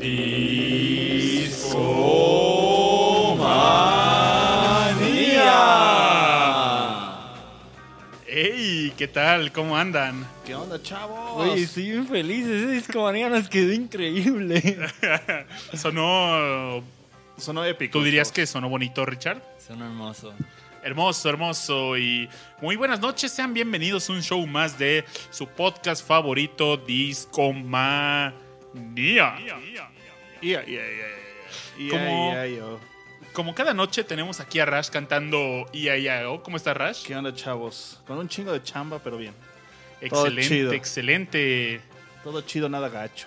¡Ey! ¿Qué tal? ¿Cómo andan? ¿Qué onda, chavos? Oye, estoy bien feliz. Ese discomanía nos quedó increíble. Sonó. Sonó épico. ¿Tú dirías que sonó bonito, Richard? Son hermosos. Hermoso, hermoso. Y muy buenas noches. Sean bienvenidos a un show más de su podcast favorito, Discomanía. Yeah, yeah, yeah, yeah. Yo. Como cada noche tenemos aquí a Rash cantando IAIAO. ¿Cómo está Rash? ¿Qué onda, chavos? Con un chingo de chamba, pero bien. Todo Excelente, chido. excelente. Todo chido, nada gacho.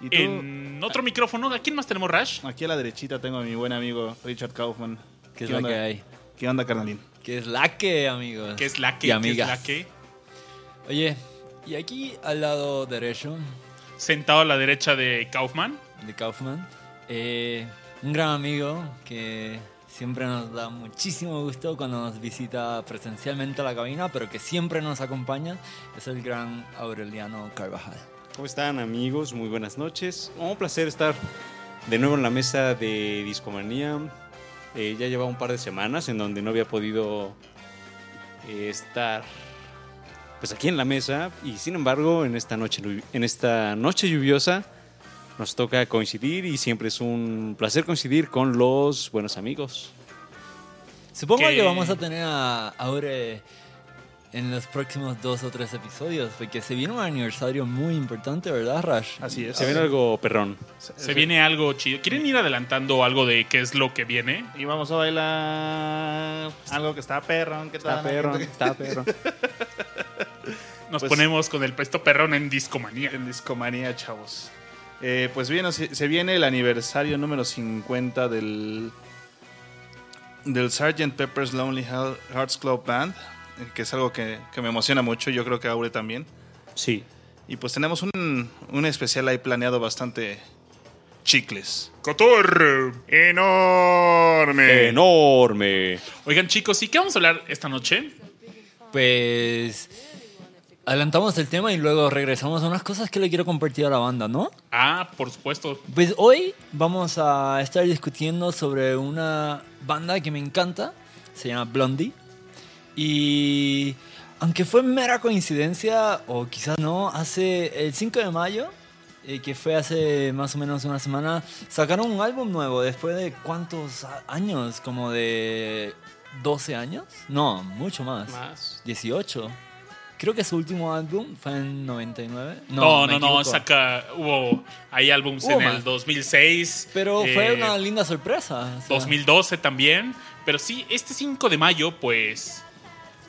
¿Y tú? En otro micrófono, ¿a quién más tenemos, Rash? Aquí a la derechita tengo a mi buen amigo Richard Kaufman. ¿Qué es la onda? que hay? ¿Qué onda, carnalín? ¿Qué es la que, amigos? ¿Qué es la que? Y ¿Qué es amigas. la que? Oye, y aquí al lado derecho Sentado a la derecha de Kaufman. de Kaufman, eh, un gran amigo que siempre nos da muchísimo gusto cuando nos visita presencialmente a la cabina, pero que siempre nos acompaña, es el gran Aureliano Carvajal. ¿Cómo están amigos? Muy buenas noches. Oh, un placer estar de nuevo en la mesa de Discomanía. Eh, ya llevaba un par de semanas en donde no había podido eh, estar pues aquí en la mesa y sin embargo en esta noche en esta noche lluviosa nos toca coincidir y siempre es un placer coincidir con los buenos amigos. Supongo Que- que vamos a tener a Aure en los próximos dos o tres episodios, porque se viene un aniversario muy importante, ¿verdad, Rash? Así es. Se viene algo perrón. Se viene algo chido. ¿Quieren ir adelantando algo de qué es lo que viene? Y vamos a bailar algo que está perrón. ¿Qué Está tal? perrón, está perrón. Nos Pues- ponemos con el presto perrón en discomanía. En Discomanía, chavos. Eh, pues bien, se, se viene el aniversario número 50 del, del Sgt. Pepper's Lonely Hearts Club Band, eh, que es algo que, que me emociona mucho, yo creo que Aure también. Sí. Y pues tenemos un, un especial ahí planeado bastante chicles. ¡Cotor! ¡Enorme! Enorme. Oigan, chicos, ¿y qué vamos a hablar esta noche? Pues adelantamos el tema y luego regresamos a unas cosas que le quiero compartir a la banda, ¿no? Ah, por supuesto. Pues hoy vamos a estar discutiendo sobre una banda que me encanta, se llama Blondie. Y aunque fue mera coincidencia, o quizás no, hace el 5 de mayo, eh, que fue hace más o menos una semana, sacaron un álbum nuevo después de cuántos años, como de 12 años? No, mucho más. Más. 18. Creo que su último álbum fue en 99. No, no, no, saca. Hubo. Hay álbums Hubo en el más. 2006. Pero eh, fue una linda sorpresa. o sea. 2012 también. Pero sí, este 5 de mayo, pues.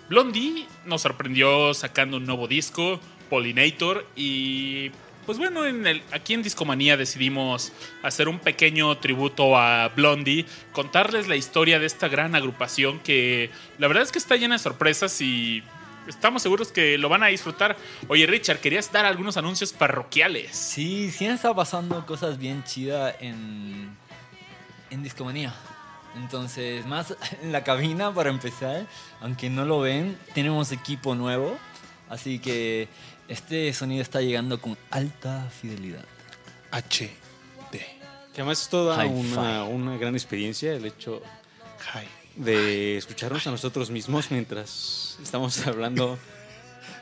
Blondie nos sorprendió sacando un nuevo disco, Pollinator. Y. Pues bueno, en el, aquí en Discomanía decidimos hacer un pequeño tributo a Blondie, contarles la historia de esta gran agrupación que la verdad es que está llena de sorpresas y estamos seguros que lo van a disfrutar. Oye, Richard, querías dar algunos anuncios parroquiales. Sí, sí han estado pasando cosas bien chidas en, en Discomanía. Entonces, más en la cabina para empezar, aunque no lo ven, tenemos equipo nuevo. Así que este sonido está llegando con alta fidelidad. HD. Que además es toda una, una gran experiencia el hecho Hi. De escucharnos a nosotros mismos mientras estamos hablando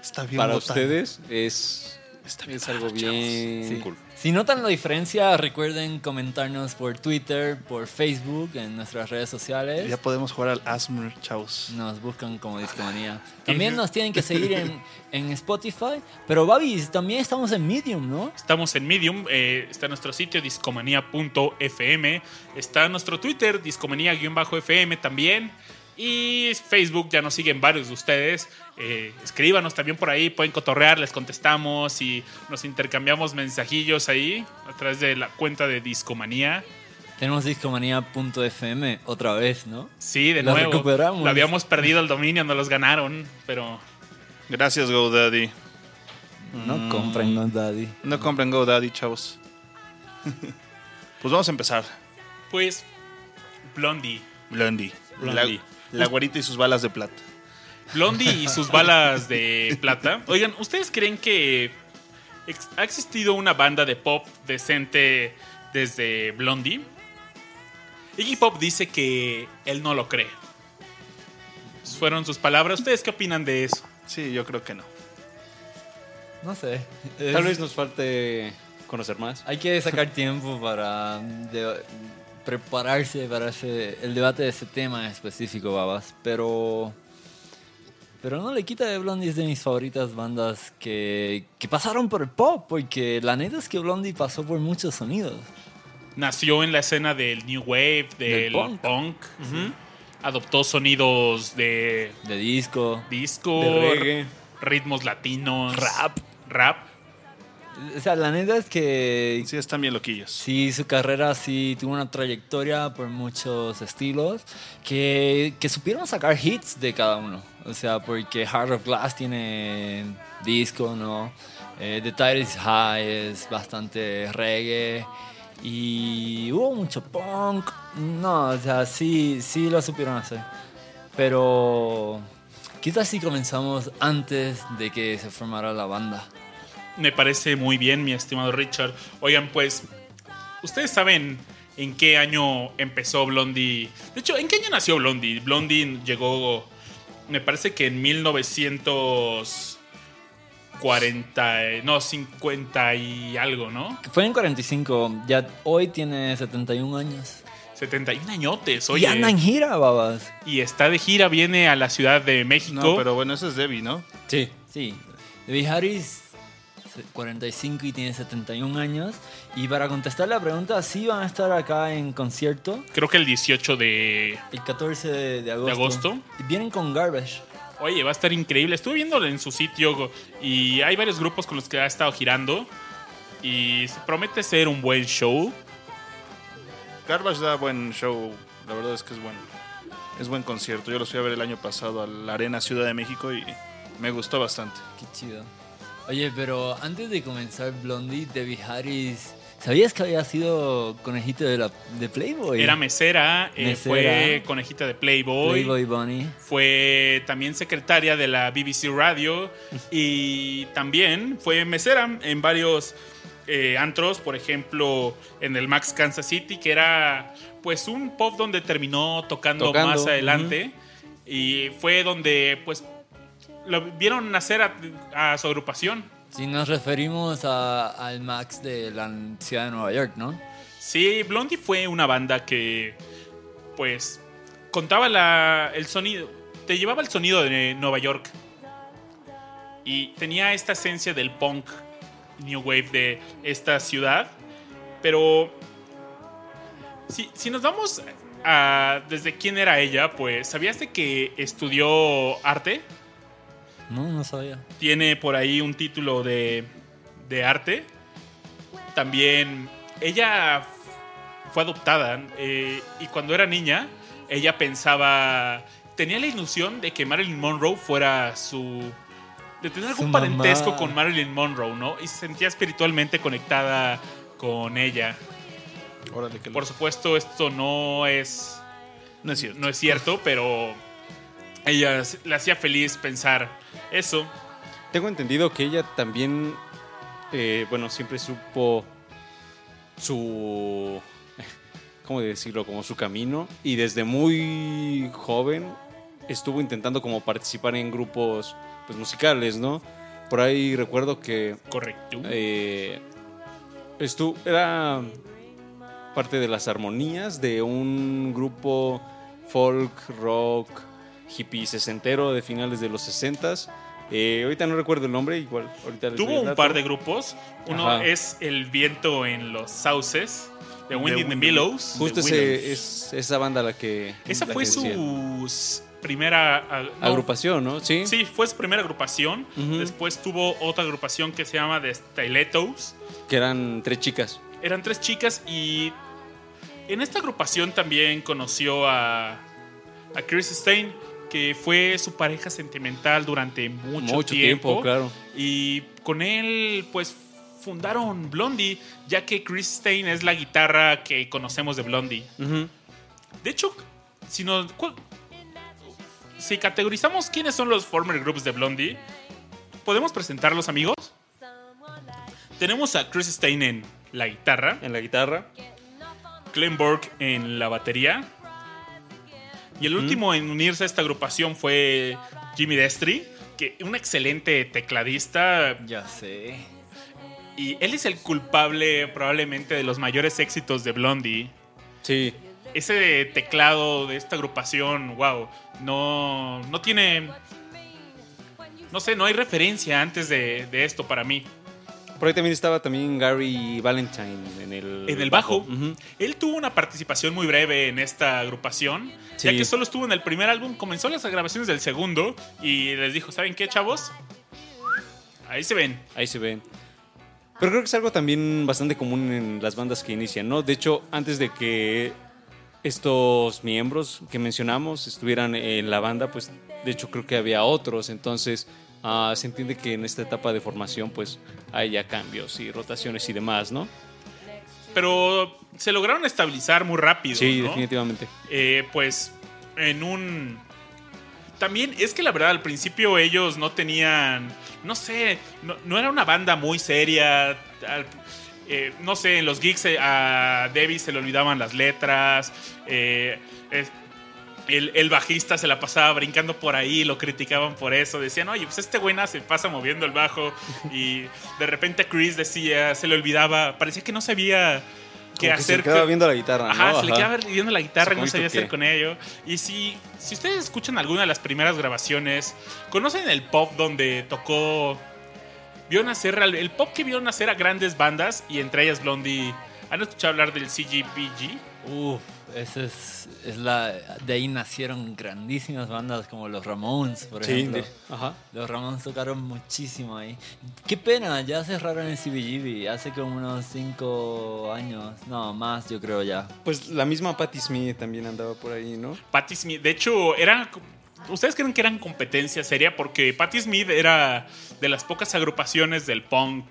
Está bien para ustedes es, Está bien es algo bien Sí. cool. Si notan la diferencia, recuerden comentarnos por Twitter, por Facebook, en nuestras redes sociales. Ya podemos jugar al Asmr, chavos. Nos buscan como Discomanía. También nos tienen que seguir en, en Spotify. Pero, Babis, también estamos en Medium, ¿no? Estamos en Medium, eh, está nuestro sitio discomanía.fm, está nuestro Twitter, discomanía-fm también. Y Facebook, ya nos siguen varios de ustedes. Eh, escríbanos también por ahí, pueden cotorrear, les contestamos y nos intercambiamos mensajillos ahí a través de la cuenta de Discomanía. Tenemos discomanía.fm otra vez, ¿no? Sí, de Lo nuevo. recuperamos. Lo habíamos perdido el dominio, nos los ganaron, pero Gracias, GoDaddy. No Mm. compren GoDaddy. No compren GoDaddy, chavos. pues vamos a empezar. pues Blondie. Blondie. Blondie. La, la güerita y sus balas de plata. Blondie y sus balas de plata. Oigan, ¿ustedes creen que ex- ¿ha existido una banda de pop decente desde Blondie? Iggy Pop dice que él no lo cree. Fueron sus palabras. ¿Ustedes qué opinan de eso? Sí, yo creo que no. No sé. Tal vez nos falte conocer más. Hay que sacar tiempo para de- prepararse para ese- el debate de ese tema específico, babas. Pero. Pero no le quita de Blondie es de mis favoritas bandas que, que pasaron por el pop, porque la neta es que Blondie pasó por muchos sonidos. Nació en la escena del New Wave, del, Del punk. punk. Adoptó sonidos de De disco, disco, De reggae. ritmos latinos, rap. rap. O sea, la neta es que Sí, están bien loquillos. Sí, su carrera sí tuvo una trayectoria por muchos estilos que, que supieron sacar hits de cada uno. O sea, porque Heart of Glass tiene disco, ¿no? Eh, The Tide is High es bastante reggae y hubo mucho punk. No, o sea, sí, sí lo supieron hacer. Pero quizás si comenzamos antes de que se formara la banda. Me parece muy bien, mi estimado Richard. Oigan, pues, ¿ustedes saben en qué año empezó Blondie? De hecho, ¿en qué año nació Blondie? Blondie llegó, me parece que en 1940, no, 50 y algo, ¿no? Fue en 45, ya hoy tiene 71 años. 71 añotes, Y oye. anda en gira, babas. Y está de gira, viene a la Ciudad de México. No, pero bueno, ese es Debbie, ¿no? Sí. Sí. Debbie Harris, 45 y tiene 71 años. Y para contestar la pregunta, sí van a estar acá en concierto Creo que el 18 de... el 14 de, de agosto. agosto? Y vienen con Garbage. Oye, va a estar increíble. Estuve viéndolo en su sitio y hay varios grupos con los que ha estado girando. Y se promete ser un buen show. Garbage da buen show. La verdad es que es buen, es buen concierto. Yo los fui a ver el año pasado a la Arena Ciudad de México y me gustó bastante. Qué chido. Oye, pero antes de comenzar Blondie, Debbie Harris, ¿sabías que había sido conejito de, la, de Playboy? Era mesera, eh, Mesera. fue conejita de Playboy, Playboy Bunny. fue también secretaria de la BBC Radio y también fue mesera en varios eh, antros, por ejemplo, en el Max Kansas City, que era pues un pop donde terminó tocando, Tocando, más adelante y fue donde pues lo vieron nacer a, a su agrupación. Si nos referimos a- al Max de la ciudad de Nueva York, ¿no? Sí, Blondie fue una banda que, pues, contaba la, el sonido, te llevaba el sonido de Nueva York. Y tenía esta esencia del punk new wave de esta ciudad. Pero, si, si nos vamos a desde quién era ella, pues, ¿sabías de que estudió arte? No, no sabía. tiene por ahí un título de, de arte. También ella fue adoptada eh, y cuando era niña ella pensaba, tenía la ilusión de que Marilyn Monroe fuera su... de tener algún parentesco mamá. con Marilyn Monroe, ¿no? Y se sentía espiritualmente conectada con ella. Órale, que Por supuesto esto no es no es cierto. no es cierto, pero ella le hacía feliz pensar eso. Tengo entendido que ella también, eh, bueno, siempre supo su, ¿cómo decirlo? Como su camino. Y desde muy joven estuvo intentando como participar en grupos pues, musicales, ¿no? Por ahí recuerdo que Correcto. eh, estu- era parte de las armonías de un grupo folk, rock, hippie sesentero de finales de los sesentas. Eh, ahorita no recuerdo el nombre, igual ahorita les doy Tuvo el un dato. par de grupos. Uno Ajá. es El viento en los sauces, de Wind in the Billows. Justo de ese, Willows. es esa banda la que... Esa la fue que decía. su s- primera ah, no, agrupación, ¿no? Sí. Sí, fue su primera agrupación. Ujú. Después tuvo otra agrupación que se llama The Stilettos. Que eran tres chicas. Eran tres chicas y en esta agrupación también conoció a, a Chris Stein, que fue su pareja sentimental durante mucho, Mucho tiempo, claro. Y con él, pues, fundaron Blondie, ya que Chris Stein es la guitarra que conocemos de Blondie. De hecho, si nos... Si categorizamos quiénes son los former groups de Blondie, ¿podemos presentarlos, amigos? Tenemos a Chris Stein en la guitarra, En la guitarra. Glenn Burke en la batería. Y el último en unirse a esta agrupación fue Jimmy Destry, que un excelente tecladista. Ya sé. Y él es el culpable probablemente de los mayores éxitos de Blondie. Sí. Ese teclado de esta agrupación, wow, no, no tiene... No sé, no hay referencia antes de, de esto para mí. Por ahí también estaba también Gary Valentine en el, En el bajo, él tuvo una participación muy breve en esta agrupación, ya que solo estuvo en el primer álbum, comenzó las grabaciones del segundo y les dijo, ¿saben qué, chavos? Ahí se ven. Ahí se ven. Pero creo que es algo también bastante común en las bandas que inician, ¿no? De hecho, antes de que estos miembros que mencionamos estuvieran en la banda, pues de hecho creo que había otros. Entonces ah, se entiende que en esta etapa de formación pues hay ya cambios y rotaciones y demás, ¿no? Pero se lograron estabilizar muy rápido. Sí, ¿no? definitivamente. Eh, pues en un... También es que la verdad al principio ellos no tenían, no sé, no, no era una banda muy seria. al- eh, no sé, en los gigs eh, a Debbie se le olvidaban las letras. eh, el, el bajista se la pasaba brincando por ahí, lo criticaban por eso. Decían, oye, pues este buena se pasa moviendo el bajo. Y de repente Chris decía, se le olvidaba, parecía que no sabía qué Como que se hacer. quedaba que- viendo la guitarra, Ajá, ¿no? se le quedaba viendo la guitarra y no sabía que- hacer con ello. Y si, si ustedes escuchan alguna de las primeras grabaciones, ¿conocen el pop donde tocó... Vio nacer, el pop que vio nacer a grandes bandas y entre ellas Blondie... ¿Han escuchado hablar del CGBG? Uf, ese es, es la. De ahí nacieron grandísimas bandas como los Ramones, por Sí, ejemplo. de- ajá. Los Ramones tocaron muchísimo ahí. Qué pena, ya cerraron el CBGB hace como unos 5 años. No, más yo creo ya. Pues la misma Patti Smith también andaba por ahí, ¿no? Patti Smith, de hecho, era... ¿Ustedes creen que eran competencia seria? Porque Patti Smith era de las pocas agrupaciones del punk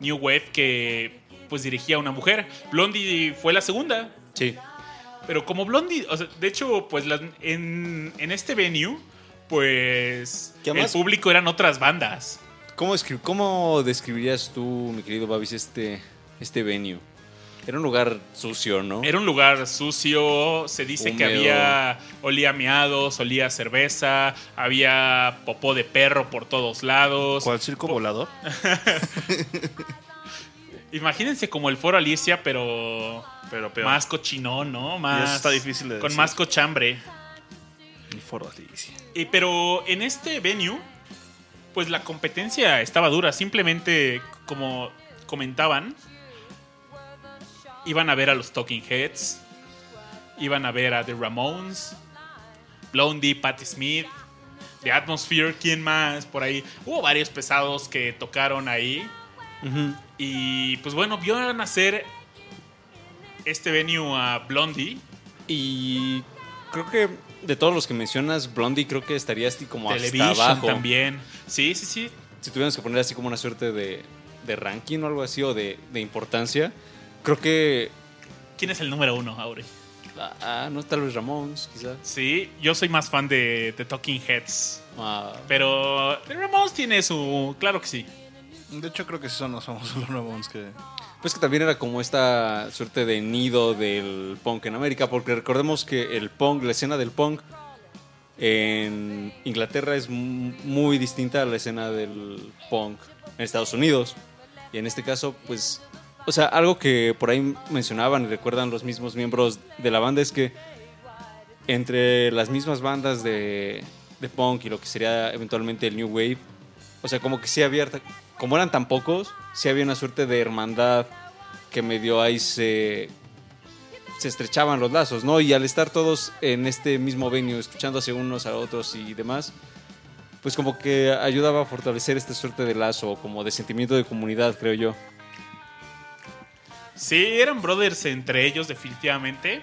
New Wave que pues dirigía a una mujer. Blondie fue la segunda. Sí. Pero como Blondie, o sea, de hecho, pues las- en, en este venue, pues el público eran otras bandas. ¿Cómo, escri- ¿Cómo describirías tú, mi querido Babis, este, este venue? Era un lugar sucio, ¿no? Era un lugar sucio, se dice que había, olía miados, olía cerveza, había popó de perro por todos lados. ¿Cuál circo volador? Imagínense como el foro Alicia, pero Pero peor. más cochinón, ¿no? Y Más, eso está difícil de Con decir. más cochambre. El foro Alicia. Y, pero en este venue, pues la competencia estaba dura. Simplemente, como comentaban, iban a ver a los Talking Heads, iban a ver a The Ramones, Blondie, Patti Smith, The Atmosphere, ¿quién más? Por ahí. Hubo varios pesados que tocaron ahí. Y pues bueno, vio nacer este venue a Blondie. Y creo que de todos los que mencionas, Blondie creo que estaría así como hasta Television abajo. también. Sí, sí, sí. Si tuviéramos que poner así como una suerte de, de ranking o algo así, o de, de importancia, creo que... ¿Quién es el número uno, Aure? Ah, no, tal vez Ramones, quizás. Sí, yo soy más fan de, de Talking Heads. Ah, Pero The Ramones tiene su. Claro que sí. De hecho, creo que sí son los famosos los Ramones que... Pues que también era como esta suerte de nido del punk en América, porque recordemos que el punk, la escena del punk en Inglaterra es mu- muy distinta a la escena del punk en Estados Unidos. Y en este caso, pues, o sea, algo que por ahí mencionaban y recuerdan los mismos miembros de la banda es que entre las mismas bandas de, de punk y lo que sería eventualmente el New Wave, o sea, como que sí había, como eran tan pocos, sí había una suerte de hermandad que medio ahí se, se estrechaban los lazos, ¿no? Y al estar todos en este mismo venue, escuchándose unos a otros y demás, pues como que ayudaba a fortalecer esta suerte de lazo, como de sentimiento de comunidad, creo yo. Sí, eran brothers entre ellos, definitivamente.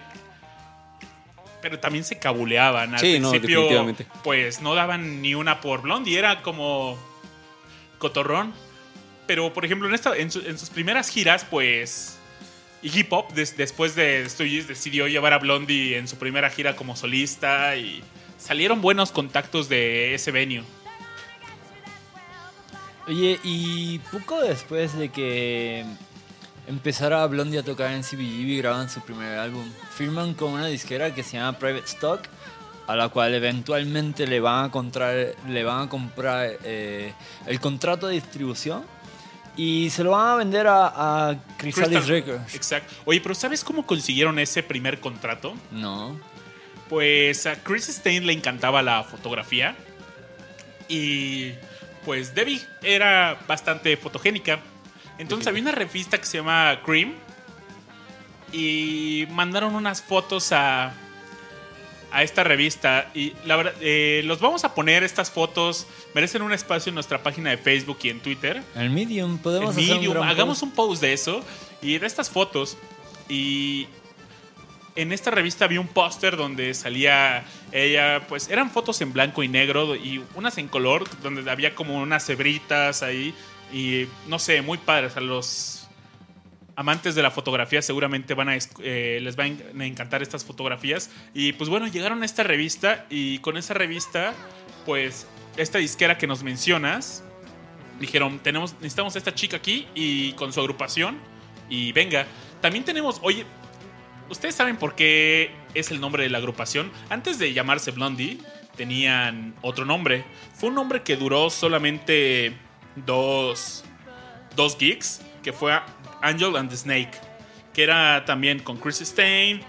Pero también se cabuleaban. Al Sí, no, principio, definitivamente. pues no daban ni una por Blondie. Era como cotorrón. Pero, por ejemplo, en, sus primeras giras, pues. Iggy Pop, des- después de Stooges, decidió llevar a Blondie en su primera gira como solista. Y salieron buenos contactos de ese venue. Oye, y poco después de que empezara Blondie a tocar en CBGB y graban su primer álbum, firman con una disquera que se llama Private Stock, a la cual eventualmente le van a comprar, le van a comprar eh, el contrato de distribución y se lo van a vender a, a Chrysalis Records. Exacto. Oye, pero ¿sabes cómo consiguieron ese primer contrato? No. Pues a Chris Stein le encantaba la fotografía. Y pues Debbie era bastante fotogénica. Entonces había una revista que se llama Cream. Y mandaron unas fotos a, a esta revista. Y la verdad, eh, los vamos a poner estas fotos. Merecen un espacio en nuestra página de Facebook y en Twitter. El Medium, podemos En hacer Medium, un hagamos post. un post de eso y de estas fotos. Y en esta revista había un póster donde salía ella, pues eran fotos en blanco y negro y unas en color, donde había como unas cebritas ahí y no sé, muy padres. A los amantes de la fotografía seguramente van a, eh, les van a encantar estas fotografías. Y pues bueno, llegaron a esta revista y con esa revista, pues esta disquera que nos mencionas, dijeron, tenemos, necesitamos a esta chica aquí y con su agrupación y venga. También tenemos, oye, ¿ustedes saben por qué es el nombre de la agrupación? Antes de llamarse Blondie, tenían otro nombre. Fue un nombre que duró solamente dos, dos gigs, que fue Angel and the Snake, que era también con Chris Stein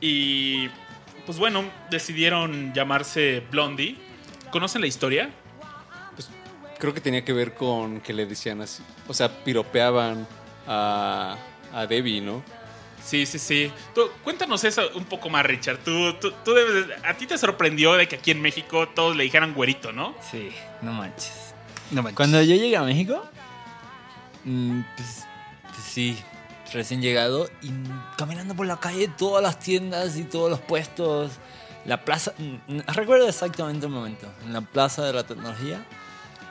y pues bueno, decidieron llamarse Blondie. ¿Conocen la historia? Creo que tenía que ver con que le decían así. O sea, piropeaban a, a Debbie, ¿no? Sí, sí, sí. Tú, cuéntanos eso un poco más, Richard. Tú, tú, tú debes de- a ti te sorprendió de que aquí en México todos le dijeran güerito, ¿no? Sí, no manches. No manches. Cuando yo llegué a México, mm, pues, pues sí, recién llegado y caminando por la calle, todas las tiendas y todos los puestos, la plaza, mm, recuerdo exactamente el momento, en la plaza de la tecnología,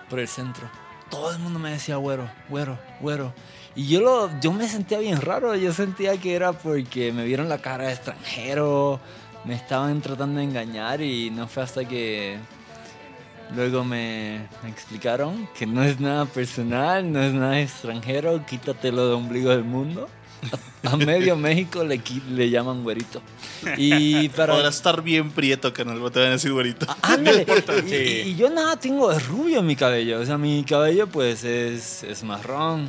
por el centro, todo el mundo me decía güero, güero, güero. Y yo, lo, yo me sentía bien raro, yo sentía que era porque me vieron la cara de extranjero, me estaban tratando de engañar y no fue hasta que Luego me, me explicaron que no es nada personal, no es nada extranjero, quítatelo de ombligo del mundo. A medio México le, le llaman güerito. Y para... Podrás estar bien prieto, canal, te van a decir güerito. Ándale. Sí. Y, y yo nada tengo de rubio en mi cabello. O sea, mi cabello pues es, es marrón.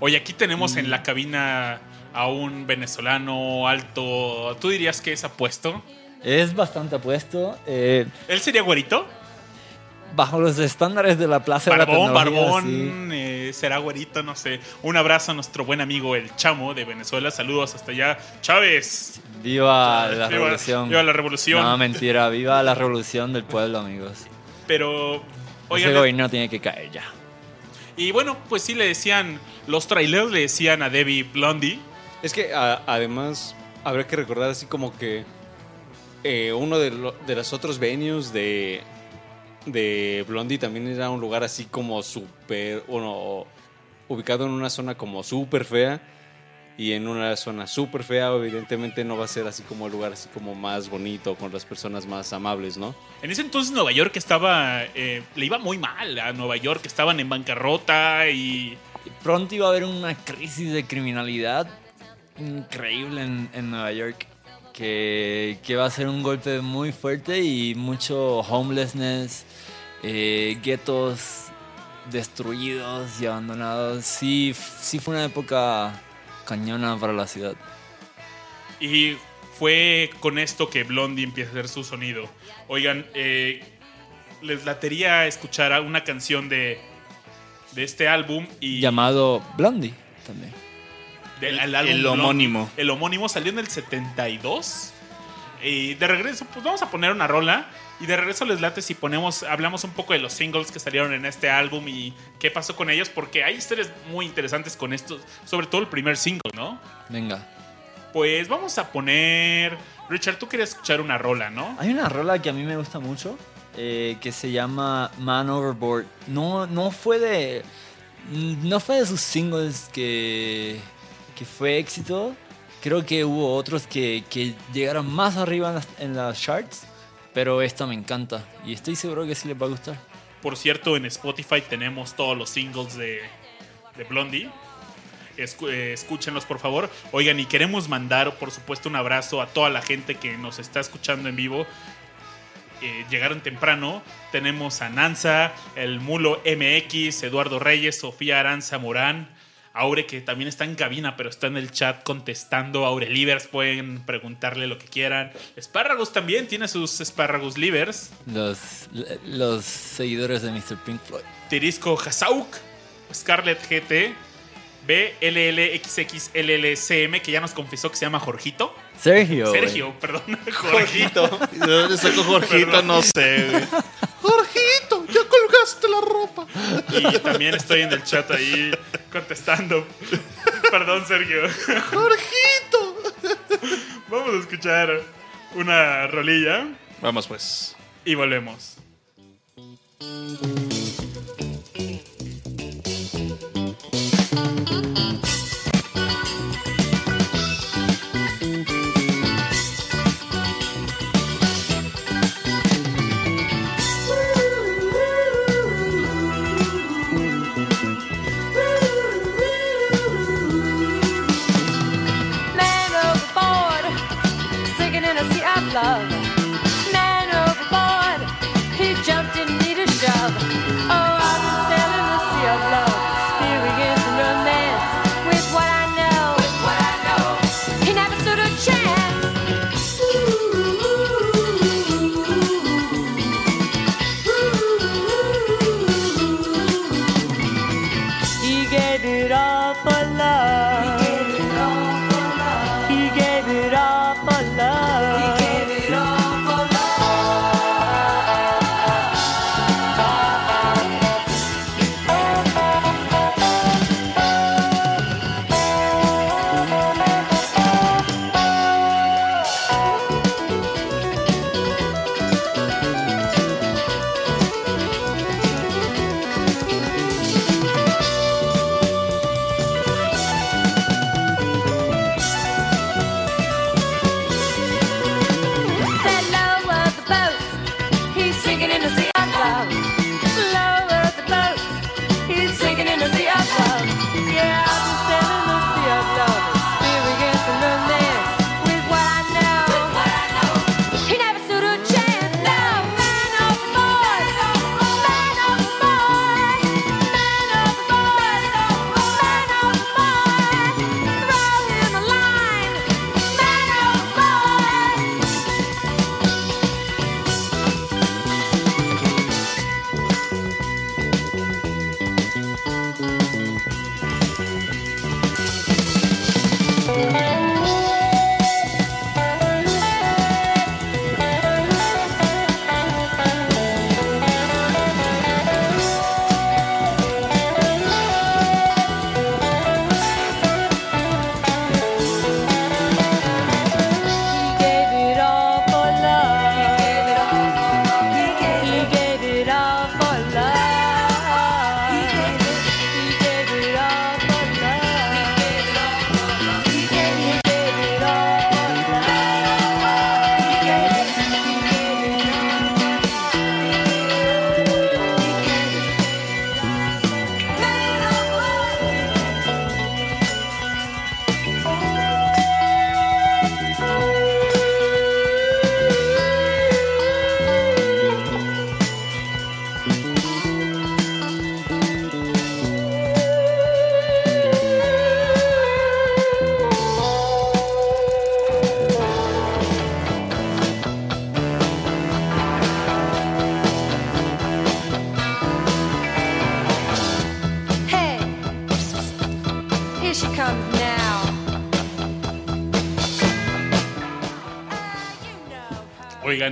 Oye, aquí tenemos en la cabina a un venezolano alto. ¿Tú dirías que es apuesto? Es bastante apuesto. eh, ¿Él sería güerito? Bajo los estándares de la Plaza de la Barbón, barbón, sí. eh, será güerito, no sé. Un abrazo a nuestro buen amigo el Chamo de Venezuela. Saludos hasta allá. Chávez. Viva la Viva- revolución. viva la revolución. No, mentira. Viva la revolución del pueblo, amigos. Pero, Ese oigan, gobierno tiene que caer ya. y bueno, pues sí le decían, los trailers le decían a Debbie Blondie. Es que a- además habría que recordar así como que eh, uno de, lo- de los otros venues de, de Blondie también era un lugar así como súper, bueno, ubicado en una zona como súper fea. Y en una zona súper fea, evidentemente no va a ser así como el lugar así como más bonito, con las personas más amables, ¿no? En ese entonces Nueva York estaba, eh, le iba muy mal a Nueva York, estaban en bancarrota y... Pronto iba a haber una crisis de criminalidad increíble en, en Nueva York. Que, que va a ser un golpe muy fuerte y mucho homelessness, eh, guetos destruidos y abandonados. Sí, sí fue una época cañona para la ciudad. Y fue con esto que Blondie empieza a hacer su sonido. Oigan, eh, les latería escuchar a una canción de, de este álbum y... Llamado Blondie también. Del El- álbum el Blondie. homónimo. El homónimo salió en el 72. Y de regreso, pues vamos a poner una rola. Y de regreso les late si ponemos, hablamos un poco de los singles que salieron en este álbum y qué pasó con ellos, porque hay historias muy interesantes con estos, sobre todo el primer single, ¿no? Venga. Pues vamos a poner. Richard, tú querías escuchar una rola, ¿no? Hay una rola que a mí me gusta mucho eh, que se llama Man Overboard. No, no fue de. No fue de sus singles que, que fue éxito. Creo que hubo otros que, que llegaron más arriba en las, charts. Pero esta me encanta. Y estoy seguro que sí les va a gustar. Por cierto, en Spotify tenemos todos los singles de, Blondie. Eh, escúchenlos por favor. Oigan, y queremos mandar, por supuesto, un abrazo a toda la gente que nos está escuchando en vivo. Eh, llegaron temprano. Tenemos a Nanza, el Mulo MX, Eduardo Reyes, Sofía Aranza Morán, Aure, que también está en cabina, pero está en el chat contestando. Aure Livers, pueden preguntarle lo que quieran. Espárragos también tiene sus espárragos Livers. Los, los seguidores de Mr. Pink Floyd. Tirisco Hasauk, Scarlett GT, BLLXXLLCM, que ya nos confesó que se llama Jorgito. Sergio. Sergio, perdón. Jorgito. ¿De dónde sacó Jorgito? No sé, güey. Jorgito, ya colgaste la ropa. Y también estoy en el chat ahí contestando. Perdón, Sergio. Jorgito. Vamos a escuchar una rolilla Vamos pues. y volvemos. Love.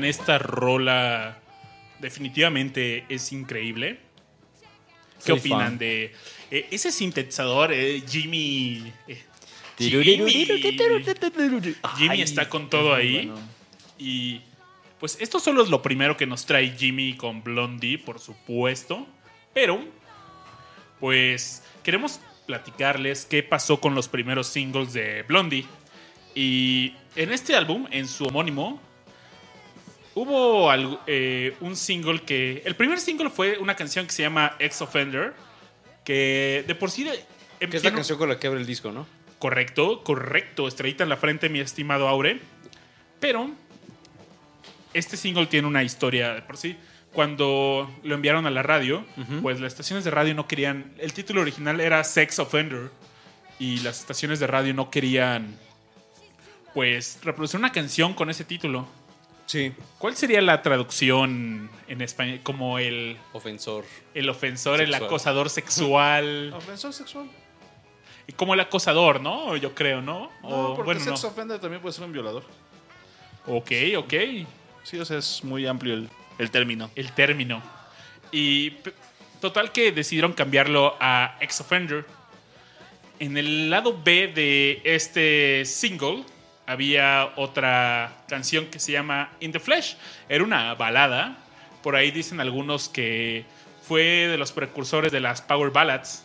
Oigan, esta rola definitivamente es increíble. ¿Qué Soy opinan fan. de eh, ese sintetizador, eh, Jimmy? eh, Jimmy Jimmy está con todo ahí. Y pues esto solo es lo primero que nos trae Jimmy con Blondie, por supuesto. Pero, pues queremos platicarles qué pasó con los primeros singles de Blondie. Y en este álbum, en su homónimo, hubo algo- eh, un single que. El primer single fue una canción que se llama Ex Offender. Que de por sí. de- Que es la canción con la que abre el disco, ¿no? Correcto, correcto. Estrellita en la frente, mi estimado Aure. Pero. Este single tiene una historia de por sí. Cuando lo enviaron a la radio, pues las estaciones de radio no querían. El título original era Sex Offender. Y las estaciones de radio no querían. Pues reproducir una canción con ese título. Sí. ¿Cuál sería la traducción en español? Como el, Ofensor. el ofensor, el Sexual. acosador sexual. Ofensor sexual. Y como el acosador, ¿no? Yo creo, ¿no? No, O, porque bueno, sex no. offender también puede ser un violador. Ok, ok. Sí, o sea, es muy amplio el, el término. El término. Y total que decidieron cambiarlo a Ex Offender. En el lado B de este single había otra canción que se llama In the Flesh. Era una balada. Por ahí dicen algunos que fue de los precursores de las Power Ballads.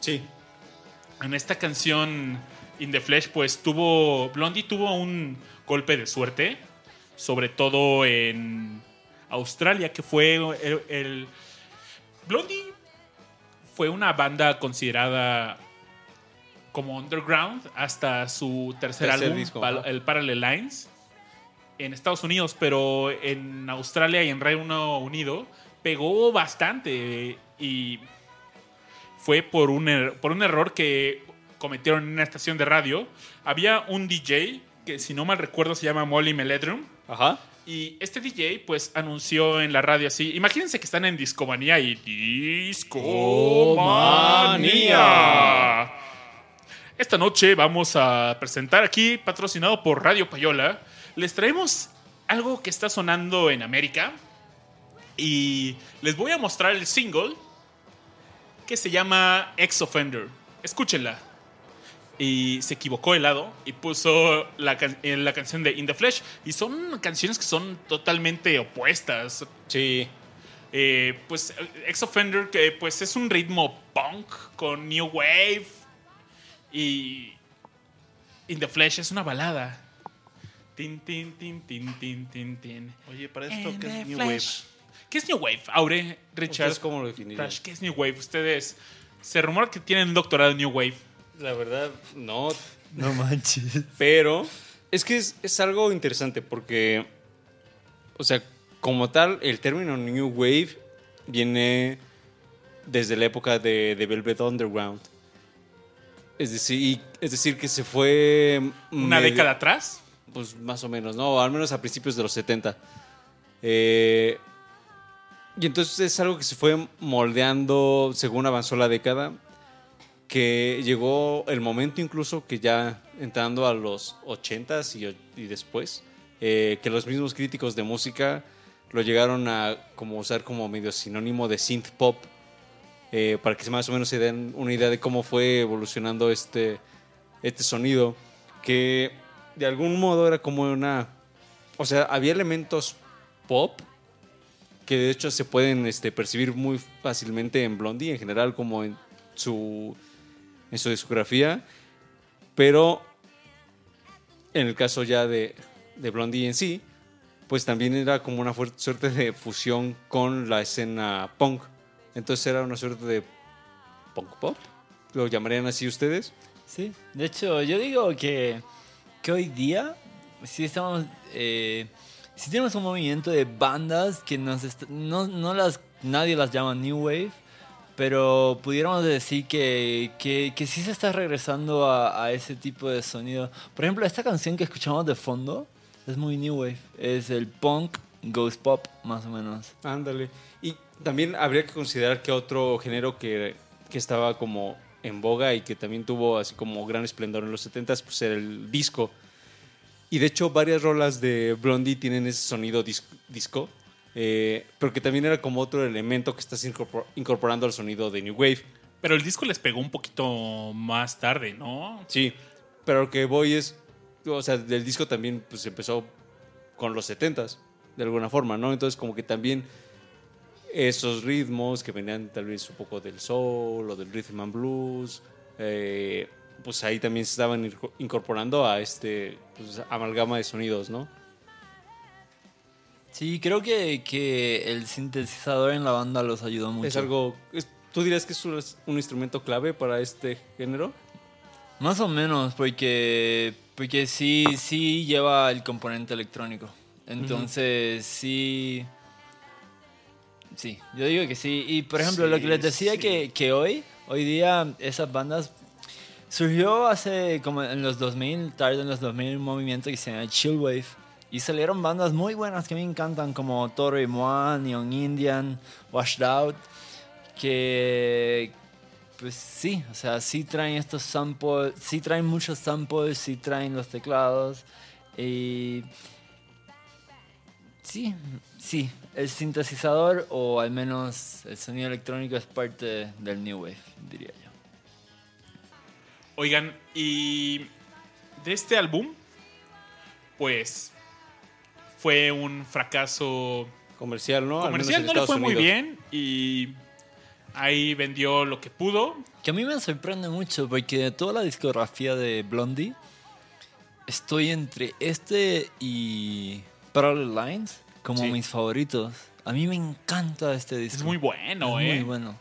Sí. En esta canción In the Flesh, pues tuvo. Blondie tuvo un golpe de suerte. Sobre todo en Australia, que fue el. el- Blondie fue una banda considerada como underground hasta su tercer, Tercer álbum, disco, el Parallel Lines, en Estados Unidos, pero en Australia y en Reino Unido pegó bastante y fue por un, er- por un error que cometieron en una estación de radio. Había un DJ que, si no mal recuerdo, se llama Molly Meledrum. Ajá. Y este DJ, pues, anunció en la radio así. Imagínense que están en Discomanía y. ¡Discomanía! Esta noche vamos a presentar aquí, patrocinado por Radio Payola. Les traemos algo que está sonando en América. Y les voy a mostrar el single que se llama Ex Offender. Escúchenla y se equivocó el lado y puso la, can- eh, la canción de In the Flesh. Y son canciones que son totalmente opuestas. Sí. Eh, pues Ex Offender, que pues es un ritmo punk con New Wave. Y In the Flesh es una balada. Tin, tin, tin, tin, tin, tin, tin. Oye, para esto, In ¿qué es New Flesh. ¿Qué es New Wave? Aure, Richard, ¿Ustedes cómo lo definirían? ¿qué es New Wave? Ustedes se rumora que tienen un doctorado en New Wave. La verdad, no. No manches. Pero es que es, es algo interesante porque, o sea, como tal, el término New Wave viene desde la época de, de Velvet Underground. Es decir, es decir, que se fue... Una medio- década atrás. Pues más o menos, ¿no? Al menos a principios de los 70. Eh, y entonces es algo que se fue moldeando según avanzó la década, que llegó el momento incluso que ya entrando a los 80s y, y después, eh, que los mismos críticos de música lo llegaron a como usar como medio sinónimo de synth pop, eh, para que más o menos se den una idea de cómo fue evolucionando este, este sonido, que de algún modo era como una... O sea, había elementos pop que de hecho se pueden este, percibir muy fácilmente en Blondie en general como en su, en su discografía, pero en el caso ya de, de Blondie en sí, pues también era como una fuerte suerte de fusión con la escena punk. Entonces era una suerte de punk pop. ¿Lo llamarían así ustedes? Sí, de hecho, yo digo que, que hoy día sí estamos. Eh, sí tenemos un movimiento de bandas que nos est- no, no las, nadie las llama New Wave, pero pudiéramos decir que, que, que sí se está regresando a, a ese tipo de sonido. Por ejemplo, esta canción que escuchamos de fondo es muy New Wave. Es el punk ghost pop, más o menos. Ándale. Y también habría que considerar que otro género que, que estaba como en boga y que también tuvo así como gran esplendor en los 70s, pues era el disco. Y de hecho varias rolas de Blondie tienen ese sonido dis- disco, eh, pero que también era como otro elemento que estás incorpor- incorporando al sonido de New Wave. Pero el disco les pegó un poquito más tarde, ¿no? Sí, pero lo que voy es, o sea, del disco también pues empezó con los 70s, de alguna forma, ¿no? Entonces como que también esos ritmos que venían tal vez un poco del soul o del rhythm and blues, eh, pues ahí también se estaban inco- incorporando a este pues, amalgama de sonidos, ¿no? Sí, creo que, que el sintetizador en la banda los ayudó mucho. Es algo. ¿Tú dirías que es un, un instrumento clave para este género? Más o menos, porque, porque sí, sí lleva el componente electrónico. Entonces, sí. Sí, yo digo que sí. Y por ejemplo, lo que les decía sí. que, que hoy, hoy día, esas bandas. Surgió hace como en los 2000, tarde en los 2000, un movimiento que se llama Chillwave. Y salieron bandas muy buenas que me encantan, como Toro y Moan, Young Indian, Washed Out. Que, pues sí, o sea, sí traen estos samples, sí traen muchos samples, sí traen los teclados. Y sí, sí, el sintetizador o al menos el sonido electrónico es parte del New Wave, diría yo. Oigan, y de este álbum, pues fue un fracaso Comercial, ¿no? Al menos comercial, en no le fue muy bien y ahí vendió lo que pudo. Que a mí me sorprende mucho porque de toda la discografía de Blondie, estoy entre este y Parallel Lines como Sí. mis favoritos. A mí me encanta este disco. Es muy bueno, Es ¿eh? muy bueno.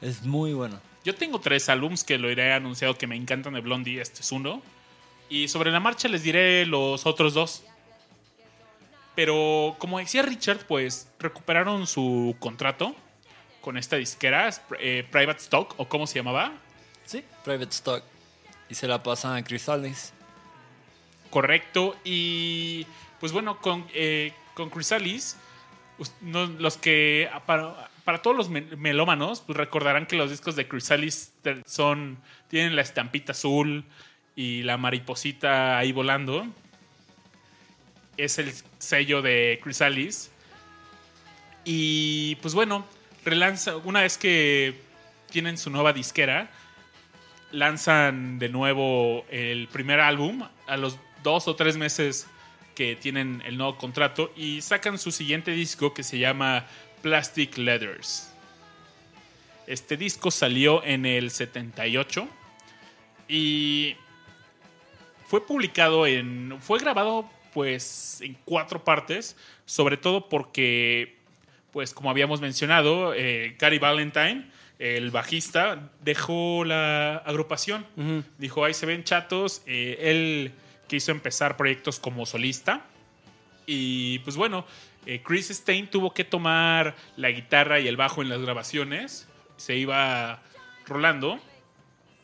Es muy bueno. Yo tengo tres álbums que lo iré anunciado que me encantan de Blondie. Este es uno. Y sobre la marcha les diré los otros dos. Pero como decía Richard, pues recuperaron su contrato con esta disquera, eh, Private Stock, o cómo se llamaba. Sí, Private Stock. Y se la pasan a Chrysalis. Correcto. Y pues bueno, con, eh, con Chrysalis, los que para, todos los me- melómanos, pues recordarán que los discos de Chrysalis son tienen la estampita azul y la mariposita ahí volando. Es el sello de Chrysalis. Y pues bueno, relanza una vez que tienen su nueva disquera, lanzan de nuevo el primer álbum a los dos o tres meses que tienen el nuevo contrato y sacan su siguiente disco que se llama Plastic Letters. Este disco salió en el 78 y fue publicado en. fue grabado pues en cuatro partes, sobre todo porque, pues como habíamos mencionado, eh, Gary Valentine, el bajista, dejó la agrupación. Dijo, ahí se ven chatos. eh, él quiso empezar proyectos como solista. Y pues bueno, eh, Chris Stein tuvo que tomar la guitarra y el bajo en las grabaciones. Se iba rolando.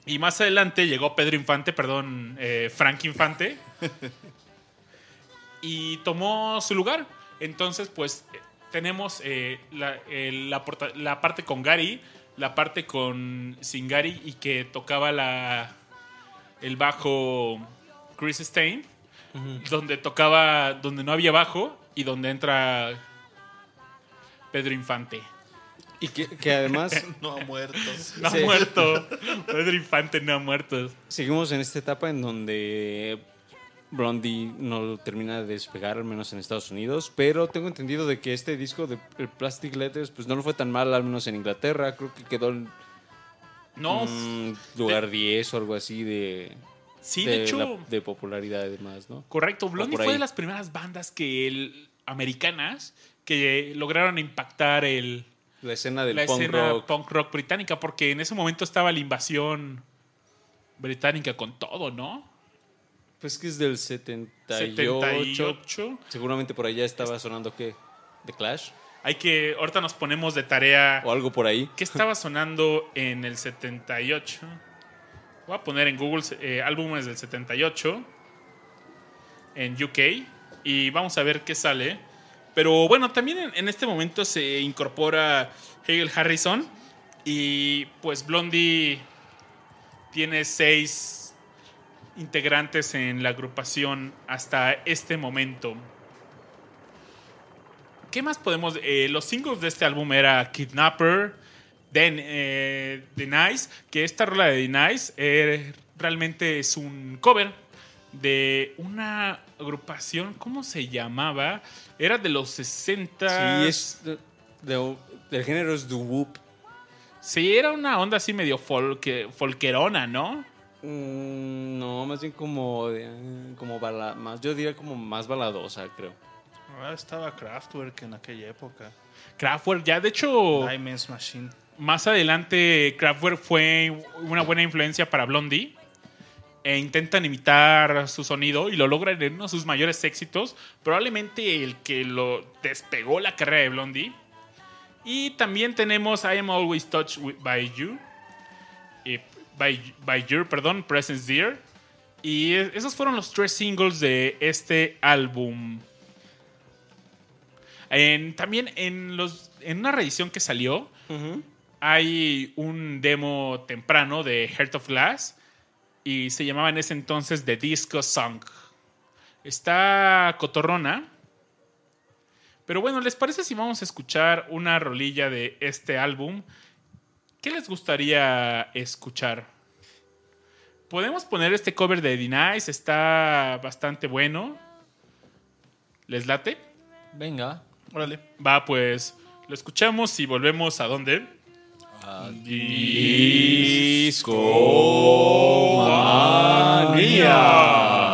Y más adelante llegó Pedro Infante, perdón, eh, Frank Infante. y tomó su lugar. Entonces, pues tenemos eh, la, la la parte con Gary, la parte con sin Gary y que tocaba la, el bajo Chris Stein, donde tocaba, donde no había bajo y donde entra Pedro Infante. Y que, que además No ha muerto. No Sí. ha muerto. Pedro Infante no ha muerto. seguimos en esta etapa en donde Blondie no termina de despegar, al menos en Estados Unidos. Pero tengo entendido de que este disco de Plastic Letters pues no lo fue tan mal, al menos en Inglaterra. Creo que quedó en No, mm, lugar 10 o algo así de, sí, de, hecho, la- de popularidad y demás, ¿no? correcto. Blondie fue de las primeras bandas que el- americanas que lograron impactar el, La escena del la punk escena rock. punk rock británica, porque en ese momento estaba la invasión británica con todo, ¿no? Pues que es del 78. 78. Seguramente por allá estaba sonando qué? ¿The Clash? Hay que, ahorita nos ponemos de tarea. O algo por ahí. ¿Qué estaba sonando en el 78? Voy a poner en Google eh, álbumes del 78 en UK y vamos a ver qué sale. Pero bueno, también en, este momento se incorpora Hegel Harrison y pues Blondie tiene seis integrantes en la agrupación hasta este momento. ¿Qué más podemos...? eh, los singles de este álbum era Kidnapper, The, eh, The Nice, que esta rola de The Nice eh, realmente es un cover de una agrupación, ¿cómo se llamaba? Era de los 60. Sí, es. de- de- del género es doo whoop. Sí, era una onda así medio folk, folkerona, ¿no? Mm, no, más bien como. de- como bala- más, yo diría como más baladosa, creo. Ah, estaba Kraftwerk en aquella época. Kraftwerk, ya de hecho, Diamonds Machine. Más adelante Kraftwerk fue una buena influencia para Blondie. E intentan imitar su sonido y lo logran en uno de sus mayores éxitos. Probablemente el que lo despegó la carrera de Blondie. Y también tenemos I Am Always Touched by You. eh, by, by Your, perdón, Presence Dear. Y esos fueron los tres singles de este álbum. También en, los, en una reedición que salió, hay un demo temprano de Heart of Glass y se llamaba en ese entonces The Disco Song. Está cotorrona. Pero bueno, ¿les parece si vamos a escuchar una rolilla de este álbum? ¿Qué les gustaría escuchar? Podemos poner este cover de Denies, está bastante bueno. ¿Les late? Venga. Órale. Va, pues lo escuchamos y volvemos a dónde? Disco Mania.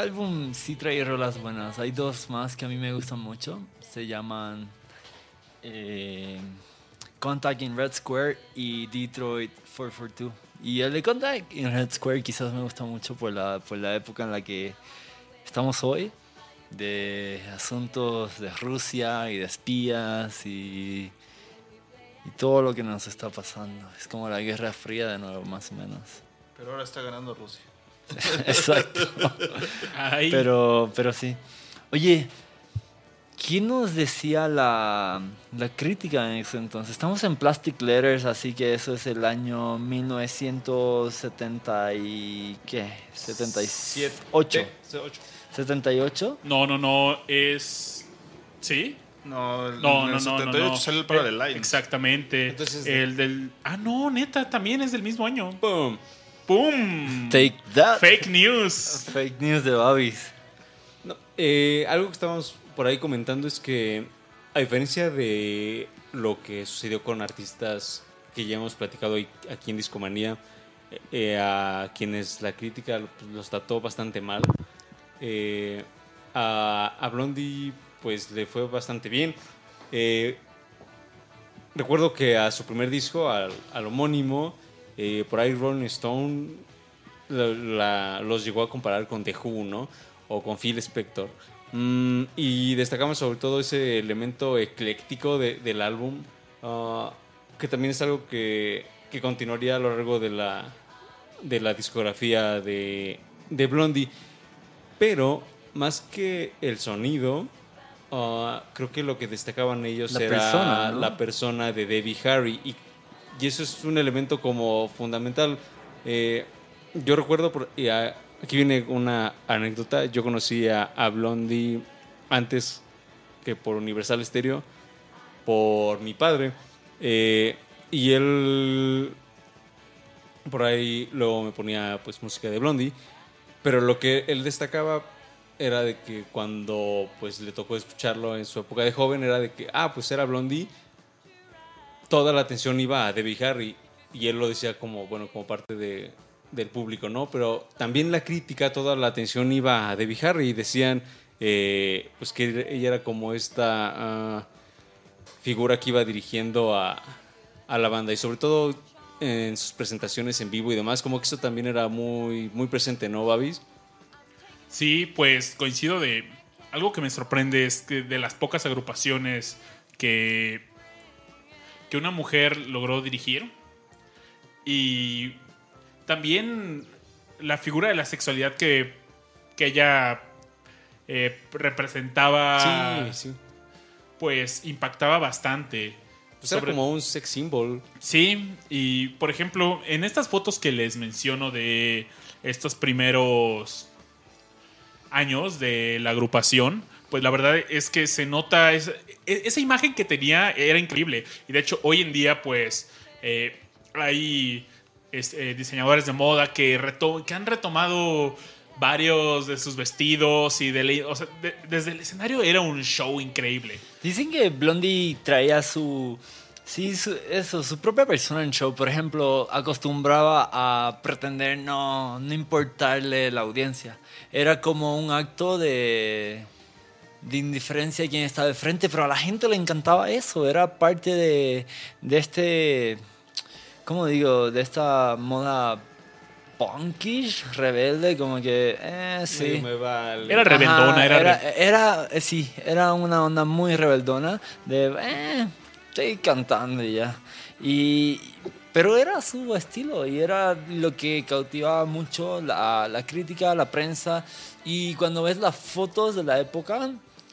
Álbum sí trae rolas buenas. Hay dos más que a mí me gustan mucho. Se llaman eh, Contact in Red Square y Detroit 442. Y el de Contact in Red Square quizás me gusta mucho por la, por la época en la que estamos hoy. De asuntos de Rusia y de espías y, y todo lo que nos está pasando. Es como la Guerra Fría de nuevo, más o menos. Pero ahora está ganando Rusia. Exacto. Ay, Pero, pero sí. Oye, ¿quién nos decía la, la crítica en ese entonces? Estamos en Plastic Letters, así que eso es el año 1970 y... ¿qué? 78. Ocho. 78. no, no, no, es... ¿Sí? No, No, en no, el no, no, 78 no. salió el de Lions. Exactamente. Entonces- el del... Ah, no, neta, también es del mismo año. ¡Pum! ¡Pum! Take that. Fake news. Fake news de Babis. No, eh, algo que estábamos por ahí comentando es que, a diferencia de lo que sucedió con artistas que ya hemos platicado hoy aquí en Discomanía, eh, a quienes la crítica pues, los trató bastante mal. Eh, a, a Blondie pues le fue bastante bien. Eh, recuerdo que a su primer disco, al, al homónimo, eh, por ahí Rolling Stone la- la- los llegó a comparar con The Who, ¿no? O con Phil Spector. Mm, y destacamos sobre todo ese elemento ecléctico de- del álbum, ah, que también es algo que, que continuaría a lo largo de la, de la discografía de, de Blondie. Pero más que el sonido, ah, creo que lo que destacaban ellos La era persona, ¿no? la persona de Debbie Harry. Y, y eso es un elemento como fundamental. Eh, yo recuerdo, por- y a- aquí viene una anécdota, yo conocí a, a Blondie antes que por Universal Stereo, por mi padre. Eh, y él por ahí luego me ponía pues música de Blondie, pero lo que él destacaba era de que cuando pues le tocó escucharlo en su época de joven era de que ah pues era Blondie, toda la atención iba a Debbie Harry y él lo decía como bueno como parte de, del público, ¿no? Pero también la crítica, toda la atención iba a Debbie Harry y decían eh, pues que ella era como esta ah, figura que iba dirigiendo a, a la banda y sobre todo en sus presentaciones en vivo y demás, como que eso también era muy, muy presente, ¿no, Babis? Sí, pues coincido de... Algo que me sorprende es que de las pocas agrupaciones que, que una mujer logró dirigir y también la figura de la sexualidad que, que ella eh, representaba, sí. pues impactaba bastante. Pues era Sobre- como un sex symbol. Sí, y por ejemplo, en estas fotos que les menciono de estos primeros años de la agrupación, pues la verdad es que se nota, es- e- esa imagen que tenía era increíble. Y de hecho, hoy en día, pues, eh, hay eh, diseñadores de moda que, reto- que han retomado varios de sus vestidos y de, o sea, de- desde el escenario era un show increíble. Dicen que Blondie traía su. Sí, eso, su propia persona en show. Por ejemplo, acostumbraba a pretender no, no importarle la audiencia. Era como un acto de, de indiferencia a quien estaba de frente, pero a la gente le encantaba eso. Era parte de, de este. ¿Cómo digo? De esta moda punkish, rebelde, como que. Eh, sí. Medio me vale. Era rebeldona, Ajá, era era, re- era- eh, sí, era una onda muy rebeldona de, eh, estoy cantando y ya. Y, pero era su estilo y era lo que cautivaba mucho la, la crítica, la prensa. Y cuando ves las fotos de la época,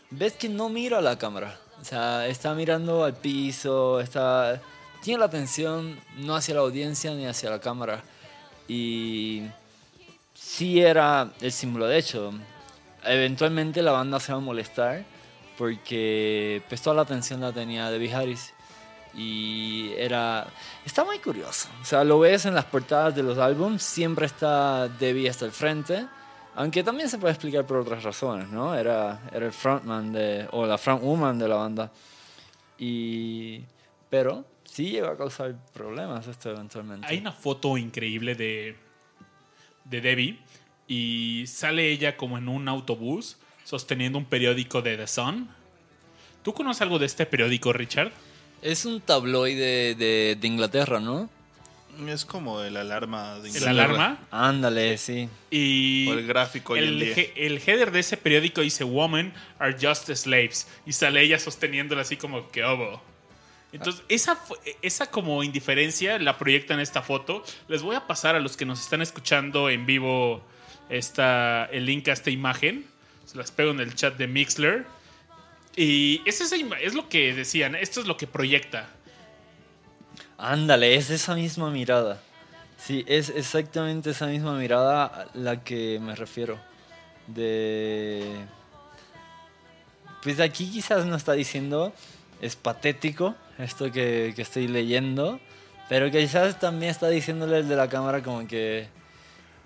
ves que no mira a la cámara. O sea, está mirando al piso, está, tiene la atención no hacia la audiencia ni hacia la cámara. Y sí era el símbolo. De hecho, eventualmente la banda se va a molestar porque pues toda la atención la tenía Debbie Harris. Y era... Está muy curioso. O sea, lo ves en las portadas de los álbums, siempre está Debbie hasta el frente. Aunque también se puede explicar por otras razones, ¿no? Era, era el frontman de, o la frontwoman de la banda. Y... Pero sí llegó a causar problemas esto eventualmente. Hay una foto increíble de, de Debbie y sale ella como en un autobús sosteniendo un periódico de The Sun. ¿Tú conoces algo de este periódico, Richard? Es un tabloide de, de Inglaterra, ¿no? Es como el alarma de ¿El alarma? Ándale, sí. Y O el gráfico hoy en el, día. he- el header de ese periódico dice Women are just slaves. Y sale ella sosteniéndola así como que obo. Entonces, esa, fu- esa como indiferencia la proyecta en esta foto. Les voy a pasar a los que nos están escuchando en vivo esta, el link a esta imagen. Se las pego en el chat de Mixler. Y es, esa es lo que decían, esto es lo que proyecta. Ándale, es esa misma mirada. Sí, es exactamente esa misma mirada a la que me refiero. De... Pues aquí quizás no está diciendo, es patético esto que, que estoy leyendo, pero quizás también está diciéndole el de la cámara como que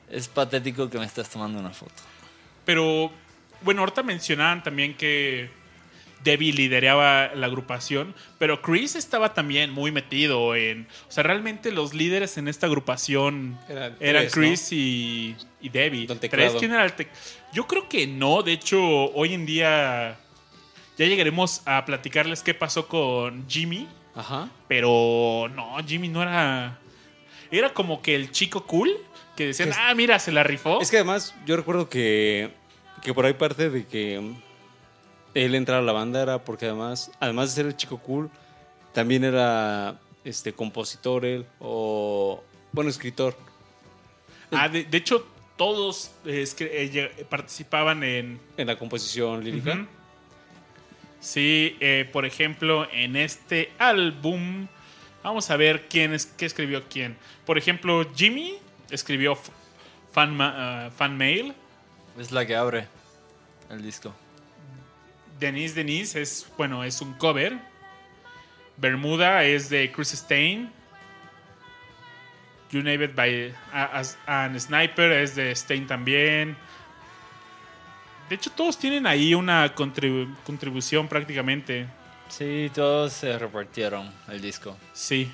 es patético que me estés tomando una foto. Pero, bueno, ahorita mencionaban también que, Debbie lideraba la agrupación, pero Chris estaba también muy metido en... O sea, realmente los líderes en esta agrupación Eran eran tres, Chris y, y Debbie. ¿Tres? ¿Quién era el tec- Yo creo que no, de hecho, hoy en día ya llegaremos a platicarles qué pasó con Jimmy, Ajá. pero no, Jimmy no era... Era como que el chico cool que decían, es- ah, mira, se la rifó. Es que además yo recuerdo que, que por ahí parte de que él entrara a la banda era porque además, además de ser el chico cool, también era este compositor él o bueno, escritor. Ah, de, de hecho, todos eh, eh, participaban en... En la composición lírica. Sí, eh, por ejemplo, en este álbum, vamos a ver quién es, qué escribió quién. Por ejemplo, Jimmy escribió Fan, Ma- ah, Fan Mail. Es la que abre el disco. Denise Denise es, bueno, es un cover. Bermuda es de Chris Stein. It by a- as- and Sniper es de Stein también. De hecho, todos tienen ahí una contribu- contribución prácticamente. Sí, todos se repartieron el disco. Sí.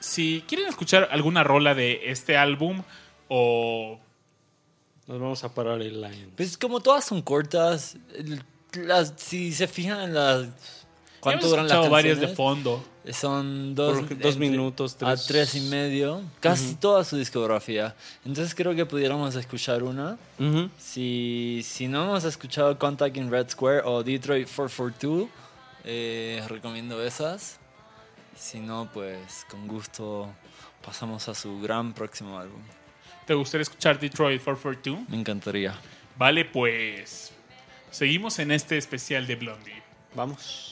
Si quieren escuchar alguna rola de este álbum o Nos vamos a parar el line. Pues como todas son cortas, las, si se fijan en las... ¿Cuánto duran las escuchado canciones? varias de fondo. Son dos, que- dos entre- minutos, a tres. tres y medio. Casi toda su discografía. Entonces creo que pudiéramos escuchar una. Ujú. Si, si no hemos escuchado Contact in Red Square o Detroit 442, eh, recomiendo esas. Si no, pues con gusto pasamos a su gran próximo álbum. ¿Te gustaría escuchar Detroit 442? Me encantaría. Vale, pues seguimos en este especial de Blondie. Vamos.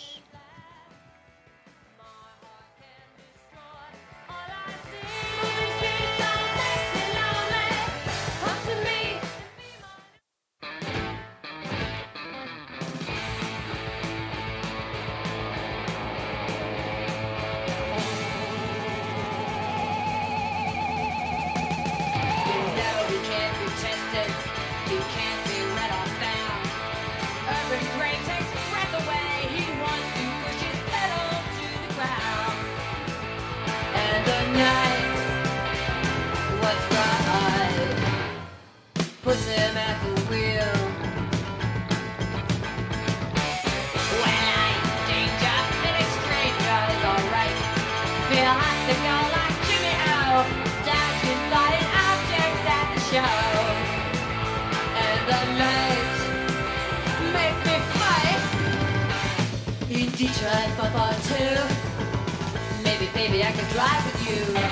Too. Maybe, baby, I can drive with you.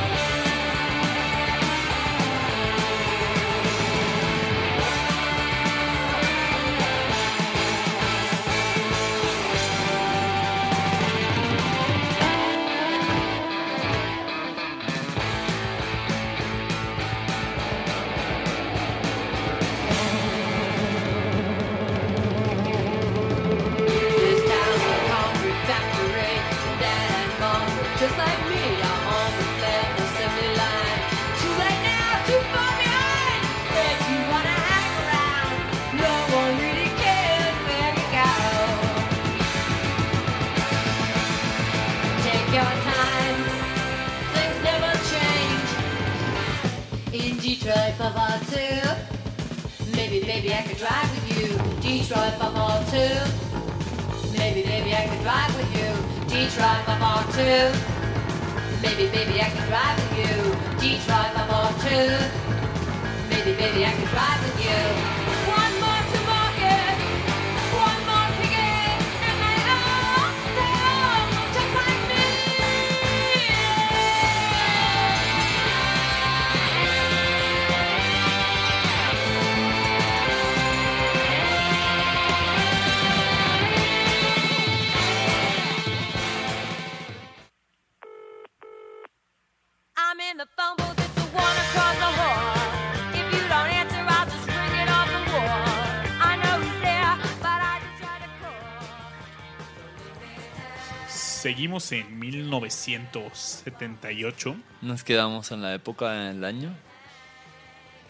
1978. Nos quedamos en la época del año.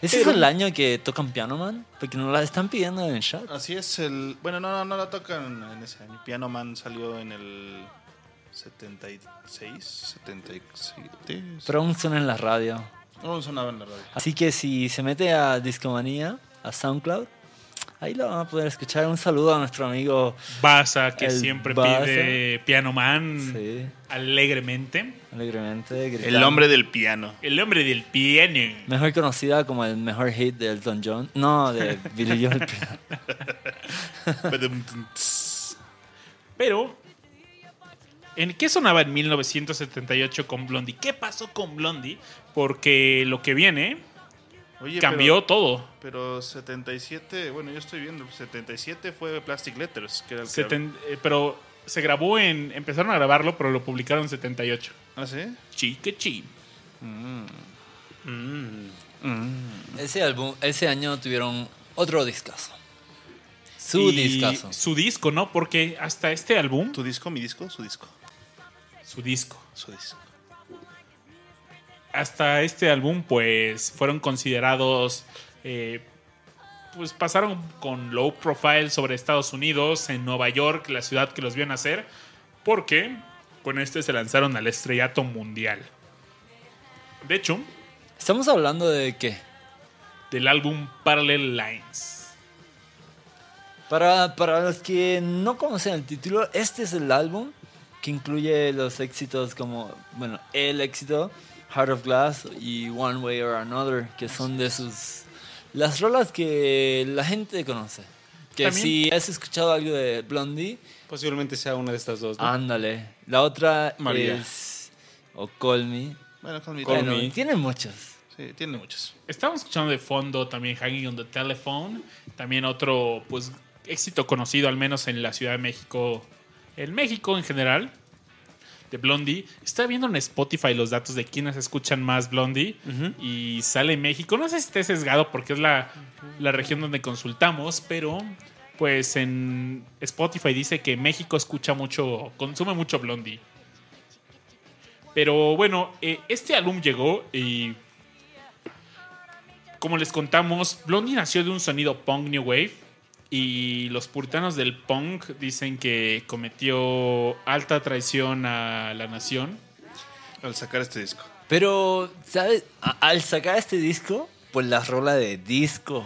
¿Ese Pero- es el año que tocan Piano Man? Porque nos la están pidiendo en el chat. Así es el. Bueno, no, no, no la tocan en ese año. Piano Man salió en el 76, 77. Pero aún suena en la radio. No sonaba en la radio. Así que si se mete a Discomanía, a SoundCloud, ahí lo van a poder escuchar. Un saludo a nuestro amigo. Baza, que siempre Baza. pide Piano Man Sí, alegremente. alegremente. El hombre del piano. El hombre del piano. Mejor conocida como el mejor hit de Elton John. No, de Billy Joel. Pero, ¿en qué sonaba en 1978 con Blondie? ¿Qué pasó con Blondie? Porque lo que viene Oye, cambió todo. Pero, pero 77, bueno, yo estoy viendo. 77 fue Plastic Letters, que era el que. Seten- eh, pero se grabó en. Empezaron a grabarlo, pero lo publicaron en 78. ¿Ah, sí? Chi, que chi. ese, álbum, ese año tuvieron otro discazo. Su Y discazo. Su disco, ¿no? Porque hasta este álbum. ¿Tu disco, mi disco? Su disco. Su disco. Su disco. Hasta este álbum, pues fueron considerados. eh, pues pasaron con low profile sobre Estados Unidos, en Nueva York, la ciudad que los vio nacer, porque con este se lanzaron al estrellato mundial. De hecho, Estamos hablando de qué? del álbum Parallel Lines. Para, para los que no conocen el título, este es el álbum que incluye los éxitos como, bueno, el éxito, Heart of Glass y One Way or Another, que son de sus... Las rolas que la gente conoce. Que También- si has escuchado algo de Blondie, Posiblemente sea una de estas dos. ¿no? ándale. La otra María. es... O Call Me. Bueno, con mi Call Bueno, Me. tiene muchos. Sí, tiene muchos. Estábamos escuchando de fondo también Hanging on the Telephone, también otro pues éxito conocido al menos en la Ciudad de México, en México en general, de Blondie. Estaba viendo en Spotify los datos de quienes escuchan más Blondie y sale México. No sé si esté sesgado porque es la, la región donde consultamos, pero pues en Spotify dice que México escucha mucho, consume mucho Blondie. Pero bueno, eh, este álbum llegó y como les contamos, Blondie nació de un sonido punk new wave y los puritanos del punk dicen que cometió alta traición a la nación. Al sacar este disco. Pero, ¿sabes? A- al sacar este disco, pues la rola de disco.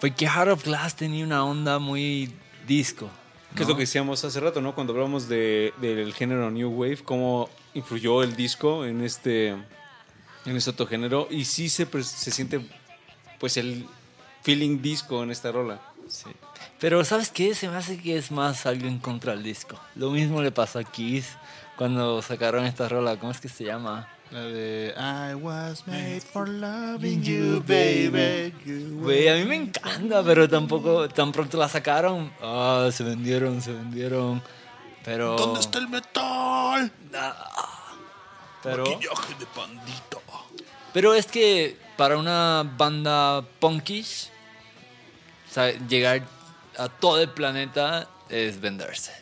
Porque Heart of Glass tenía una onda muy disco. Que es ¿no? lo que decíamos hace rato, ¿no? Cuando hablamos de, del género New Wave, cómo influyó el disco en este, en este otro género. Y sí se, se siente, pues, el feeling disco en esta rola. Sí. Pero ¿sabes qué? Se me hace que es más algo en contra del disco. Lo mismo le pasó a Kiss cuando sacaron esta rola. ¿Cómo es que se llama? La de I was made for loving you, baby. Güey, a mí me encanta, pero tampoco, tan pronto la sacaron. Ah, se vendieron, se vendieron. Pero... ¿Dónde está el metal? Pero... Maquillaje de pandito. Pero es que para una banda punkish, llegar a todo el planeta es venderse.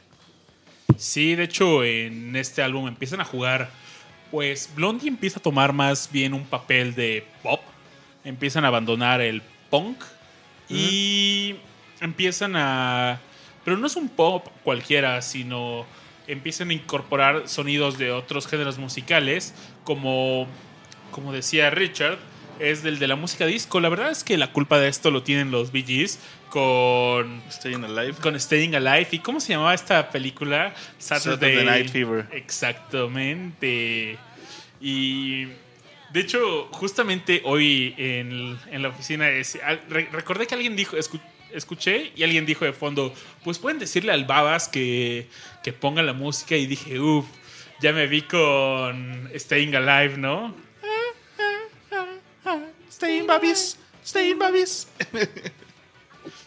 Sí, de hecho, en este álbum empiezan a jugar. Pues Blondie empieza a tomar más bien un papel de pop. Empiezan a abandonar el punk. Y empiezan a. Pero no es un pop cualquiera, sino empiezan a incorporar sonidos de otros géneros musicales. Como, como decía Richard, es del de la música disco. La verdad es que la culpa de esto lo tienen los Bee Gees con Staying Alive. con Staying Alive. ¿Y cómo se llamaba esta película? Saturday, Saturday Night Fever. Exactamente. Y de hecho, justamente hoy en, en la oficina es- re- recordé que alguien dijo, escu- escuché y alguien dijo de fondo, pues pueden decirle al Babas que, que ponga la música y dije, uff, ya me vi con Staying Alive, ¿no? Staying Babies. Staying Babies.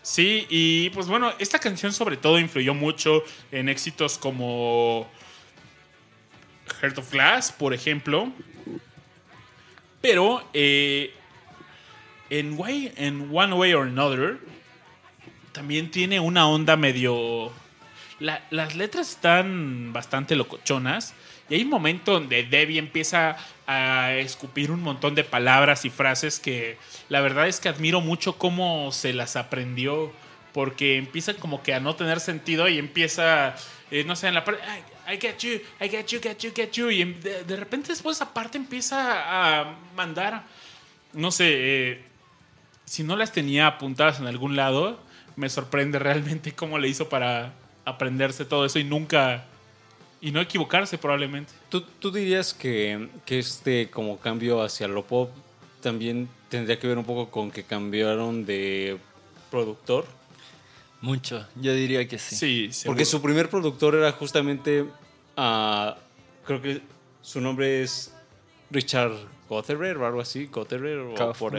Sí, y pues bueno, esta canción sobre todo influyó mucho en éxitos como Heart of Glass, por ejemplo. Pero eh, en, way, en One Way or Another también tiene una onda medio la- las letras están bastante locochonas. Y hay un momento donde Debbie empieza a escupir un montón de palabras y frases que la verdad es que admiro mucho cómo se las aprendió. Porque empieza como que a no tener sentido y empieza, eh, no sé, en la parte, "I- get you, I get you, get you, get you. Y em- de, de repente después esa parte empieza a mandar, no sé, eh, si no las tenía apuntadas en algún lado, me sorprende realmente cómo le hizo para aprenderse todo eso y nunca, y no equivocarse probablemente. ¿Tú, tú dirías que, que este como cambio hacia lo pop también tendría que ver un poco con que cambiaron de productor? Mucho, yo diría que sí. Sí, Porque su primer productor era justamente, ah, creo que su nombre es Richard Gotterer o algo así, Gotterer o Kaufman. por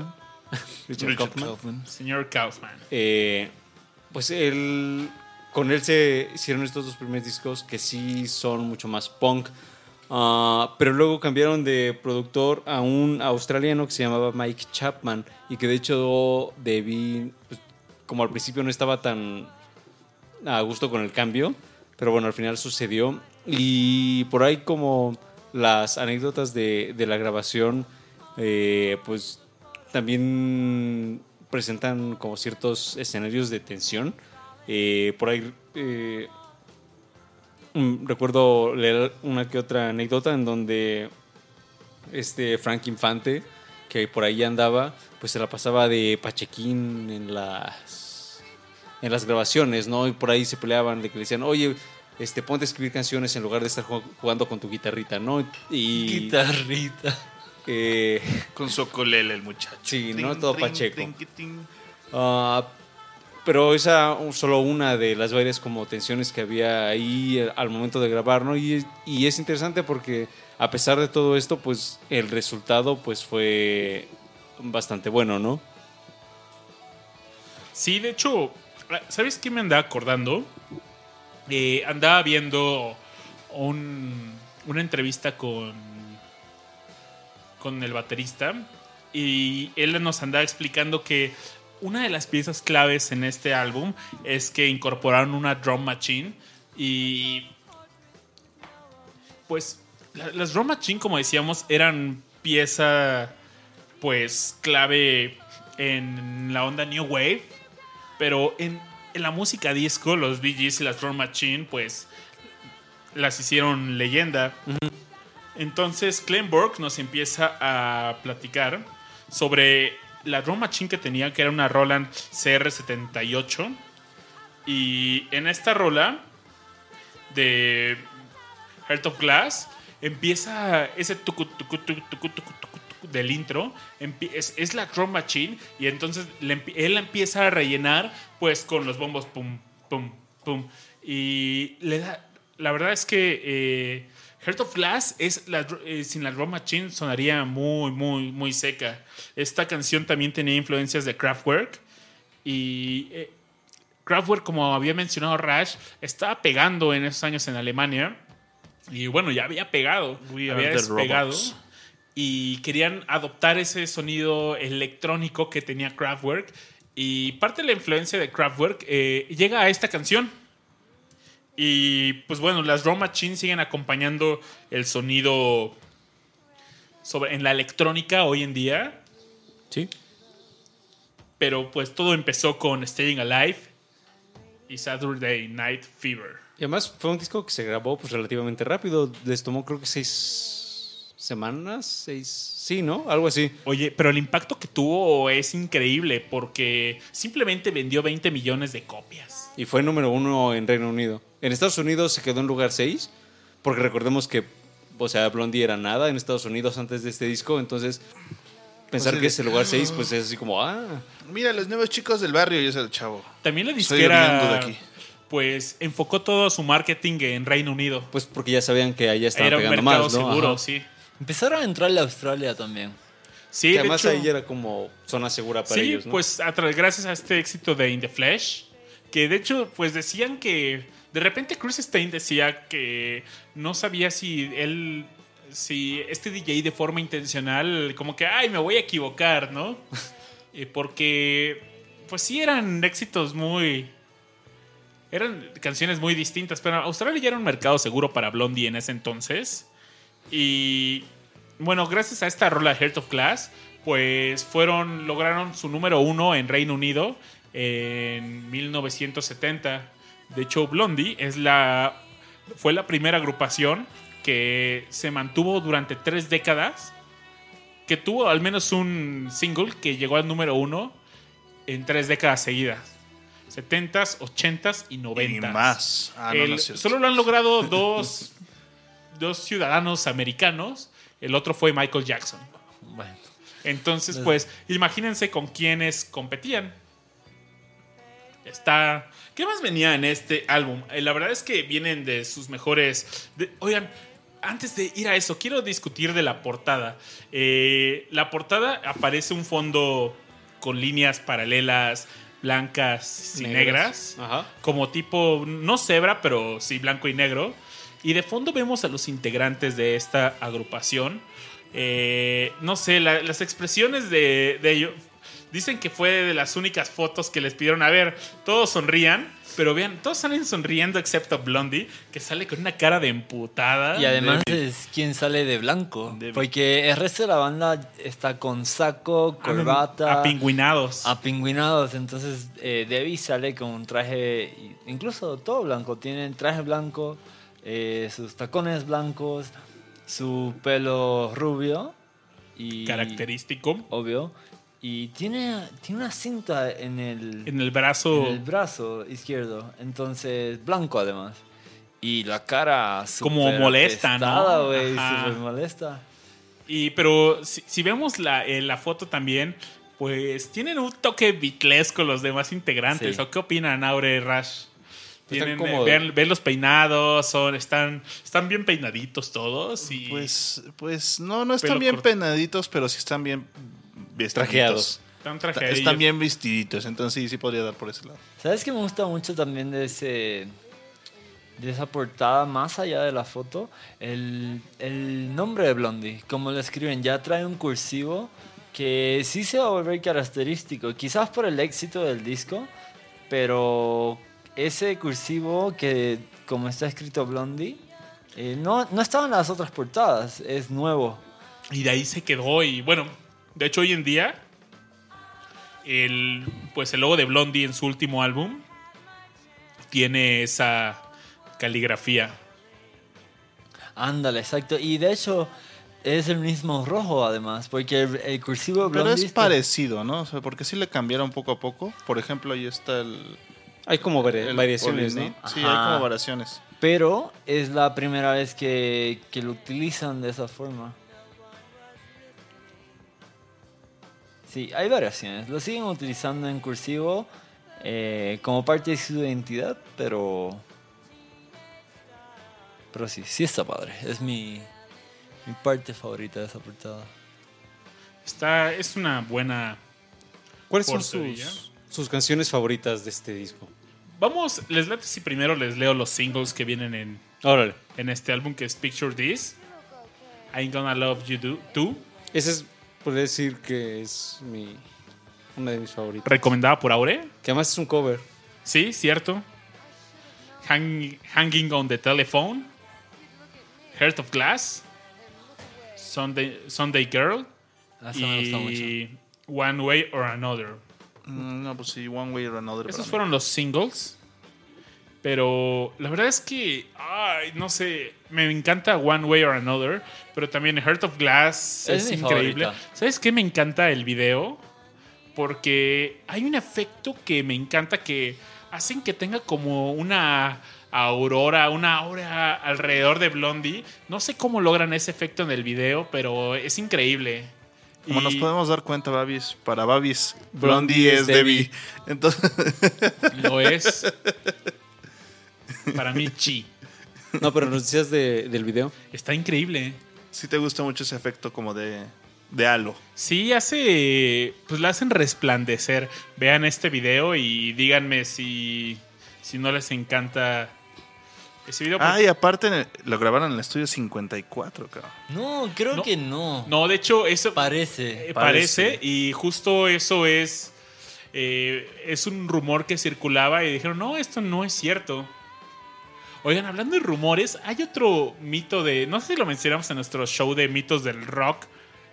Richard, Richard Kaufman. señor Kaufman. Eh, pues él, con él se hicieron estos dos primeros discos que sí son mucho más punk. Ah, pero luego cambiaron de productor a un australiano que se llamaba Mike Chapman y que de hecho Debbie, pues, como al principio no estaba tan a gusto con el cambio, pero bueno, al final sucedió. Y por ahí como las anécdotas de, de la grabación, eh, pues también presentan como ciertos escenarios de tensión. Eh, por ahí eh, mm, recuerdo leer una que otra anécdota en donde este Frank Infante, que por ahí andaba, pues se la pasaba de Pachequín en las en las grabaciones, ¿no? Y por ahí se peleaban de que le decían, oye, este, ponte a escribir canciones en lugar de estar ju- jugando con tu guitarrita, ¿no? Y Guitarrita. eh, Con su el muchacho. Sí, ¿no? Todo trin, pacheco. trin, trin. Ah, pero esa solo una de las varias como tensiones que había ahí eh, al momento de grabar, ¿no? Y, y es interesante porque a pesar de todo esto, pues el resultado pues fue bastante bueno, ¿no? Sí, de hecho, ¿sabes qué me andaba acordando? Eh, andaba viendo un- una entrevista con, con el baterista y él nos andaba explicando que una de las piezas claves en este álbum es que incorporaron una drum machine y pues la- las drum machine como decíamos eran pieza pues clave en la onda new wave pero en, en la música disco, los Bee Gees y las Drum Machine, pues las hicieron leyenda. Entonces, Clem Burke nos empieza a platicar sobre la Drum Machine que tenía, que era una Roland CR78. Y en esta rola de Heart of Glass empieza ese tucu, tucu, tucu, del intro. Es, es la drum machine y entonces él empieza a rellenar pues con los bombos pum, pum, pum. Y le da... La verdad es que eh, Heart of Glass es la, eh, sin la drum machine sonaría muy, muy, muy seca. Esta canción también tenía influencias de Kraftwerk y... eh, Kraftwerk, como había mencionado Rash, estaba pegando en esos años en Alemania. Y bueno, ya había pegado. We había despegado. Y querían adoptar ese sonido electrónico que tenía Kraftwerk. Y parte de la influencia de Kraftwerk eh, llega a esta canción. Y pues bueno, las drum machines siguen acompañando el sonido sobre, en la electrónica hoy en día. Sí. Pero pues todo empezó con Staying Alive y Saturday Night Fever. Y además fue un disco que se grabó pues relativamente rápido. Les tomó creo que seis semanas, seis... Sí, ¿no? Algo así. Oye, pero el impacto que tuvo es increíble porque simplemente vendió 20 millones de copias. Y fue número uno en Reino Unido. En Estados Unidos se quedó en lugar 6, porque recordemos que, o sea, Blondie era nada en Estados Unidos antes de este disco, entonces pensar Pues, que es el lugar 6, pues es así como, ah, Mira, los nuevos chicos del barrio y es el chavo. También la Soy disquera de aquí. pues enfocó todo su marketing en Reino Unido. pues porque ya sabían que allá Era un pegando mercado más, ¿no? seguro, Ajá. sí. Empezaron a entrarle a Australia también. Sí, Que de además hecho, ahí era como zona segura para sí, ellos, ¿no? pues gracias a este éxito de In the Flesh, que de hecho pues decían que de repente Chris Stein decía que no sabía si él si este DJ de forma intencional como que ay me voy a equivocar, ¿no? Eh, porque pues sí eran éxitos muy eran canciones muy distintas, pero Australia ya era un mercado seguro para Blondie en ese entonces. Y bueno, gracias a esta rola Heart of Glass, pues fueron, lograron su número uno en Reino Unido en 1970. De hecho, Blondie es la, fue la primera agrupación que se mantuvo durante tres décadas, que tuvo al menos un single que llegó al número uno en tres décadas seguidas. 70s, 80s y 90s. Y más. Ah, no, El- no es cierto. solo lo han logrado dos, dos ciudadanos americanos. El otro fue Michael Jackson. Bueno, Entonces, pues, imagínense con quiénes competían. Está. ¿Qué más venía en este álbum? Eh, la verdad es que vienen de sus mejores. de- Oigan, antes de ir a eso, quiero discutir de la portada. Eh, la portada aparece un fondo con líneas paralelas, blancas y negras Ajá. como tipo, no cebra, pero sí blanco y negro. Y de fondo vemos a los integrantes de esta agrupación. Eh, no sé, la- las expresiones de, de ellos dicen que fue de las únicas fotos que les pidieron. A ver, todos sonrían, pero vean, todos salen sonriendo excepto Blondie, que sale con una cara de emputada. y además es quien sale de blanco. Porque el resto de la banda está con saco, corbata, Apingüinados. apingüinados. Entonces eh, Debbie sale con un traje, incluso todo blanco. Tiene traje blanco, eh, sus tacones blancos, su pelo rubio. Y, característico. Obvio. Y tiene, tiene una cinta en el, En el brazo. en el brazo izquierdo. Entonces, blanco además. Y la cara Como molesta, ¿no? apestada, súper molesta. Y, pero si, si vemos la, eh, la foto también, pues tienen un toque bitlesco los demás integrantes. Sí. ¿O qué opinan, Aure Rash? Tienen, eh, cómodos. vean, vean los peinados, son, están, están bien peinaditos todos. Y Pues, pues no, no están bien corto. peinaditos, pero sí están bien vestiditos. Trajeados. están Está- trajeadillos. Están bien vestiditos, entonces sí, sí podría dar por ese lado. ¿Sabes qué me gusta mucho también de ese de esa portada, más allá de la foto? El, el nombre de Blondie, como lo escriben, ya trae un cursivo que sí se va a volver característico, quizás por el éxito del disco, pero ese cursivo que, como está escrito Blondie, eh, no, no estaba en las otras portadas, es nuevo. Y de ahí se quedó. Y bueno, de hecho, hoy en día, el, pues el logo de Blondie en su último álbum tiene esa caligrafía. Ándale, exacto. Y de hecho es el mismo rojo además, porque el, el cursivo de Pero Blondie es está- parecido, ¿no? O sea, porque sí le cambiaron poco a poco. Por ejemplo, ahí está el... Hay como vari- el variaciones. ¿no? Sí, Ajá. hay como variaciones. Pero es la primera vez que, que lo utilizan de esa forma. Sí, hay variaciones. Lo siguen utilizando en cursivo eh, como parte de su identidad, pero... Pero sí, sí está padre. Es mi, mi parte favorita de esa portada. Está, es una buena. ¿Cuáles son Portería. sus, sus canciones favoritas de este disco? Vamos, les late si primero les leo los singles que vienen en, Órale. en este álbum que es Picture This. I'm Gonna Love You Do, Too. Ese es, podría decir que es mi, una de mis favoritas. Recomendada por Aure. Que además es un cover. Sí, cierto. Hang- hanging on the Telephone. Heart of Glass. Sunday, Sunday Girl. Ah, esa me gusta mucho. y One Way or Another. Mm, No, pues sí, One Way or Another. Esos fueron los singles. Pero la verdad es que, ay, no sé, me encanta One Way or Another, pero también Heart of Glass Es increíble. favorita. ¿Sabes qué? Me encanta el video porque hay un efecto que me encanta que hacen que tenga como una aurora, una aura alrededor de Blondie. No sé cómo logran ese efecto en el video, pero es increíble. Como Y- nos podemos dar cuenta, Babis, para Babis, Blondie Blondie es es Debbie. Entonces, Lo es. Para mí, chi. No, pero nos decías de- del video. Está increíble. sí te gusta mucho ese efecto como de, de halo. Sí, hace. Pues la hacen resplandecer. Vean este video y díganme si. Si no les encanta ese video. Ah, y aparte lo grabaron en el estudio 54, cabrón. No, creo No. que no. no, de hecho, eso Parece. eh, parece. Parece. Y justo eso es. eh, es un rumor que circulaba y dijeron, no, esto no es cierto. Oigan, hablando de rumores, hay otro mito de, no sé si lo mencionamos en nuestro show de mitos del rock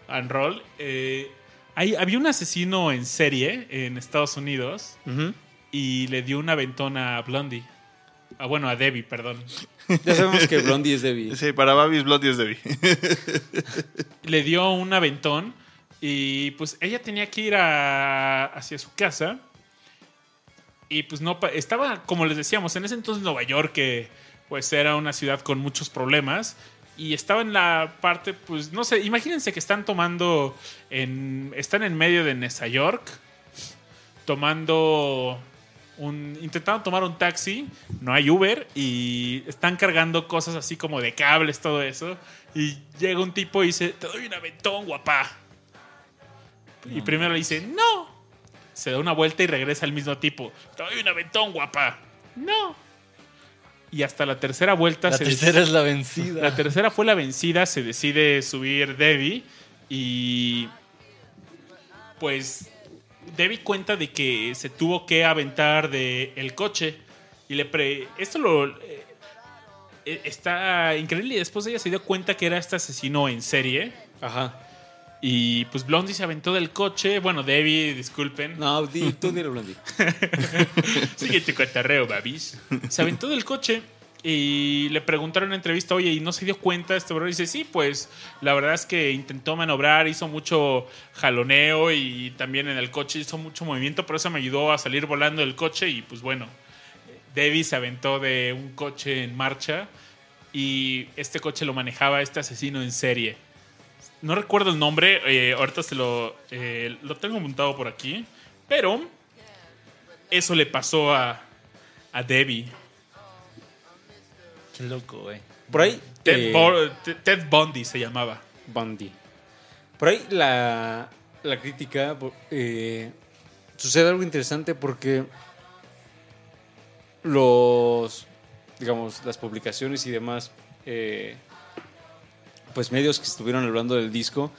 and roll. eh, hay- había un asesino en serie en Estados Unidos y le dio un aventón a Blondie. Ah, bueno, a Debbie, perdón. Ya sabemos que Blondie es Debbie. Sí, para Babis Bloody es Debbie. le dio un aventón y pues ella tenía que ir a- hacia su casa y pues no estaba como les decíamos en ese entonces Nueva York que pues era una ciudad con muchos problemas y estaba en la parte pues no sé imagínense que están tomando en están en medio de Nueva York tomando un intentando tomar un taxi, no hay Uber y están cargando cosas así como de cables, todo eso. Y llega un tipo y dice, te doy un aventón, guapá. Y primero le dice, no. Se da una vuelta y regresa el mismo tipo. Te doy un aventón, guapá. No. Y hasta la tercera vuelta La se tercera es la vencida. la tercera fue la vencida, se decide subir Debbie y pues Debbie cuenta de que se tuvo que aventar de el coche y le pre esto lo eh, eh, está increíble y después ella se dio cuenta que era este asesino en serie Ajá. y pues Blondie se aventó del coche, bueno Debbie, disculpen, No, tú dile Blondie. Sigue tu cotarreo, babis. Se aventó del coche y le preguntaron en una entrevista, oye, ¿y no se dio cuenta este bro? Y dice, sí, pues la verdad es que intentó manobrar, hizo mucho jaloneo y también en el coche hizo mucho movimiento, pero eso me ayudó a salir volando del coche y pues bueno, Debbie se aventó de un coche en marcha y este coche lo manejaba este asesino en serie. No recuerdo el nombre, eh, ahorita se lo, eh, lo tengo montado por aquí, pero eso le pasó a, a Debbie. Qué loco, güey. Por ahí. Ted, eh, Bo- Ted- Ted Bundy se llamaba. Bundy. Por ahí la, la crítica eh, sucede algo interesante porque los, digamos, las publicaciones y demás, eh, pues medios que estuvieron hablando del disco,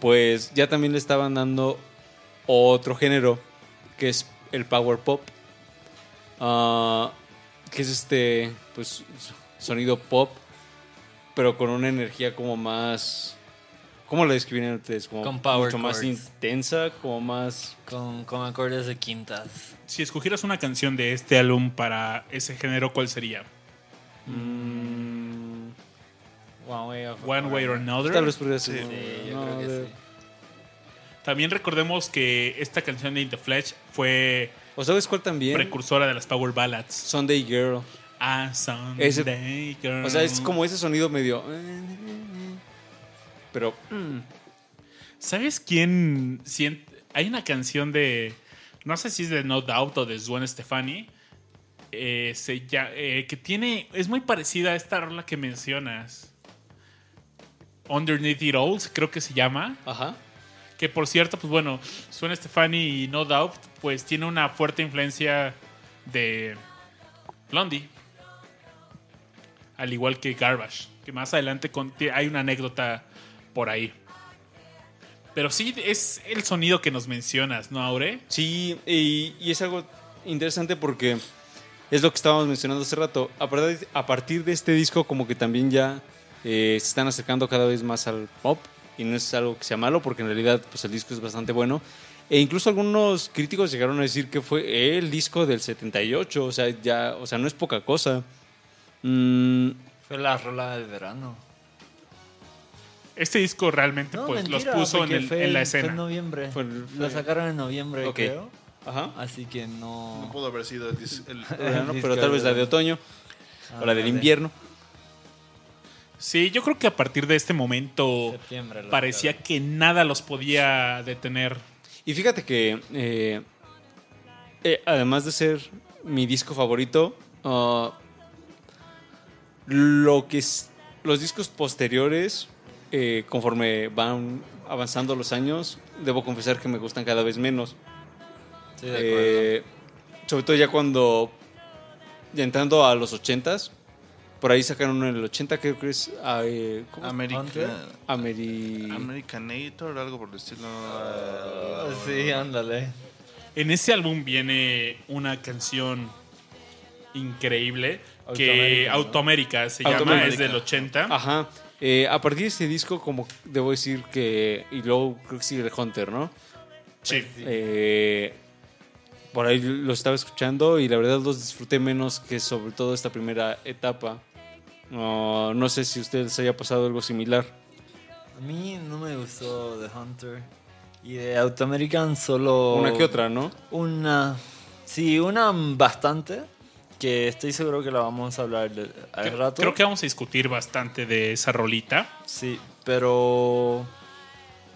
pues ya también le estaban dando otro género que es el power pop, Ah, que es este, pues, sonido pop, pero con una energía como más, ¿cómo lo describirían ustedes? Como Con power mucho más intensa, como más Con, con acordes de quintas. Si escogieras una canción de este álbum para ese género, ¿cuál sería? mm, One way, of- One Way or Another. Tal vez podría ser. Sí. Sí, yo creo que sí. También recordemos que esta canción de In the Flesh fue ¿O sabes cuál también? precursora de las Power Ballads. Sunday Girl. Ese-. O sea, es como ese sonido medio. Pero. mm, ¿Sabes quién? Hay una canción de. No sé si es de No Doubt o de Gwen Stefani. eh, se eh, que tiene. Es muy parecida a esta rola que mencionas. Underneath It All, creo que se llama. Ajá. Que por cierto, pues bueno, Gwen Stefani y No Doubt, pues tiene una fuerte influencia de Blondie. Al igual que Garbage. Que más adelante hay una anécdota por ahí. Pero sí, es el sonido que nos mencionas, ¿no, Aure? Sí, y, es algo interesante porque es lo que estábamos mencionando hace rato. A partir, a partir de este disco, como que también ya eh, se están acercando cada vez más al pop. Y no es algo que sea malo, porque en realidad pues, el disco es bastante bueno. E incluso algunos críticos llegaron a decir que fue el disco del 78. O sea, ya, o sea no es poca cosa. Mm, Fue la rola del verano. Este disco realmente No, pues mentira, los puso en, el- fue- en la Fue en escena. noviembre. Fue Lo sacaron en noviembre, creo. ajá. Así que no. No pudo haber sido el, dis- el- Bueno, disco pero tal vez la de otoño o la del invierno. Sí, yo creo que a partir de este momento parecía que nada los podía detener. Y fíjate que, eh, eh, además de ser mi disco favorito, ah, lo que es- los discos posteriores, eh, conforme van avanzando los años, debo confesar que me gustan cada vez menos. Sí, de acuerdo. Eh, sobre todo ya cuando, ya entrando a los 80s, por ahí sacaron en el 80, creo que es eh, ¿cómo? America, Ameri- Americanator, algo por el estilo. Ah, eh, sí, ándale. En ese álbum viene una canción increíble que. Autoamérica se llama, Autoamérica. es del 80. Ajá. Eh, a partir de este disco, como debo decir que. Y luego creo que sigue el Hunter, ¿no? Sí. Eh, por ahí lo estaba escuchando y la verdad los disfruté menos que sobre todo esta primera etapa. No, no sé si a ustedes haya pasado algo similar. A mí no me gustó The Hunter. Y de Automerican solo. Una que otra, ¿no? Una. Sí, una bastante. Que estoy seguro que la vamos a hablar de- al Creo- rato. Creo que vamos a discutir bastante de esa rolita. Sí, pero.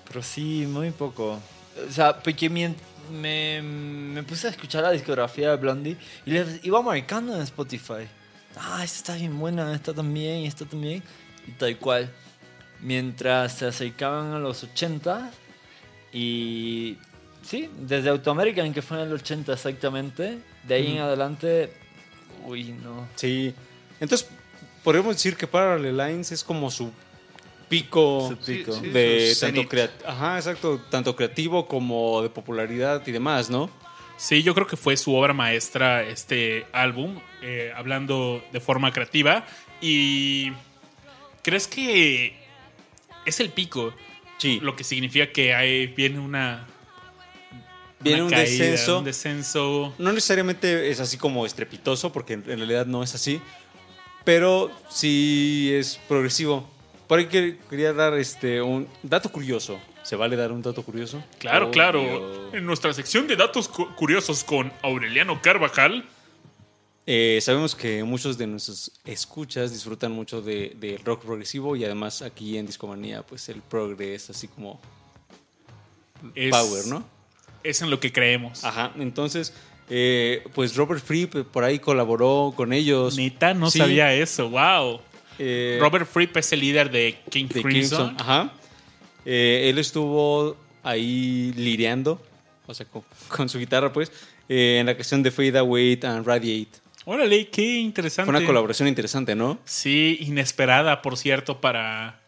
Pero sí, muy poco. O sea, porque mien- me, me puse a escuchar la discografía de Blondie y les iba marcando en Spotify. Ah, esta está bien buena, esta también, esta también. Y tal cual. Mientras se acercaban a los 80 y. Sí, desde Autoamerican, que fue en el 80 exactamente. De ahí en adelante. Uy, no. Sí. Entonces, podríamos decir que Parallel Lines es como su pico Su pico. Sí, sí. de su tanto Ajá, exacto, tanto creativo como de popularidad y demás, ¿no? Sí, yo creo que fue su obra maestra este álbum, eh, hablando de forma creativa. ¿Y crees que es el pico? Sí. Lo que significa que hay, viene una. Viene un caída, descenso. Un descenso. No necesariamente es así como estrepitoso, porque en realidad no es así. Pero sí es progresivo. Por ahí que- quería dar este un dato curioso. ¿Se vale dar un dato curioso? Claro, Obvio. claro. En nuestra sección de datos cu- curiosos con Aureliano Carvajal. Eh, sabemos que muchos de nuestros escuchas disfrutan mucho de, de rock progresivo y además aquí en Discomanía, pues el progress así como Es, power, ¿no? Es en lo que creemos. Ajá, entonces, eh, pues Robert Fripp eh, por ahí colaboró con ellos. Neta, no Sí. sabía eso. Wow. Eh, Robert Fripp es el líder de King de Crimson. Crimson, Ajá. Eh, él estuvo ahí lireando, o sea, con, con su guitarra, pues, en la canción de Fade Away and Radiate. Órale, qué interesante. Fue una colaboración interesante, ¿no? Sí, inesperada, por cierto, para,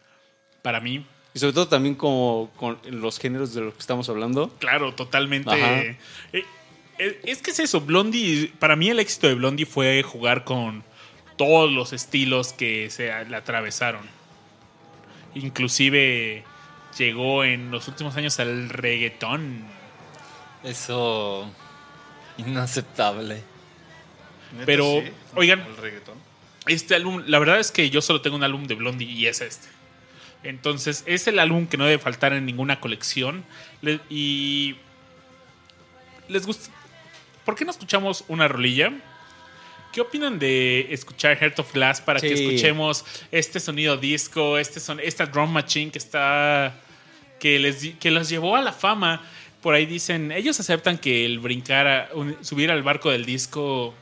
para mí. Y sobre todo también como con los géneros de los que estamos hablando. Claro, totalmente. Eh, eh, es que es eso, Blondie, para mí el éxito de Blondie fue jugar con todos los estilos que se le atravesaron. Inclusive llegó en los últimos años al reggaetón. Eso. Inaceptable. Pero, sí, oigan. El reggaetón. Este álbum, la verdad es que yo solo tengo un álbum de Blondie y es este. Entonces, es el álbum que no debe faltar en ninguna colección. Le- y. ¿Les gusta? ¿Por qué no escuchamos una rolilla? ¿Qué opinan de escuchar Heart of Glass para que escuchemos este sonido disco, este son, esta drum machine que está. que les que los llevó a la fama? Por ahí dicen, ellos aceptan que el brincar, a- un- subir al barco del disco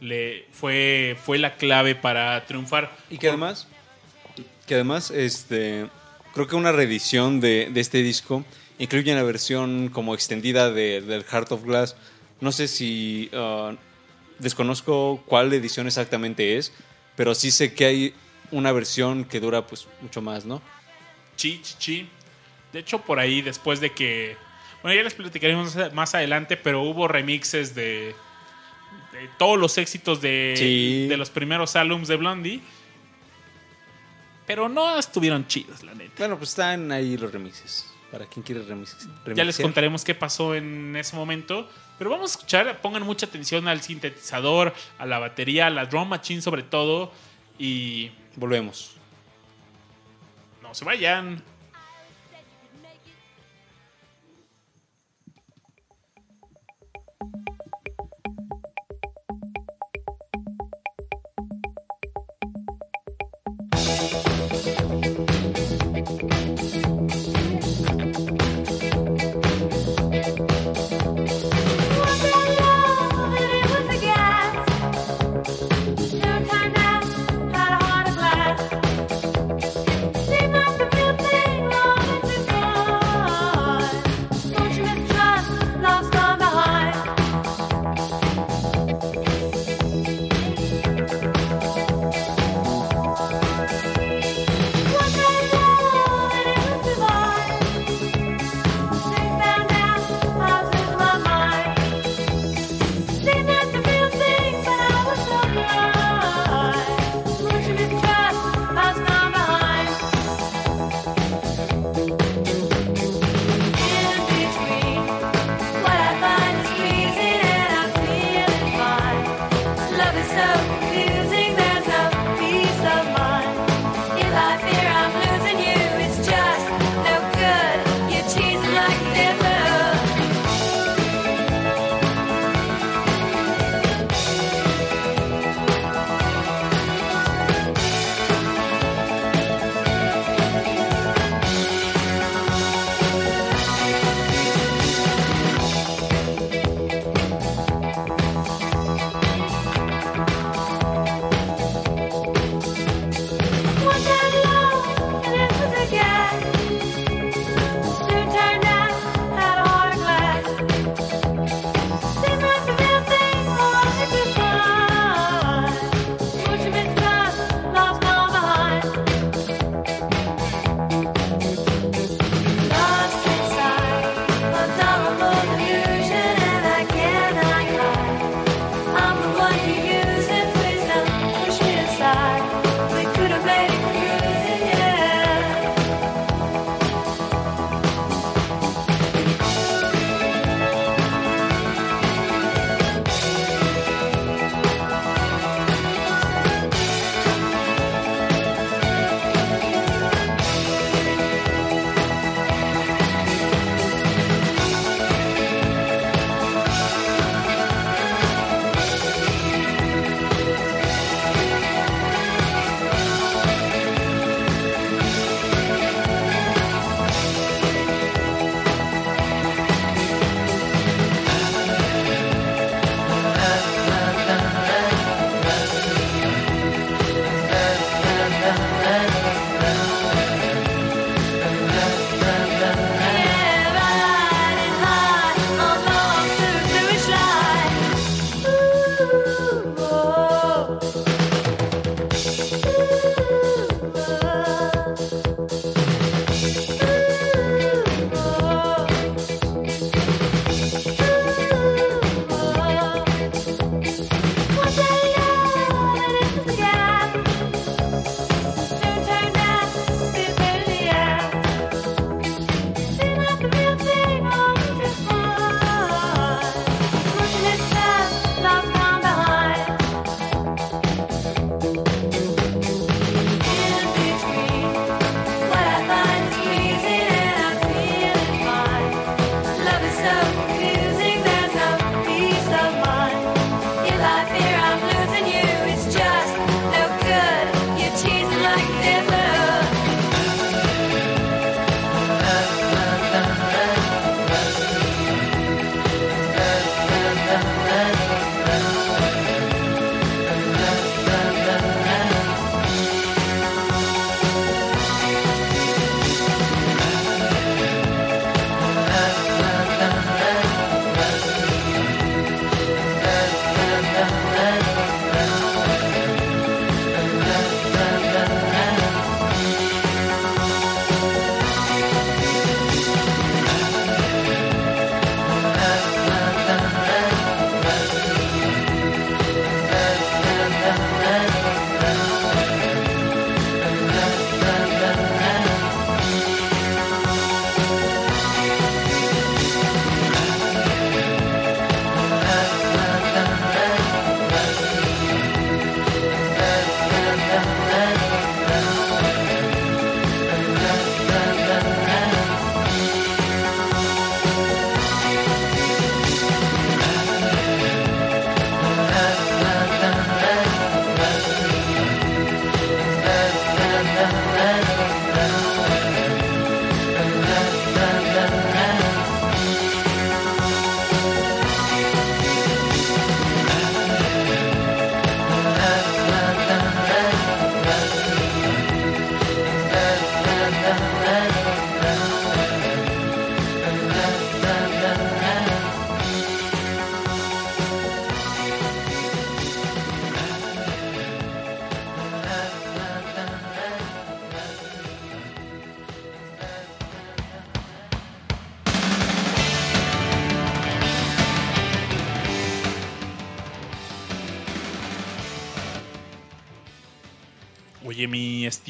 le fue, fue la clave para triunfar. Y que además, que además, este, creo que una reedición de, de este disco incluye una versión como extendida de- del Heart of Glass. No sé si, ah, desconozco cuál edición exactamente es, pero sí sé que hay una versión que dura pues mucho más, ¿no? Chi, chi, chi. De hecho, por ahí, después de que. Bueno, ya les platicaremos más adelante, pero hubo remixes de, de todos los éxitos de, Sí. de los primeros álbums de Blondie. Pero no estuvieron chidos, la neta. Bueno, pues están ahí los remixes. Para quien quiere remixes. Ya les contaremos qué pasó en ese momento. Pero vamos a escuchar, pongan mucha atención al sintetizador, a la batería, a la drum machine sobre todo. Y Volvemos. no se vayan.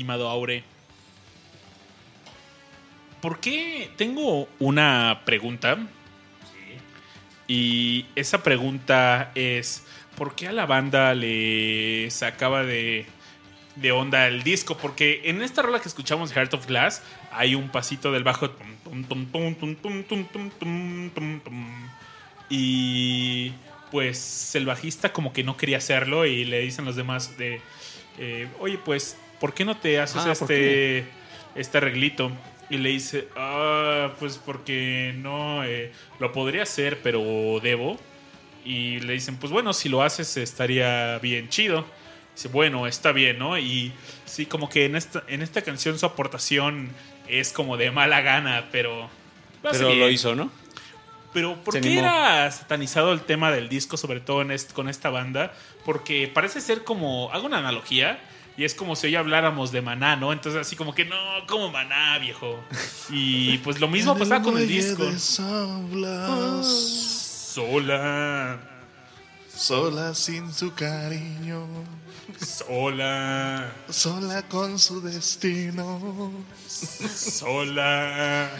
estimado Aure. ¿Por qué? Tengo una pregunta. Y esa pregunta es, ¿por qué a la banda le sacaba de, de onda el disco? Porque en esta rola que escuchamos, Heart of Glass, hay un pasito del bajo. Y pues el bajista como que no quería hacerlo y le dicen los demás de, oye, pues ¿por qué no te haces Ah, ¿por este, este arreglito? Y le dice, ah, pues porque no, eh, lo podría hacer, pero debo. Y le dicen, pues bueno, si lo haces estaría bien chido. Dice, bueno, está bien, ¿no? Y sí, como que en esta, en esta canción su aportación es como de mala gana, pero... Pero lo hizo, ¿no? Pero ¿por Se qué animó. era satanizado el tema del disco, sobre todo en est- con esta banda? Porque parece ser como, hago una analogía, y es como si hoy habláramos de Maná, ¿no? Entonces así como que, no, como Maná, viejo. Y pues lo mismo pasaba con el disco. Sola, Sola sin su cariño, sola, sola con su destino, sola.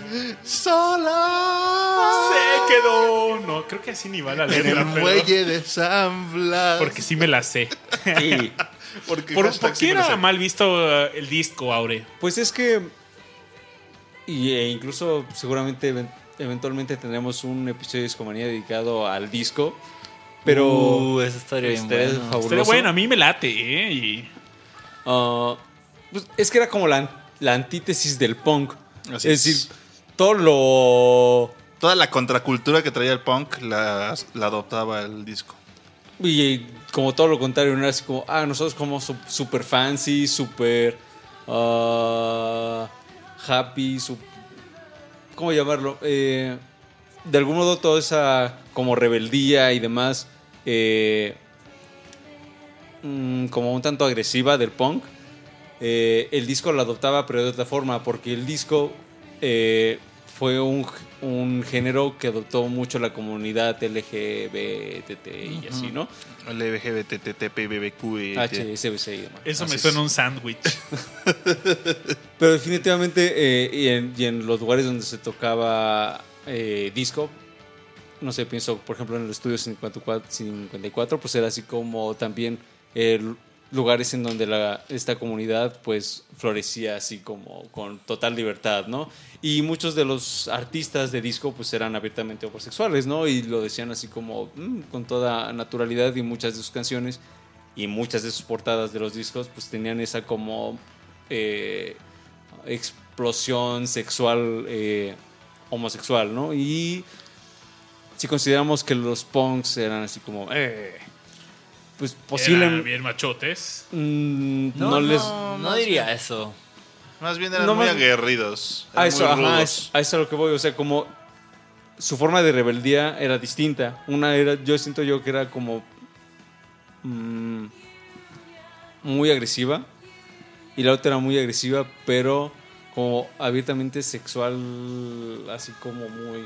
sola Se quedó. No, creo que así ni va la en letra, el pero- muelle de San Blas. Porque sí me la sé. Sí. Porque ¿Por, por qué era mal visto eh, el disco, Aure? Pues es que. Y e incluso seguramente even- eventualmente tendremos un episodio de Discomanía dedicado al disco. Pero. Uh, esa estaría bien buena. fabuloso. Pero bueno, a mí me late, ¿eh? Y Ah, pues es que era como la, la antítesis del punk. Así es es. decir, todo lo. Toda la contracultura que traía el punk la, la adoptaba el disco. Y como todo lo contrario, no era así como, ah, nosotros como su- super fancy, super ah, happy, su- ¿cómo llamarlo? Eh, de algún modo toda esa como rebeldía y demás, eh, mm, como un tanto agresiva del punk, eh, el disco lo adoptaba pero de otra forma, porque el disco eh, fue un, un género que adoptó mucho la comunidad LGBT y así, ¿no? LGBTTPBBQ y HSBC y demás. Eso me suena es. un sándwich. Pero definitivamente, eh, y, en, y en los lugares donde se tocaba eh, disco, no sé, pienso, por ejemplo, en el estudio 54, 54 pues era así como también eh, lugares en donde la, esta comunidad pues florecía así como con total libertad, ¿no? Y muchos de los artistas de disco pues eran abiertamente homosexuales, ¿no? Y lo decían así como mm, con toda naturalidad y muchas de sus canciones y muchas de sus portadas de los discos pues tenían esa como eh, explosión sexual eh, homosexual, ¿no? Y si consideramos que los punks eran así como, eh, pues Eran posiblemente bien machotes. mm, no, No, les... no, diría bien. eso. Más bien eran No, muy más- aguerridos. A eso, muy ajá, es- a eso a lo que voy, o sea, como su forma de rebeldía era distinta. Una era, yo siento yo que era como mm, muy agresiva y la otra era muy agresiva, pero como abiertamente sexual, así como muy...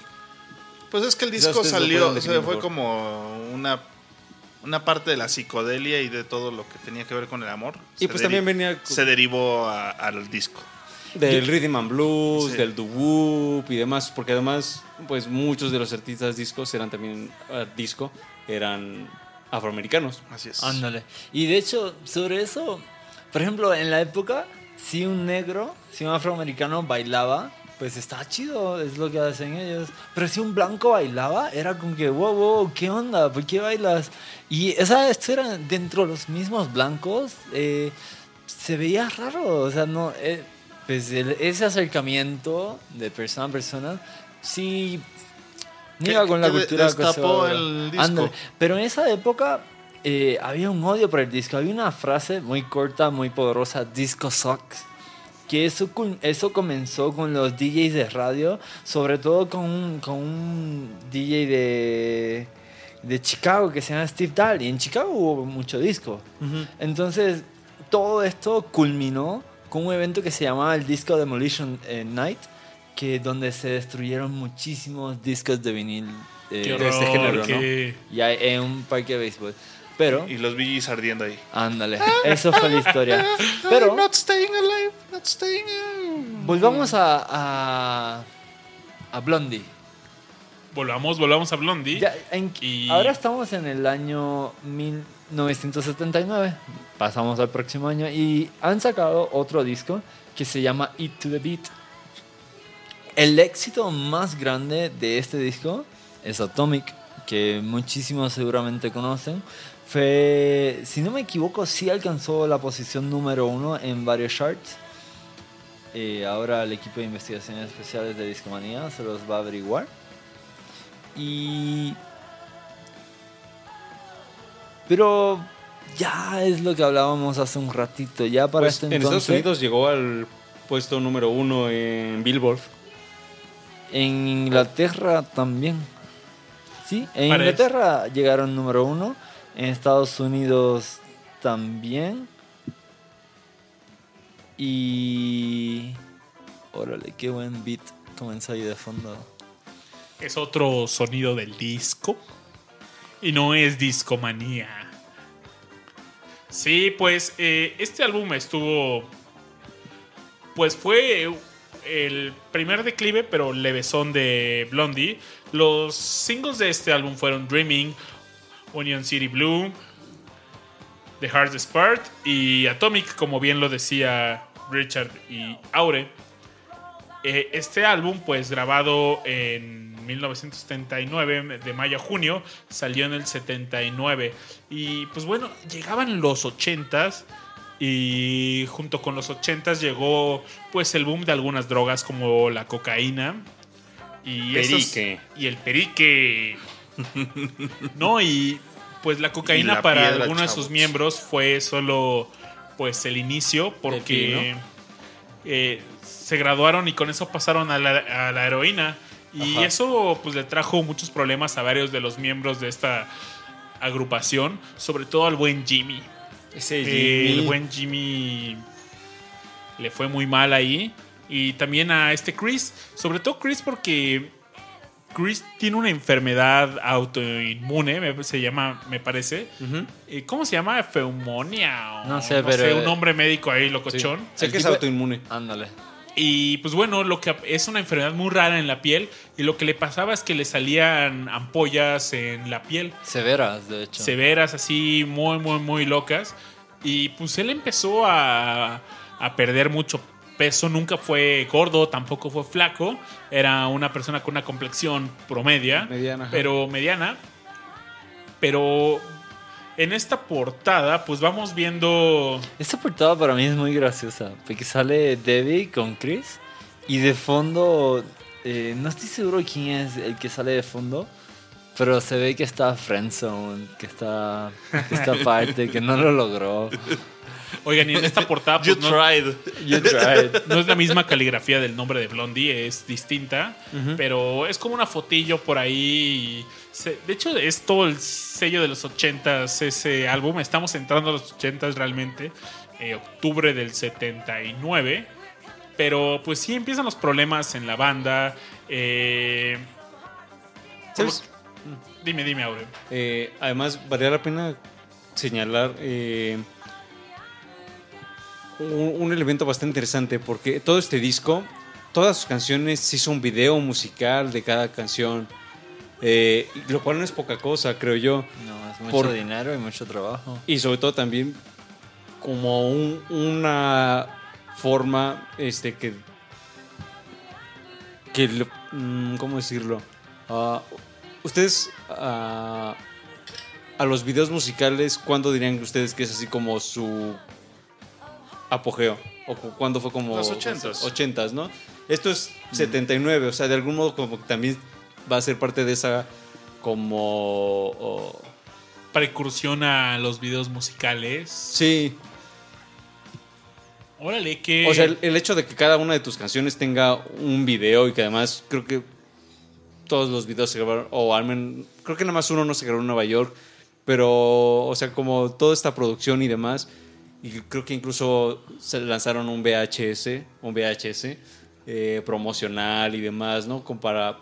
Pues es que el disco salió, o sea, fue mejor. como una, una parte de la psicodelia y de todo lo que tenía que ver con el amor. Y Se pues también venía Se derivó a- al disco. del rhythm and blues, Sí. del doo-wop y demás, porque además, pues muchos de los artistas discos eran también, ah, disco, eran afroamericanos. Así es. Ándale. Y de hecho, sobre eso, por ejemplo, en la época, si un negro, si un afroamericano bailaba, pues estaba chido, es lo que hacen ellos. Pero si un blanco bailaba, era como que, wow, wow, ¿qué onda? ¿Por qué bailas? Y esa, esto era dentro de los mismos blancos, eh, se veía raro, o sea, no, eh, pues el- ese acercamiento de persona a persona, sí... no iba con la cultura destapó el disco. Pero en esa época eh, había un odio por el disco. Había una frase muy corta, muy poderosa, disco sucks. Que eso, eso comenzó con los DJs de radio, sobre todo con un, con un DJ de, de Chicago que se llama Steve Dahl. Y en Chicago hubo mucho disco. Entonces, todo esto culminó con un evento que se llamaba el Disco Demolition eh, Night, que donde se destruyeron muchísimos discos de vinil eh, de este género, ¿no? Y hay- en un parque de béisbol. Pero, Y los VGs ardiendo ahí. ándale, eso fue la historia. Pero, not staying alive, not staying alive. volvamos a, a, a Blondie. Volvamos, volvamos a Blondie. Ya, en- Y- Ahora estamos en el año 1979. Pasamos al próximo año y han sacado otro disco que se llama Eat to the Beat. El éxito más grande de este disco es Atomic, que muchísimos seguramente conocen. Fue, si no me equivoco, sí alcanzó la posición número uno en varios charts. Eh, ahora el equipo de investigaciones especiales de Discomanía se los va a averiguar. Y. Pero ya es lo que hablábamos hace un ratito. Ya para Pues, este en entonces. Estados Unidos llegó al puesto número uno en Billboard. En Inglaterra también. Sí, en Inglaterra llegaron número uno. En Estados Unidos también. Y. Órale, qué buen beat comenzó ahí de fondo. Es otro sonido del disco. Y no es discomanía. Sí, pues eh, este álbum estuvo. Pues fue el primer declive, pero levesón de Blondie. Los singles de este álbum fueron Dreaming, Union City Blue, The Hardest Part y Atomic, como bien lo decía Richard y Aure. Eh, este álbum, pues grabado en 1979, de mayo a junio, salió en el 79. Y pues bueno, llegaban los 80s y junto con los 80s llegó pues el boom de algunas drogas como la cocaína y esos- Perique. y el perique. No, y pues la cocaína la para piedra, algunos de sus miembros fue solo pues el inicio porque eh, se graduaron y con eso pasaron a la, a la heroína. Y Ajá. eso pues le trajo muchos problemas a varios de los miembros de esta agrupación, sobre todo al buen Jimmy. Ese Eh, Jimmy. el buen Jimmy le fue muy mal ahí. Y también a este Chris. Sobre todo Chris porque Chris tiene una enfermedad autoinmune, me- se llama, me parece. Eh, ¿Cómo se llama? Feumonia. o No sé, pero- un nombre médico ahí, Sí. locochón. Sé El que es autoinmune. Ándale. Y pues bueno, lo que es una enfermedad muy rara en la piel. Y lo que le pasaba es que le salían ampollas en la piel. Severas, de hecho. severas, así muy, muy, muy locas. Y pues él empezó a, a perder mucho peso. Nunca fue gordo, tampoco fue flaco. Era una persona con una complexión promedia, Mediana, ajá. pero mediana. Pero en esta portada, pues vamos viendo. Esta portada para mí es muy graciosa, porque sale Debbie con Chris y de fondo, eh, no estoy seguro quién es el que sale de fondo, pero se ve que está Friendzone, que está esta parte, que no lo logró. Oigan, y en esta portada, You pues, no, tried. You tried. no es la misma caligrafía del nombre de Blondie, es distinta, pero es como una fotillo por ahí. se- de hecho, es todo el sello de los 80s ese álbum. Estamos entrando a los 80s realmente, eh, octubre del 79. Pero pues sí empiezan los problemas en la banda. eh, ¿Sabes? lo- Dime, dime, Aure. Eh, además, valía la pena señalar eh, un, un elemento bastante interesante porque todo este disco, todas sus canciones se hizo un video musical de cada canción, eh, lo cual no es poca cosa, creo yo. No, es mucho Por- dinero y mucho trabajo. Y sobre todo también como un- una forma este que que mm, cómo decirlo Ah, ustedes ah, a los videos musicales cuándo dirían ustedes que es así como su apogeo o cu- cuándo fue como Los ochentas. ochentas, no esto es 79 o sea de algún modo como que también va a ser parte de esa como oh, Precursión a los videos musicales. sí Órale, que. O sea, el, el hecho de que cada una de tus canciones tenga un video y que además creo que todos los videos se grabaron, o al menos, creo que nada más uno no se grabó en Nueva York, pero, o sea, como toda esta producción y demás, y creo que incluso se lanzaron un VHS, un VHS eh, promocional y demás, ¿no? Como para,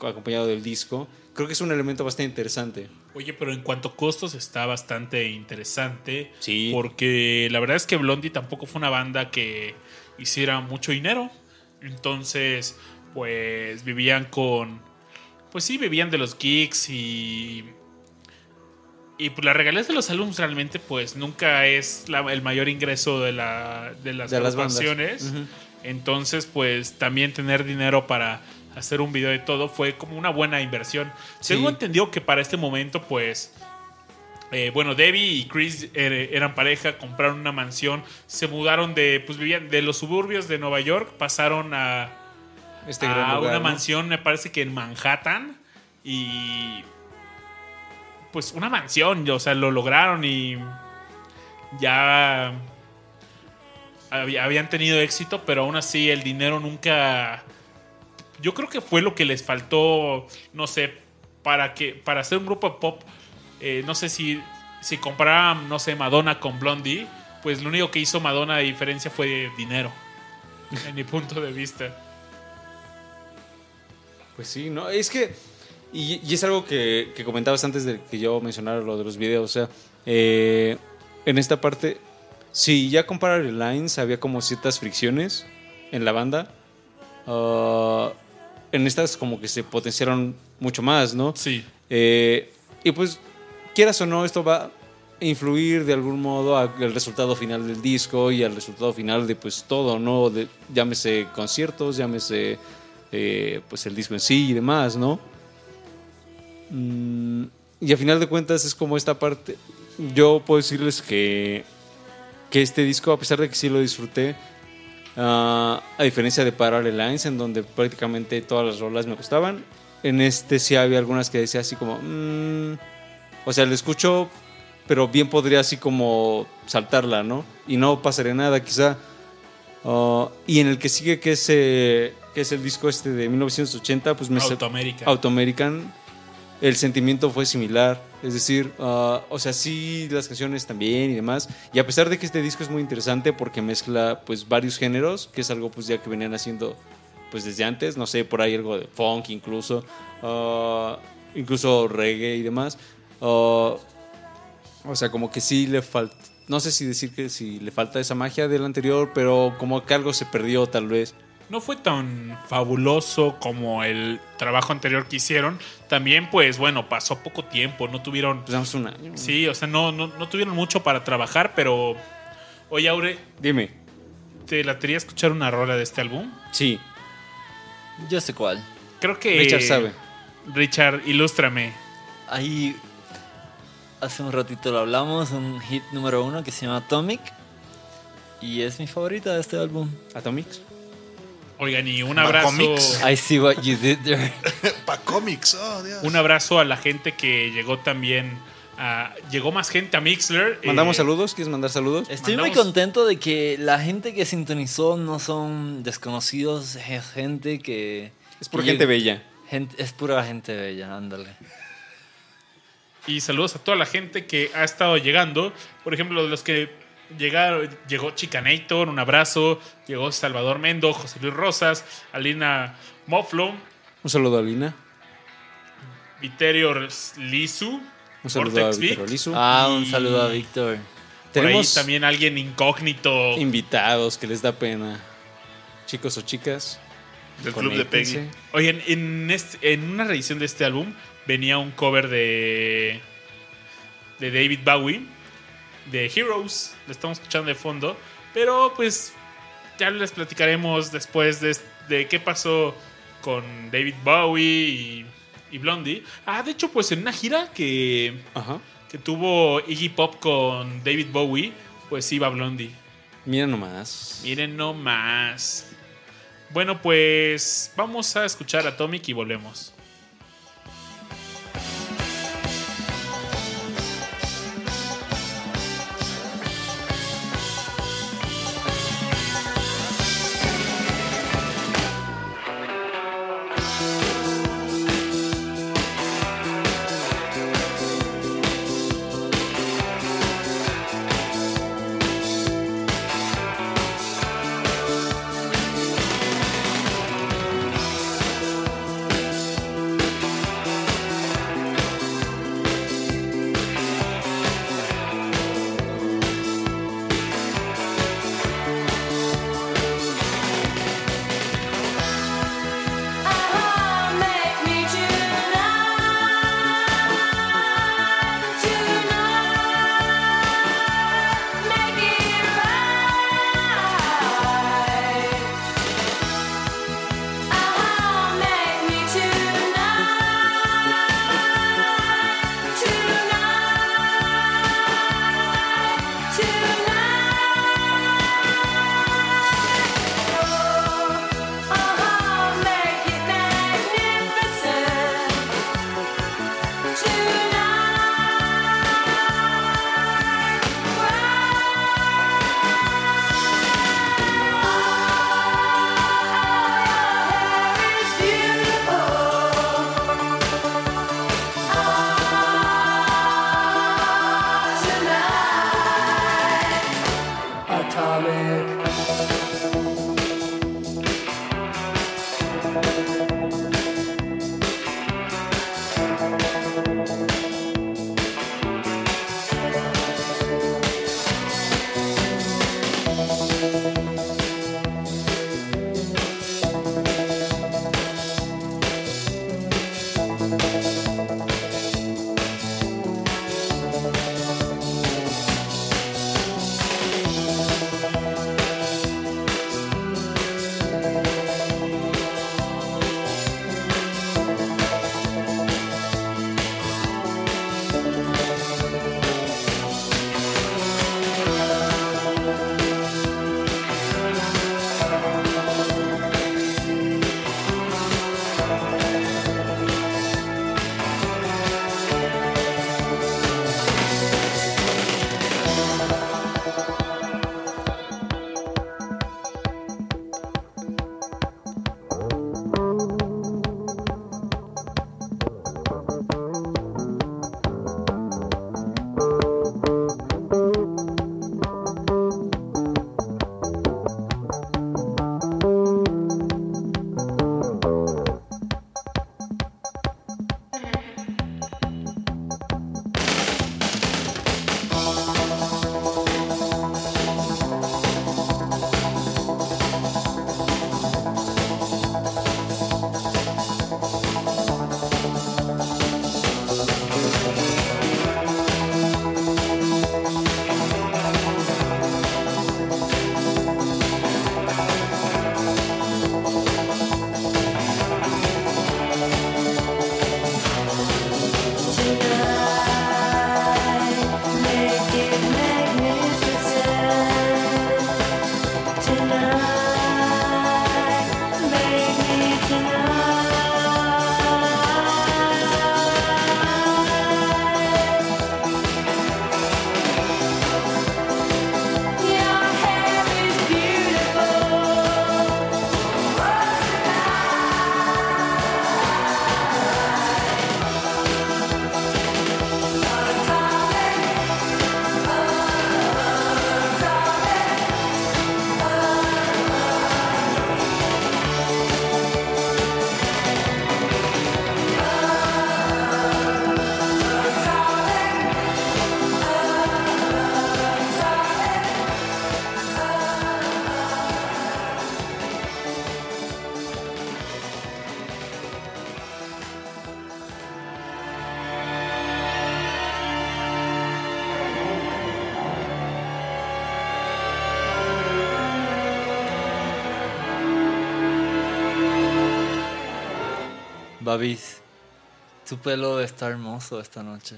acompañado del disco. Creo que es un elemento bastante interesante. Oye, pero en cuanto a costos está bastante interesante. Sí. Porque la verdad es que Blondie tampoco fue una banda que hiciera mucho dinero. Entonces, pues vivían con. Pues sí, vivían de los gigs y. Y pues las regalías de los álbumes realmente, pues nunca es la- el mayor ingreso de, la, de las De las. Ujú. Entonces, pues también tener dinero para hacer un video de todo fue como una buena inversión. Sí. Tengo entendido que para este momento, pues, eh, bueno, Debbie y Chris er- eran pareja, compraron una mansión, se mudaron de, pues vivían de los suburbios de Nueva York, pasaron a, Este a gran lugar, una ¿no? mansión, me parece que en Manhattan, y pues una mansión, o sea, lo lograron y ya hab- habían tenido éxito, pero aún así el dinero nunca. Yo creo que fue lo que les faltó, no sé, para que para hacer un grupo pop. eh, no sé si si no sé, Madonna con Blondie, pues lo único que hizo Madonna de diferencia fue dinero, en mi punto de vista. Pues sí, no, es que. Y, y es algo que, que comentabas antes de que yo mencionara lo de los videos. O sea, eh, en esta parte, si ya con Parallel Lines había como ciertas fricciones en la banda, ah, en estas como que se potenciaron mucho más, ¿no? Sí. Eh, y pues, quieras o no, esto va a influir de algún modo al resultado final del disco y al resultado final de pues todo, ¿no? De, llámese conciertos, llámese eh, pues el disco en sí y demás, ¿no? Mm, y a final de cuentas es como esta parte, yo puedo decirles que, que este disco, a pesar de que sí lo disfruté, ah, a diferencia de Parallel Lines, en donde prácticamente todas las rolas me gustaban, en este sí había algunas que decía así como, mm, o sea, le escucho, pero bien podría así como saltarla, ¿no? Y no pasaré nada, quizá. Ah, y en el que sigue, que es, eh, que es el disco este de 1980, pues me. Auto American. El sentimiento fue similar. Es decir, ah, o sea, sí, las canciones también y demás. Y a pesar de que este disco es muy interesante porque mezcla pues varios géneros, que es algo pues ya que venían haciendo pues desde antes, no sé, por ahí algo de funk incluso, ah, incluso reggae y demás. Ah, o sea, como que sí le falta, no sé si decir que si le falta esa magia del anterior, pero como que algo se perdió tal vez. No fue tan fabuloso como el trabajo anterior que hicieron. También, pues bueno, pasó poco tiempo, no tuvieron... Pues un año. Sí, o sea, no, no, no tuvieron mucho para trabajar, pero... Oye, Aure, Dime. ¿te la quería escuchar una rola de este álbum? Sí, Yo sé cuál. Creo que... Richard sabe. Richard, ilústrame. Ahí hace un ratito lo hablamos, un hit número uno que se llama Atomic. Y es mi favorita de este álbum. Atomics. Oigan, y un abrazo... I see what you did there. Pa' cómics, oh, Dios. Un abrazo a la gente que llegó también... a- llegó más gente a Mixler. ¿Mandamos eh, saludos? ¿Quieres mandar saludos? Estoy muy Mandamos- contento de que la gente que sintonizó no son desconocidos, es gente que... Es que gente bella. gente- es pura gente bella, ándale. Y saludos a toda la gente que ha estado llegando. Por ejemplo, los que llegaron, llegó Chicanator, un abrazo. Llegó Salvador Mendo, José Luis Rosas, Alina Moflo, Un saludo a Lina. Viterio Lisu, Un saludo a Vortex Vic. Víctor Olizu. Ah, un saludo a Víctor. Por ahí Tenemos también alguien incógnito. invitados que les da pena. Chicos o chicas. Del club de. Peggy. Oigan, en, este- en una reedición de este álbum venía un cover de, de David Bowie, de Heroes. Lo estamos escuchando de fondo. Pero pues ya les platicaremos después de, de qué pasó con David Bowie y, y Blondie. Ah, de hecho, pues en una gira que, Ajá. que tuvo Iggy Pop con David Bowie, pues iba Blondie. Mira nomás. Miren nomás. Bueno, pues vamos a escuchar a Atomic y volvemos. Babis, tu pelo está hermoso esta noche.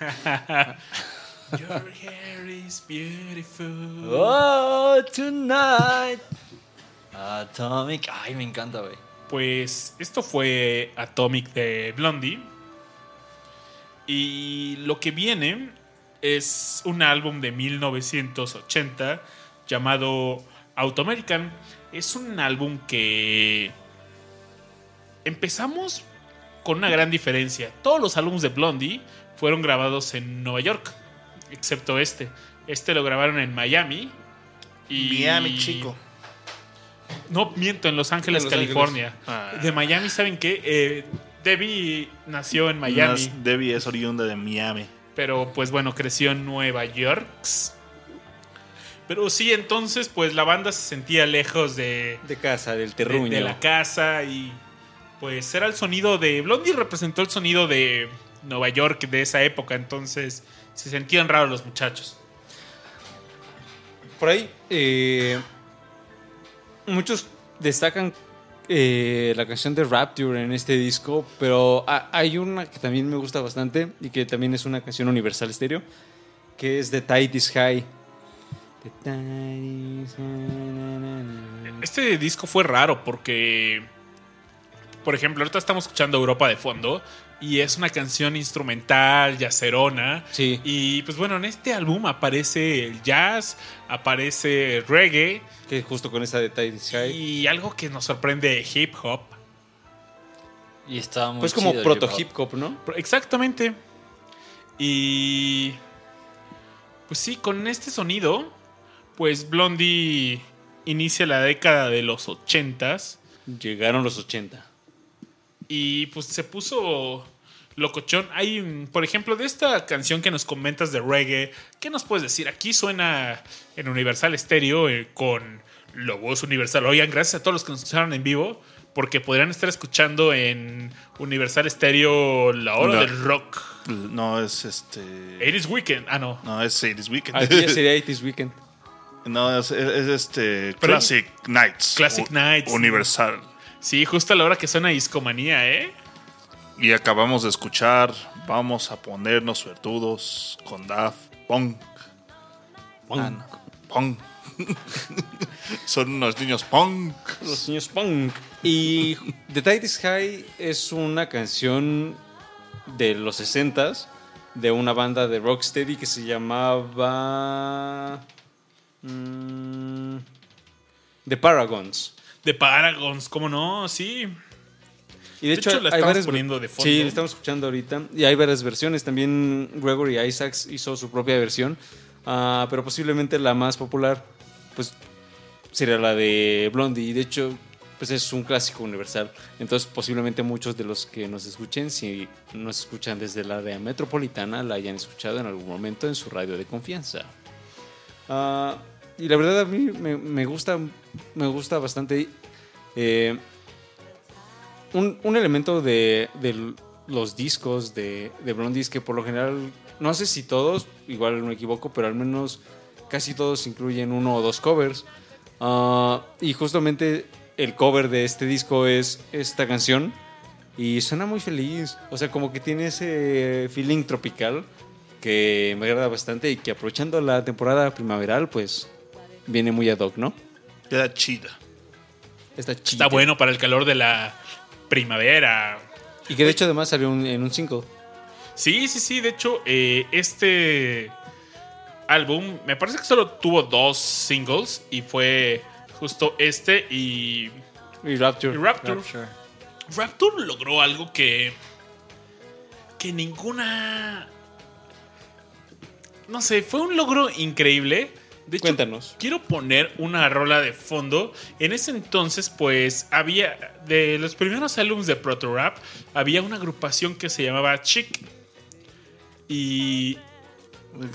Your hair is beautiful. Oh, tonight. Atomic. Ay, me encanta, güey. Pues esto fue Atomic de Blondie. Y lo que viene es un álbum de 1980 llamado Auto American. Es un álbum que empezamos con una gran diferencia. Todos los álbumes de Blondie fueron grabados en Nueva York, excepto este. Este lo grabaron en Miami. Y Miami, chico. No, miento, en Los Ángeles, En Los California. Ah. De Miami, ¿saben qué? Eh, Debbie nació en Miami, Debbie es oriunda de Miami. pero pues bueno, creció en Nueva York. Pero sí, entonces pues la banda se sentía lejos de, De casa, del de, terruño. de la casa y pues era el sonido de... Blondie representó el sonido de Nueva York de esa época, entonces se sentían raros los muchachos. Por ahí, eh, muchos destacan eh, la canción de Rapture en este disco, pero ha- hay una que también me gusta bastante y que también es una canción universal estéreo, que es The Tide is High. Este disco fue raro porque, por ejemplo, ahorita estamos escuchando Europa de fondo y es una canción instrumental, yacerona. Sí. Y pues bueno, en este álbum aparece el jazz, aparece el reggae Que justo con esa de Tide is High. y algo que nos sorprende, hip hop. Y está muy Pues como chido proto hip hip hop, ¿no? Exactamente. Y pues sí, con este sonido, pues Blondie inicia la década de los ochentas. Llegaron los 80. Y pues se puso locochón. Hay, por ejemplo, de esta canción que nos comentas de reggae, ¿qué nos puedes decir? Aquí suena en Universal Stereo eh, con la voz universal. Oigan, gracias a todos los que nos escucharon en vivo, porque podrían estar escuchando en Universal Stereo la hora del rock. No, es este. It is Weekend. Ah, no. No, es 80's Weekend. Aquí ya sería 80 Weekend. no, es, es- es este. Pero- Classic Nights. Classic U- Nights. Universal. Sí, justo a la hora que suena Discomanía, ¿eh? Y acabamos de escuchar. Vamos a ponernos suertudos con Daft Punk. Punk. Punk. Son unos niños punk. Los niños punk. Y The Tide is High es una canción de los 60s de una banda de Rocksteady que se llamaba. mm, The Paragons. De Paragons, ¿cómo no? Sí. Y de, De hecho, hecho, la hay estamos varias- poniendo de fondo. Sí, la estamos escuchando ahorita. Y hay varias versiones. También Gregory Isaacs hizo su propia versión. Ah, pero posiblemente la más popular, pues, sería la de Blondie. Y de hecho, pues es un clásico universal. Entonces, posiblemente muchos de los que nos escuchen, si nos escuchan desde el área metropolitana, la hayan escuchado en algún momento en su radio de confianza. Ah, y la verdad a mí me, gusta, me gusta bastante. Eh, un, un elemento de, de los discos de, de Blondie que por lo general, no sé si todos, igual me equivoco, pero al menos casi todos incluyen uno o dos covers. Ah, y justamente el cover de este disco es esta canción y suena muy feliz. O sea, como que tiene ese feeling tropical que me agrada bastante y que aprovechando la temporada primaveral, pues viene muy ad hoc, ¿no? Queda chida. Está chido. Está bueno para el calor de la primavera. Y que de hecho además salió un- en un 5. Sí, sí, sí. De hecho, eh, este álbum me parece que solo tuvo dos singles y fue justo este y, Y Rapture. y Rapture. Rapture. Rapture logró algo que que ninguna no sé, fue un logro increíble. De hecho, Cuéntanos. quiero poner una rola de fondo. En ese entonces, pues, había. De los primeros álbumes de Proto Rap, había una agrupación que se llamaba Chic. Y.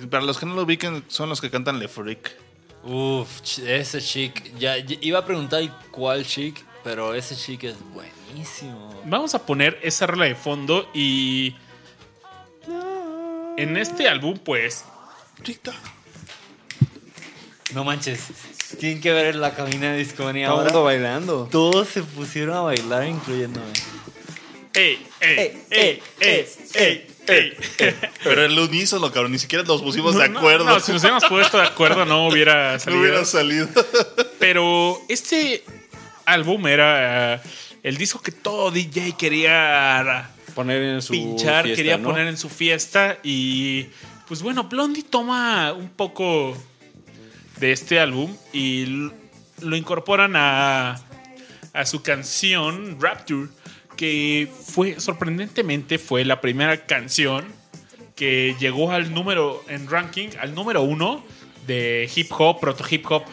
Para los que no lo ubiquen, son los que cantan Le Freak. Uf, ese chic. Ya, ya iba a preguntar cuál chic, pero ese chic es buenísimo. Vamos a poner esa rola de fondo. Y. En este álbum, pues. No manches. Tienen que ver la cabina de discomanía Todo ahora. mundo bailando. Todos se pusieron a bailar, incluyéndome. ¡Ey, ey, ey, ey, ey, ey! Pero el unísono, cabrón, ni siquiera nos pusimos de No, acuerdo. No, si nos hubiéramos puesto de acuerdo, no hubiera No salido. hubiera salido. Pero este álbum era eh, el disco que todo DJ quería Poner en su pinchar, fiesta, quería ¿no? poner en su fiesta. Y pues bueno, Blondie toma un poco de este álbum y lo incorporan a, a su canción Rapture, que fue sorprendentemente fue la primera canción que llegó al número en ranking, al número uno de hip hop, proto hip hop.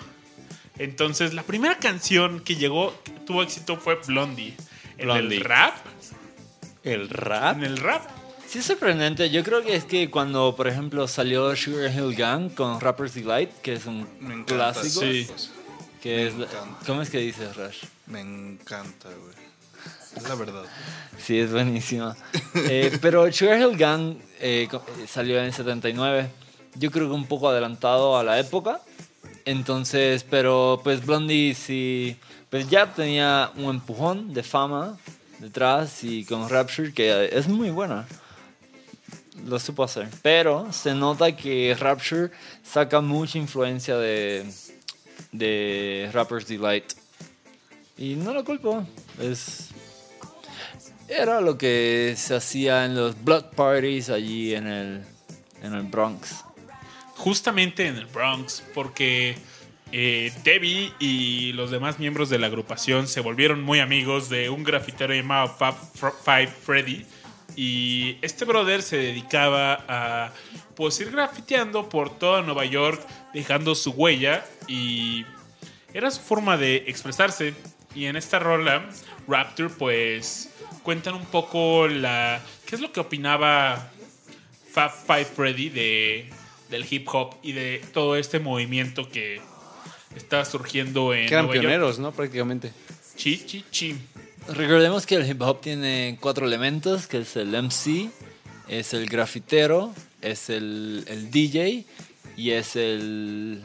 Entonces, la primera canción que llegó, que tuvo éxito fue Blondie. En Blondie. el rap, El rap. en el rap, Sí, es sorprendente. Yo creo que es que cuando, por ejemplo, salió Sugar Hill Gang con Rapper's Delight, que es un Me clásico. Sí. Que Me es la- encanta. ¿Cómo es que dices, Rush? Me encanta, güey. Es la verdad. Sí, es buenísima. Eh, pero Sugar Hill Gang eh, eh, salió en 79. Yo creo que un poco adelantado a la época. Entonces, pero pues Blondie sí, pues ya tenía un empujón de fama detrás y con Rapture que es muy buena. Lo supo hacer. Pero se nota que Rapture saca mucha influencia de, de Rapper's Delight. Y no lo culpo. Es, era lo que se hacía en los blood parties allí en el, en el Bronx. justamente en el Bronx, porque eh, Debbie y los demás miembros de la agrupación se volvieron muy amigos de un grafitero llamado Fab Five Freddy. Y este brother se dedicaba a pues ir grafiteando por toda Nueva York, dejando su huella y era su forma de expresarse. Y en esta rola, Rapture, pues cuentan un poco la. ¿Qué es lo que opinaba Fab Five Freddy de, del hip hop y de todo este movimiento que está surgiendo en Que eran Nueva York? pioneros, ¿no? Prácticamente. Chi, chi, chi. Recordemos que el hip hop tiene cuatro elementos, que es el MC, es el grafitero, es el, DJ y es el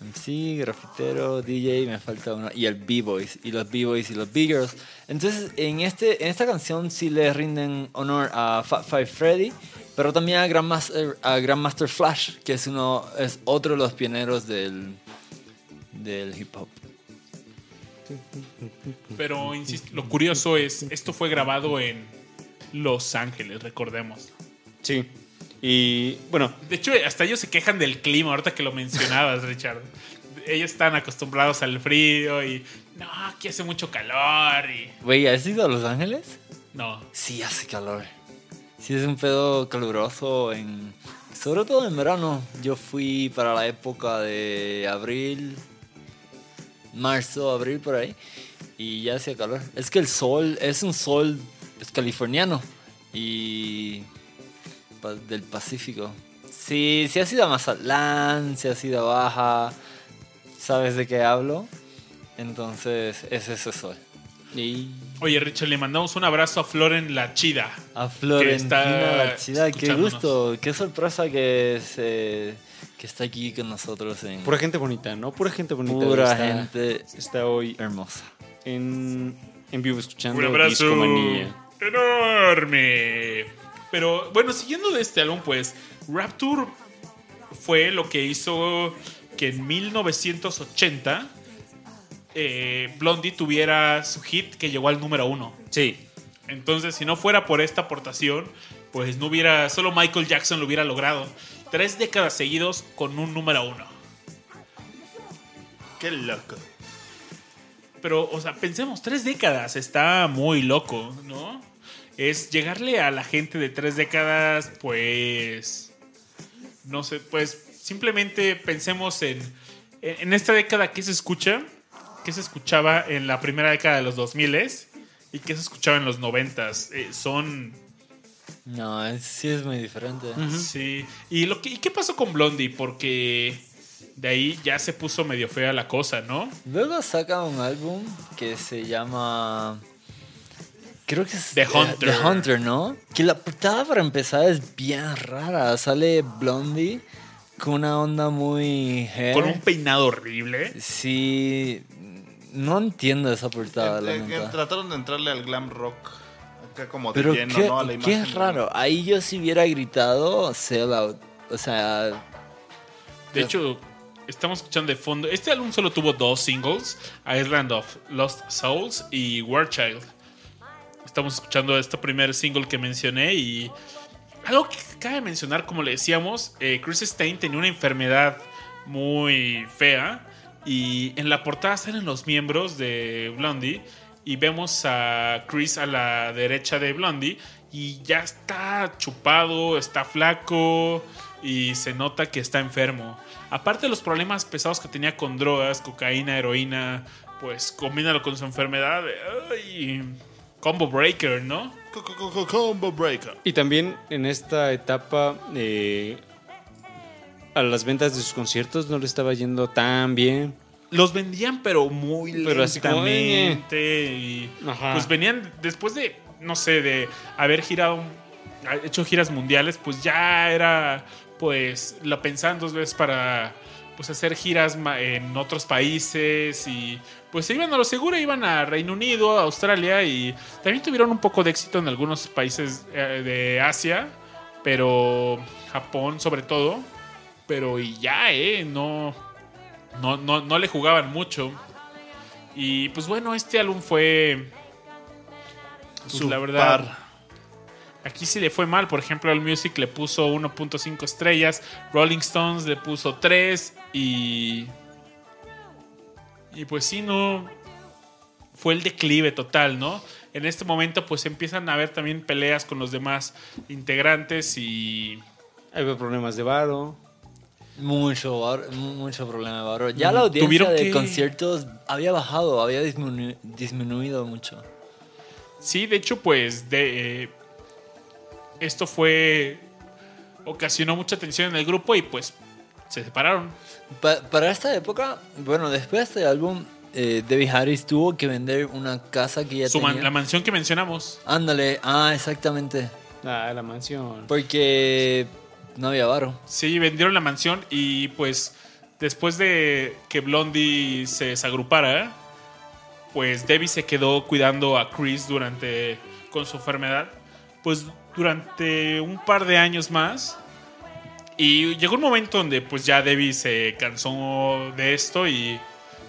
MC, grafitero, DJ, me falta uno, y el B-Boys, y los B-Boys y los B-Girls. Entonces, en, este, en esta canción sí le rinden honor a Fat Five Freddy, pero también a Grandmaster, a Grandmaster Flash, que es, uno, es otro de los pioneros del, del hip hop. Pero insisto, lo curioso es, esto fue grabado en Los Ángeles, recordemos. Sí. Y bueno, De hecho, hasta ellos se quejan del clima, ahorita que lo mencionabas, Richard. Ellos están acostumbrados al frío y no, aquí hace mucho calor y Güey, ¿has ido a Los Ángeles? no. Sí, hace calor. Sí, es un pedo caluroso, en, sobre todo en verano. Yo fui para la época de abril, marzo, abril, por ahí, y ya hacía calor. Es que el sol es un sol es californiano y del Pacífico. Sí, si has ido a Mazatlán, si has ido a Baja, sabes de qué hablo. Entonces es ese sol. Y Oye, Richard, le mandamos un abrazo a Floren La Chida. a está la chida, qué gusto, qué sorpresa que se que está aquí con nosotros en pura gente bonita, ¿no? Pura gente bonita. pura está, gente Está hoy hermosa. en, en vivo escuchando Un abrazo Discomanía. enorme. Pero bueno, siguiendo de este álbum, pues Rapture fue lo que hizo que en 1980 eh, Blondie tuviera su hit que llegó al número uno. Sí. Entonces, si no fuera por esta aportación, pues no hubiera, solo Michael Jackson lo hubiera logrado. Tres décadas seguidos con un número uno. Qué loco. Pero, o sea, pensemos, tres décadas está muy loco, ¿no? Es llegarle a la gente de tres décadas, pues. No sé, pues simplemente pensemos en. En esta década, ¿qué se escucha? ¿Qué se escuchaba en la primera década de los 2000 y qué se escuchaba en los 90 son. No, es- sí es muy diferente. Sí. ¿Y, lo que, ¿Y qué pasó con Blondie? Porque de ahí ya se puso medio fea la cosa, ¿no? Luego saca un álbum que se llama. Creo que es The eh, Hunter. The Hunter, ¿no? Que la portada para empezar es bien rara. Sale Blondie con una onda muy. hair. Con un peinado horrible. Sí. No entiendo esa portada, la En- trataron de entrarle al glam rock. Acá como de Pero lleno, qué, ¿no? A la qué imagen. raro. Ahí yo si hubiera gritado sell out. O sea, De hecho, estamos escuchando de fondo. Este álbum solo tuvo dos singles: Island of Lost Souls y War Child. Estamos escuchando este primer single que mencioné y algo que cabe mencionar, como le decíamos, eh, Chris Stein tenía una enfermedad muy fea y en la portada salen los miembros de Blondie y vemos a Chris a la derecha de Blondie y ya está chupado, está flaco y se nota que está enfermo. Aparte de los problemas pesados que tenía con drogas, cocaína, heroína, pues combínalo con su enfermedad. ay, combo breaker, ¿no? Co- co- co- co- Combo Breaker. Y también en esta etapa eh, a las ventas de sus conciertos no le estaba yendo tan bien. Los vendían, pero muy Pero lentamente. y Ajá. pues venían después de, no sé, de haber girado, hecho giras mundiales, pues ya era, pues, lo pensaban dos veces para, pues, hacer giras en otros países y, pues, se iban a lo seguro, iban a Reino Unido, a Australia y también tuvieron un poco de éxito en algunos países eh, de Asia, pero Japón sobre todo, pero y ya, eh, no no, no, no le jugaban mucho. Y pues bueno, este álbum fue. Pues, Su la verdad. par. Aquí sí le fue mal. Por ejemplo, All Music le puso 1.5 estrellas. Rolling Stones le puso 3. Y. Y pues sí, no. Fue el declive total, ¿no? En este momento, pues empiezan a haber también peleas con los demás integrantes y. Había problemas de varo. Mucho, bar- mucho problema de barro. Ya la audiencia de que- conciertos había bajado, había disminu- disminuido mucho. Sí, de hecho, pues de, eh, esto fue ocasionó mucha tensión en el grupo y pues se separaron. Pa- para esta época, bueno, después de este álbum, eh, Debbie Harris tuvo que vender una casa que ya Su man- tenía. la mansión que mencionamos. Ándale, ah, exactamente. Ah, la mansión. Porque no había varo. Sí, vendieron la mansión y pues después de que Blondie se desagrupara, pues Debbie se quedó cuidando a Chris durante con su enfermedad, pues durante un par de años más. Y llegó un momento donde pues ya Debbie se cansó de esto y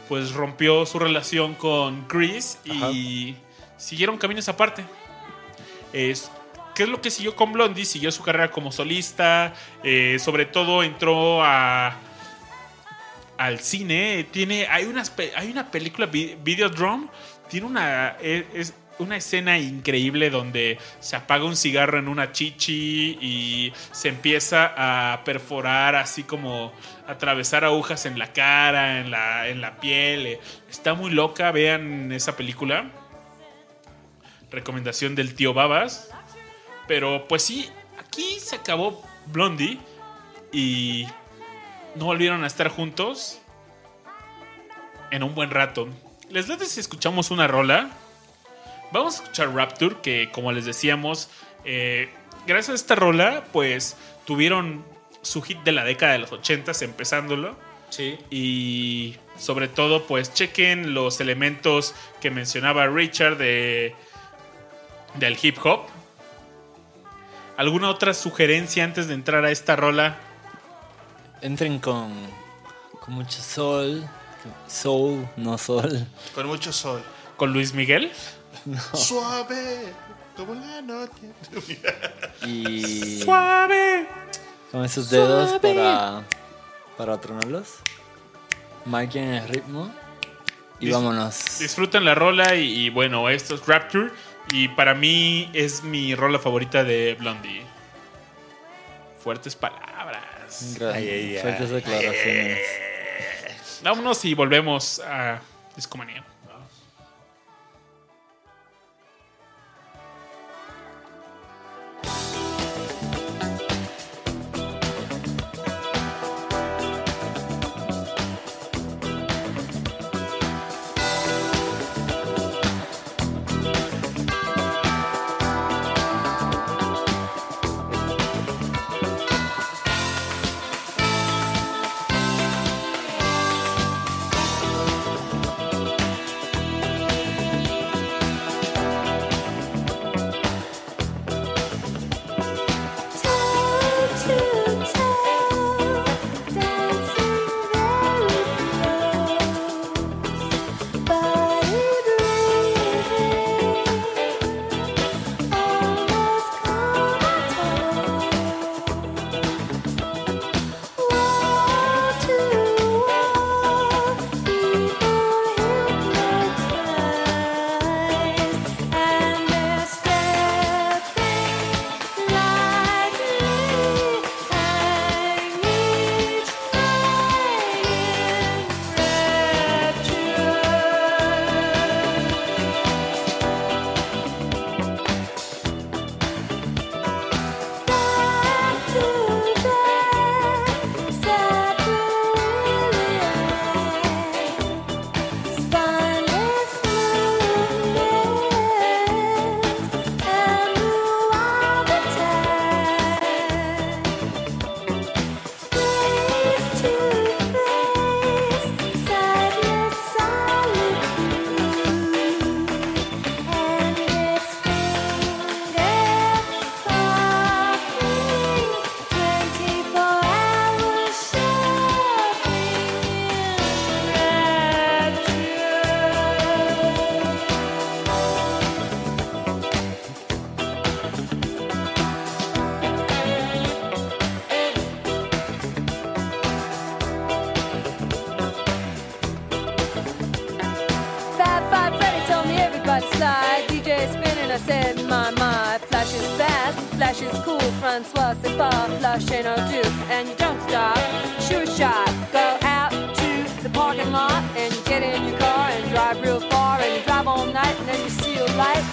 pues rompió su relación con Chris y siguieron caminos aparte. Es, ¿Qué es lo que siguió con Blondie? Siguió su carrera como solista, eh, sobre todo entró a al cine. Tiene, hay, unas, hay una película, Vi- Videodrome, tiene una, e- es una escena increíble donde se apaga un cigarro en una chichi y se empieza a perforar así como atravesar agujas en la cara, en la, en la piel. Está muy loca, vean esa película. Recomendación del tío Babas. Pero pues sí, aquí se acabó Blondie y no volvieron a estar juntos en un buen rato. ¿Les late si escuchamos una rola? Vamos a escuchar Rapture, que como les decíamos, eh, gracias a esta rola, pues tuvieron su hit de la década de los 80 empezándolo. Sí. Y sobre todo, pues chequen los elementos que mencionaba Richard de, del hip hop. ¿Alguna otra sugerencia antes de entrar a esta rola? Entren con, con mucho sol, Soul, no sol. Con mucho sol. Con Luis Miguel. Suave. Como la noche. Y Suave. con esos dedos para, para tronarlos. Marquen el ritmo. Y Dis- vámonos. Disfrutan la rola y, y bueno, esto es Rapture. Y para mí es mi rola favorita de Blondie. Fuertes palabras. Gran- Ay, ay, ay. Fuertes declaraciones. Vámonos y volvemos a Discomanía.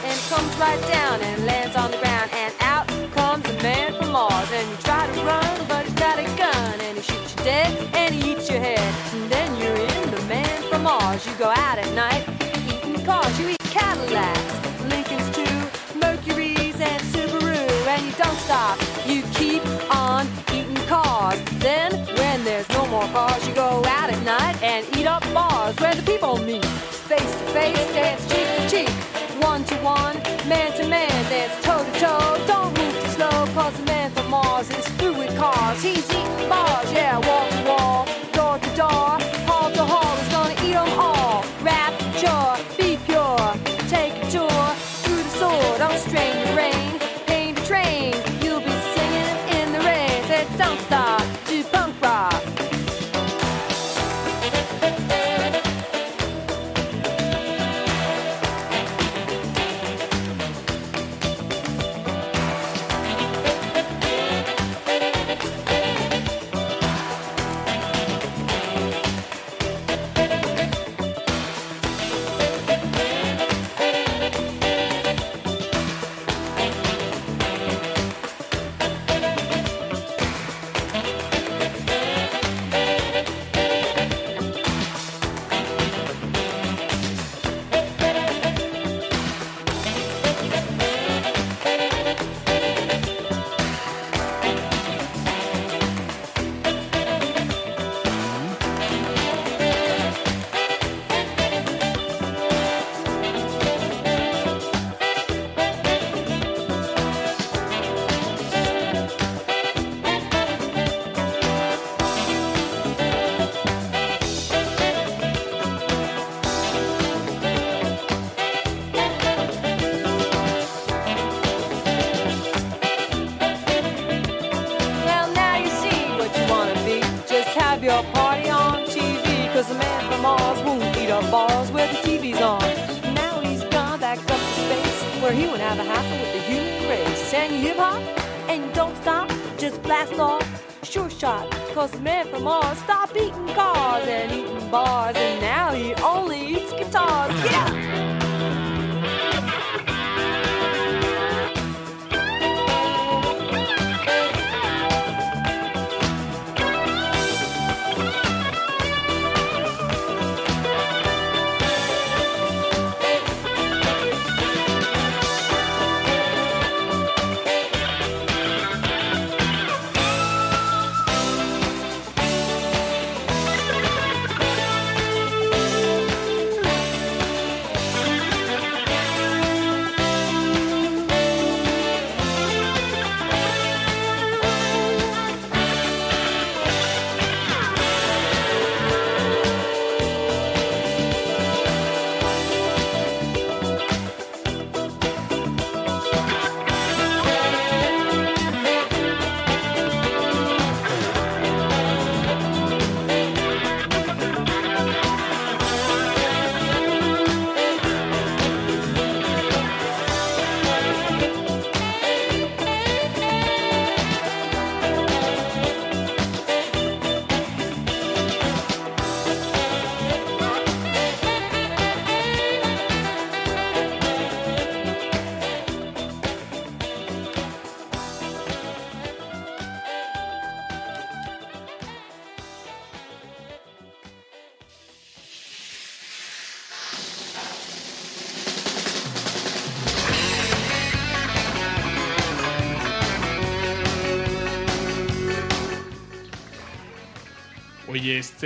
And comes right down and lands on the ground. And out comes a man from Mars. And you try to run, but he's got a gun. And he shoots you dead and he eats your head. And then you're in the man from Mars. You go out at night eating cars. You eat Cadillacs, Lincolns too, Mercuries and Subaru. And you don't stop. You keep on eating cars. Then, when there's no more cars, you go out at night and eat up bars where the people meet. Face to face, dance cheek man to man, dance toe to toe. Don't move too slow, cause the man from Mars is with cars. He's eating bars, yeah, wall to wall,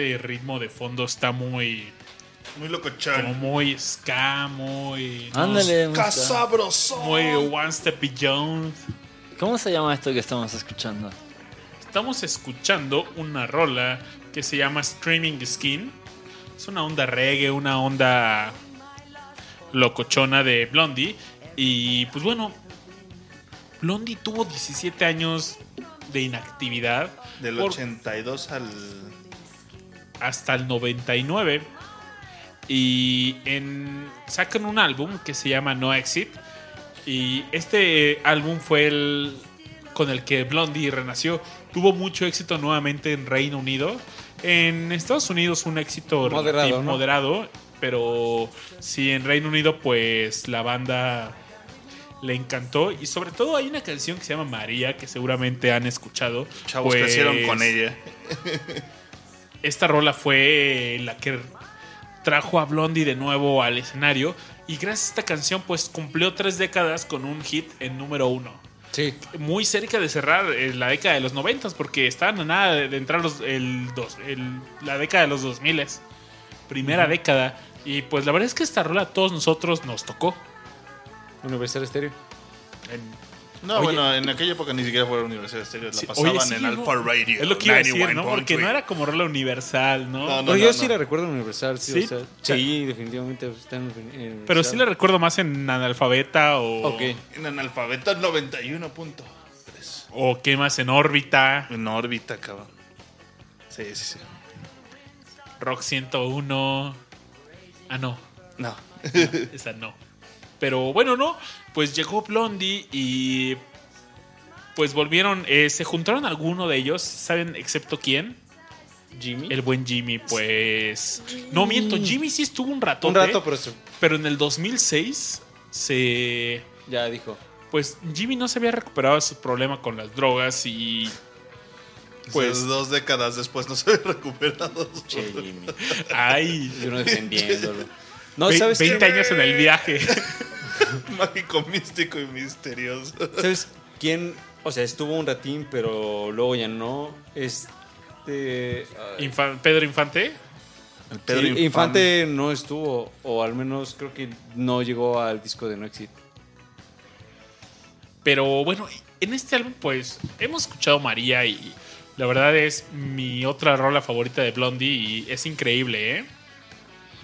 este ritmo de fondo está muy. Muy Como locochón. muy ska, muy. no, Ándale. Muy One Step Beyond. ¿Cómo se llama esto que estamos escuchando? Estamos escuchando una rola que se llama Streaming Skin. Es una onda reggae, una onda locochona de Blondie. Y pues bueno, Blondie tuvo 17 años de inactividad Del por- 82 al. Hasta el 99. Y en, sacan un álbum que se llama No Exit. Y este álbum fue el con el que Blondie renació. Tuvo mucho éxito nuevamente en Reino Unido. En Estados Unidos un éxito Moderado, relativo- ¿no? moderado, pero sí en Reino Unido pues la banda le encantó y sobre todo hay una canción que se llama María que seguramente han escuchado. Chavos Pues, crecieron con ella. esta rola fue la que trajo a Blondie de nuevo al escenario y gracias a esta canción pues cumplió tres décadas con un hit en número uno. Sí. Muy cerca de cerrar eh, la década de los noventas porque estaban a nada de, entrar los, el dos, el- la década de los 2000 primera década y pues la verdad es que esta rola a todos nosotros nos tocó. Universal Stereo. En- No, Oye. bueno, en aquella época ni siquiera fue Universidad Estéreo. La pasaban oye, sí, en ¿no? Alpha Radio. Es lo que iba a decir, ¿no? 91.3. Porque no era como rola universal, ¿no? No, no, Pero yo no, sí no. la recuerdo en Universal, sí. ¿Sí? o sea, sí, definitivamente está en, Universal. Pero sí la recuerdo más en analfabeta o, Ok. En analfabeto 91.3. o qué más en órbita. En órbita, cabrón. Sí, sí, sí. Rock 101. Ah, no, No. esa no. Pero bueno, no. Pues llegó Blondie y. Pues volvieron. eh, se juntaron alguno de ellos. ¿Saben excepto quién? Jimmy. El buen Jimmy, pues. No miento, Jimmy sí estuvo un rato. un rato, pero se- Pero en el 2006 se. ya dijo. Pues Jimmy no se había recuperado de su problema con las drogas y. Pues Pues. dos décadas después no se había recuperado. Che, Jimmy. Ay. Y uno defendiéndolo. No, Ve- ¿sabes 20 qué? año en el viaje. Mágico, místico y misterioso. ¿Sabes quién? O sea, estuvo un ratín, pero luego ya no. Este. Pedro Infante. El sí, Pedro Infante. Infante no estuvo, o al menos creo que no llegó al disco de No Exit. Pero bueno, en este álbum, pues hemos escuchado María y la verdad es mi otra rola favorita de Blondie y es increíble, ¿eh?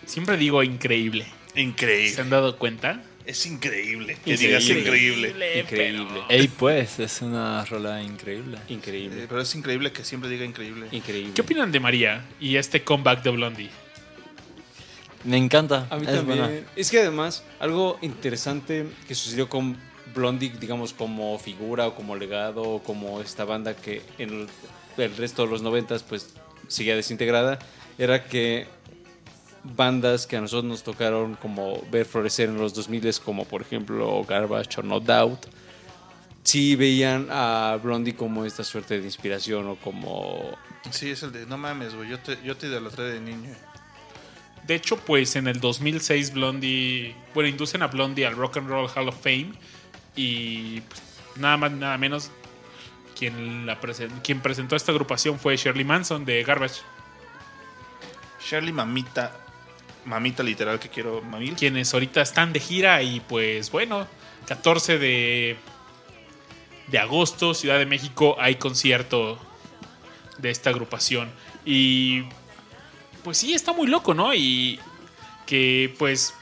Siempre digo increíble. ¿Se Increíble. han dado cuenta? Es increíble. Que Increíble. digas increíble. Increíble. pero- Ey, pues, es una rola increíble. Increíble. Eh, pero es increíble que siempre diga increíble. Increíble. ¿Qué opinan de María y este comeback de Blondie? Me encanta. A mí es también. buena. Es que además, algo interesante que sucedió con Blondie, digamos, como figura o como legado, o como esta banda que en el, el resto de los noventas, pues, seguía desintegrada, era que bandas que a nosotros nos tocaron como ver florecer en los 2000 como por ejemplo Garbage o No Doubt, sí veían a Blondie como esta suerte de inspiración o como Sí, es el de, no mames, güey, yo te, yo te idolatré de niño. De hecho, pues en el 2006 Blondie, bueno, inducen a Blondie al Rock and Roll Hall of Fame y pues, nada más nada menos quien la presen- quien presentó esta agrupación fue Shirley Manson de Garbage, Shirley Mamita, mamita literal que quiero mamil. quienes ahorita están de gira y pues bueno, 14 de de agosto, Ciudad de México, hay concierto de esta agrupación y pues sí está muy loco, ¿no? Y que pues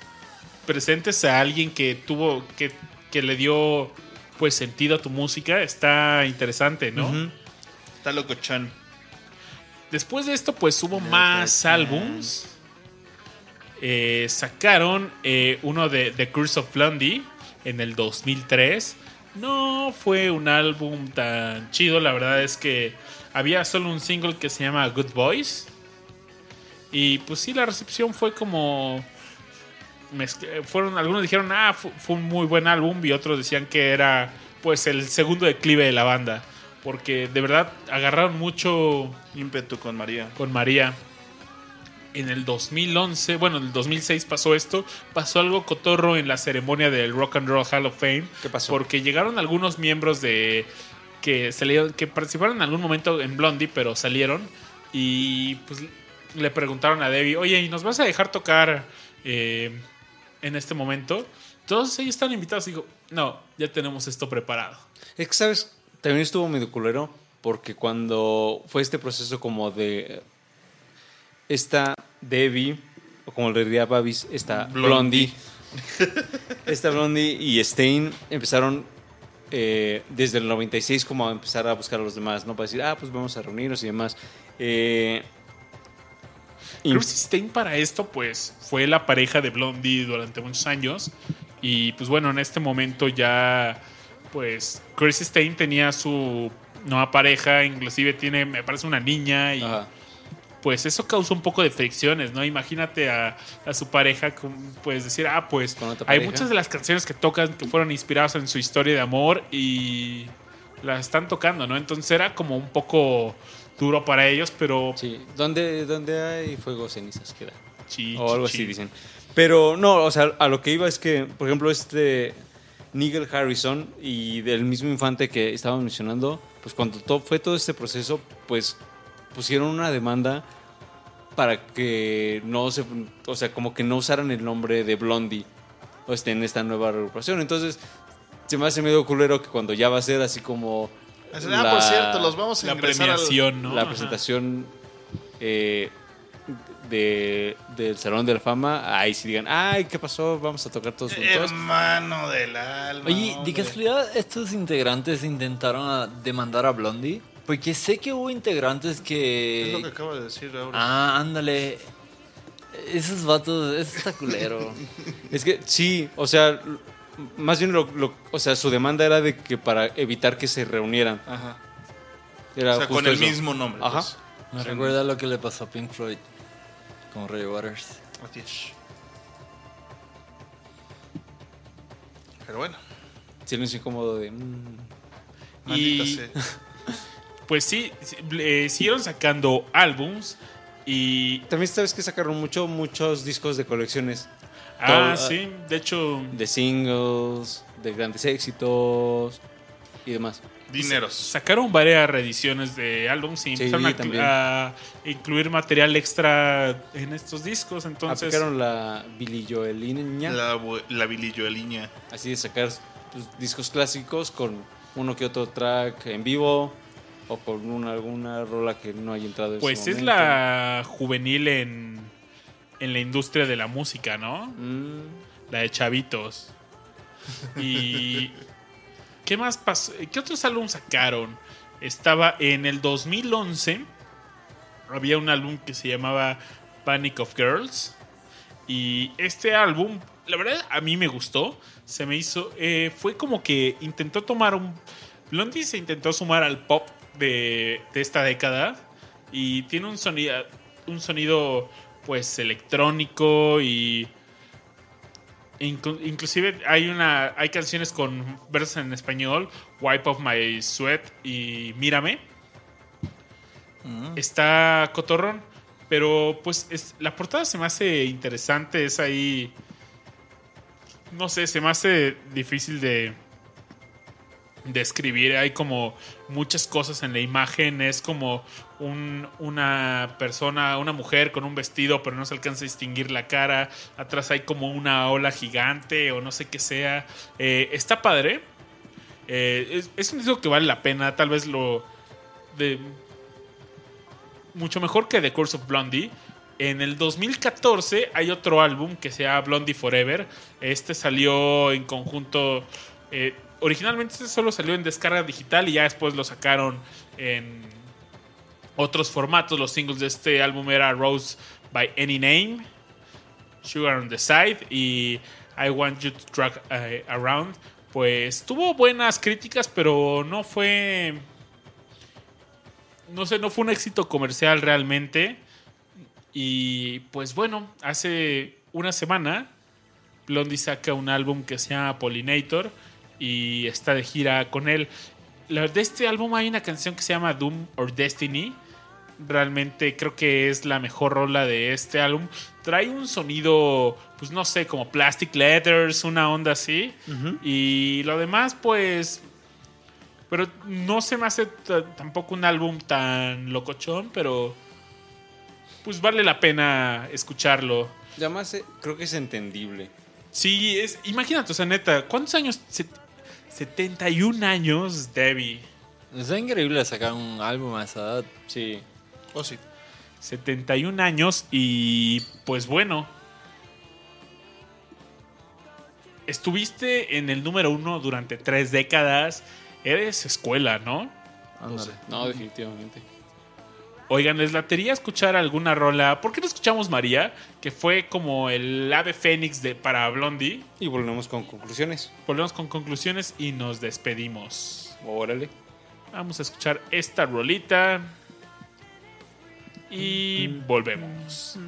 presentes a alguien que tuvo que, que le dio pues sentido a tu música está interesante, ¿no? Ujú. Está locochón. Después de esto, pues hubo más álbums. Eh, sacaron eh, uno de The Curse of Blondie en el 2003. No fue un álbum tan chido, la verdad es que había solo un single que se llama Good Boys. Y pues sí, la recepción fue como... Fueron, algunos dijeron, ah, fu- fue un muy buen álbum y otros decían que era pues el segundo declive de la banda. Porque de verdad agarraron mucho Ímpetu con María. con María. En el 2011, bueno, en el 2006 pasó esto. Pasó algo cotorro en la ceremonia del Rock and Roll Hall of Fame. ¿Qué pasó? Porque llegaron algunos miembros de. que salieron, que participaron en algún momento en Blondie, pero salieron. Y pues le preguntaron a Debbie, oye, ¿y nos vas a dejar tocar eh, en este momento? Todos ellos están invitados. Y digo, no, ya tenemos esto preparado. Es que, ¿sabes? También estuvo medio culero porque cuando fue este proceso como de esta Debbie, o como le diría Babis, esta Blondie, esta Blondie y Stein empezaron eh, desde el 96 como a empezar a buscar a los demás, ¿no? Para decir, ah, pues vamos a reunirnos y demás. Eh, Chrissy Stein para esto, pues, fue la pareja de Blondie durante muchos años. Y pues bueno, en este momento ya, pues, Chrissy Stein tenía su nueva pareja, inclusive tiene, me parece, una niña. Y Ajá. Pues eso causó un poco de fricciones, ¿no? Imagínate a, a su pareja, pues decir, ah, pues, hay muchas de las canciones que tocan que fueron inspiradas en su historia de amor y las están tocando, ¿no? Entonces era como un poco duro para ellos, pero... Sí, donde, donde hay fuego, cenizas queda. chi- o algo así dicen. Pero no, o sea, a lo que iba es que, por ejemplo, este Nigel Harrison y del mismo infante que estábamos mencionando, pues cuando to- fue todo este proceso, pues pusieron una demanda para que no se, o sea, como que no usaran el nombre de Blondie o este, en esta nueva agrupación. Entonces, se me hace medio culero que cuando ya va a ser así como... Ah, por cierto, los vamos a La ingresar al- premiación, ¿no? la Ajá. presentación eh, de, del Salón de la Fama, ahí sí digan, ay, ¿qué pasó? Vamos a tocar todos juntos. Hermano del alma. Oye, ¿de hombre. casualidad estos integrantes intentaron a- demandar a Blondie? Porque sé que hubo integrantes que... Es lo que acabo de decir ahora. Ah, ándale. Esos vatos, eso está culero. Es que sí, o sea, más bien lo, lo- o sea, su demanda era de que para evitar que se reunieran. Ajá. Era O sea, justo con el eso. mismo nombre. Ajá. pues. Me recuerda lo que le pasó a Pink Floyd con Ray Waters. Así es. Pero bueno, Silencio incómodo de... mm. maldita Y- sea. Pues sí, eh, siguieron sacando álbums y... También sabes que sacaron mucho, muchos discos de colecciones. Ah, Todo- sí, de hecho... De singles, de grandes éxitos y demás. Dineros. Sacaron varias reediciones de álbums y Sí, empezaron a, también. a incluir material extra en estos discos. Entonces, Aplicaron la Billy Joelina. La, la bililloeliña. Así de sacar pues, discos clásicos con uno que otro track en vivo o con una, alguna rola que no haya entrado en pues su es momento. la juvenil en, en la industria de la música, ¿no? Mm, La de chavitos. Y... ¿Qué más pasó? ¿Qué otros álbumes sacaron? Estaba en el 2011. Había un álbum que se llamaba Panic of Girls. Y este álbum, la verdad, a mí me gustó. Se me hizo. eh, fue como que intentó tomar un. Blondie se intentó sumar al pop de, de esta década. Y tiene un sonido. Un sonido, pues, electrónico y. inclu- inclusive hay una. Hay canciones con versos en español. Wipe off my sweat y Mírame. Está cotorrón. Pero pues es, la portada se me hace interesante. Es ahí. No sé, se me hace difícil de. De escribir. Hay como muchas cosas en la imagen. Es como un- una persona, una mujer con un vestido, pero no se alcanza a distinguir la cara. Atrás hay como una ola gigante o no sé qué sea. Eh, está padre. Eh, es, un disco que vale la pena. Tal vez lo. De, mucho mejor que The Course of Blondie. En el 2014 hay otro álbum que se llama Blondie Forever. Este salió en conjunto. eh, originalmente este solo salió en descarga digital y ya después lo sacaron en otros formatos. Los singles de este álbum era Rose by Any Name, Sugar on the Side y I Want You to Drag eh, Around. Pues tuvo buenas críticas, pero no fue no sé, no fue un éxito comercial realmente. Y pues bueno, hace una semana Blondie saca un álbum que se llama Pollinator y está de gira con él. La- de este álbum hay una canción que se llama Doom or Destiny. Realmente creo que es la mejor rola de este álbum. Trae un sonido, pues no sé, como Plastic Letters, una onda así. Y lo demás, pues pero no se me hace tampoco un álbum tan locochón, pero pues vale la pena escucharlo. Y Además, eh, creo que es entendible. Sí, es, imagínate, o sea, neta, ¿cuántos años? Se- 71 años, Debbie. Está increíble sacar un álbum a esa edad. Sí. Oh, sí. 71 años y pues bueno. Estuviste en el número uno durante tres décadas. Eres escuela, ¿no? Ándale. No, definitivamente. Oigan, ¿les latería escuchar alguna rola? ¿Por qué no escuchamos María? Que fue como el ave fénix de, para Blondie. Y volvemos con conclusiones. Volvemos con conclusiones y nos despedimos. Órale. Vamos a escuchar esta rolita. Y volvemos.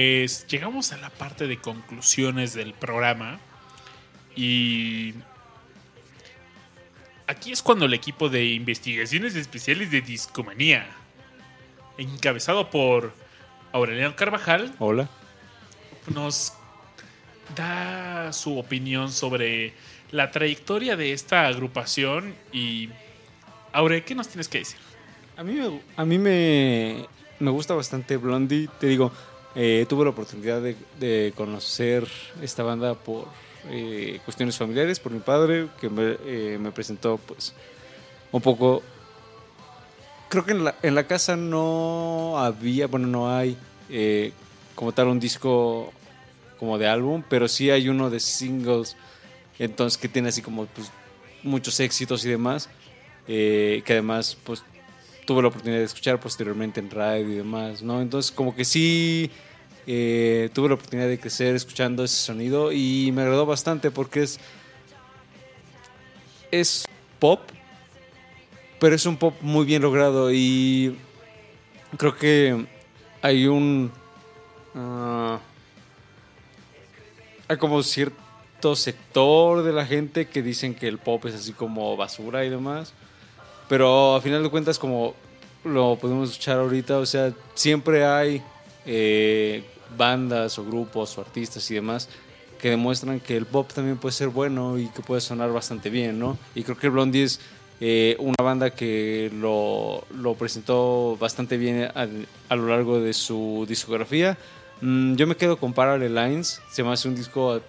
Pues llegamos a la parte de conclusiones del programa y aquí es cuando el equipo de investigaciones especiales de Discomanía, encabezado por Aureliano Carvajal, Hola. nos da su opinión sobre la trayectoria de esta agrupación y Aure, ¿qué nos tienes que decir? A mí me, a mí me, me gusta bastante Blondie. Te digo, eh, tuve la oportunidad de, conocer esta banda por eh, cuestiones familiares, por mi padre, que me, eh, me presentó pues un poco... Creo que en la, en la casa no había, bueno, no hay eh, como tal un disco como de álbum, pero sí hay uno de singles, entonces que tiene así como pues, muchos éxitos y demás, eh, que además pues tuve la oportunidad de escuchar posteriormente en radio y demás, ¿no? Entonces como que sí eh, tuve la oportunidad de crecer escuchando ese sonido y me agradó bastante porque es es pop, pero es un pop muy bien logrado y creo que hay un ah, hay como cierto sector de la gente que dicen que el pop es así como basura y demás. Pero a final de cuentas, como lo podemos escuchar ahorita, o sea, siempre hay eh, bandas o grupos o artistas y demás que demuestran que el pop también puede ser bueno y que puede sonar bastante bien, ¿no? Y creo que Blondie es eh, una banda que lo, lo presentó bastante bien a, a lo largo de su discografía. Mm, yo me quedo con Parallel Lines, se me hace un disco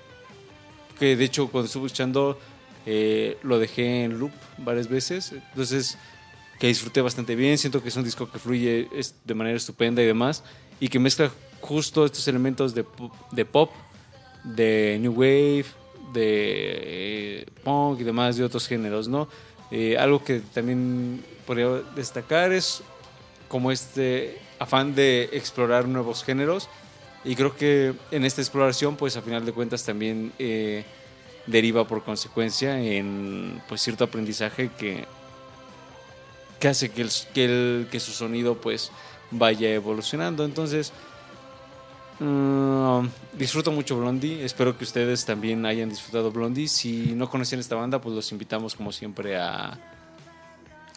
que de hecho cuando estuve escuchando eh, lo dejé en loop varias veces, entonces que disfruté bastante bien, siento que es un disco que fluye de manera estupenda y demás, y que mezcla justo estos elementos de, de pop, de new wave, de eh, punk y demás de otros géneros, ¿no? Eh, algo que también podría destacar es como este afán de explorar nuevos géneros y creo que en esta exploración pues a final de cuentas también eh, deriva por consecuencia en pues cierto aprendizaje que, hace que, el, que, su sonido pues vaya evolucionando. Entonces, mm, disfruto mucho Blondie. Espero que ustedes también hayan disfrutado Blondie. Si no conocían esta banda, pues los invitamos como siempre a,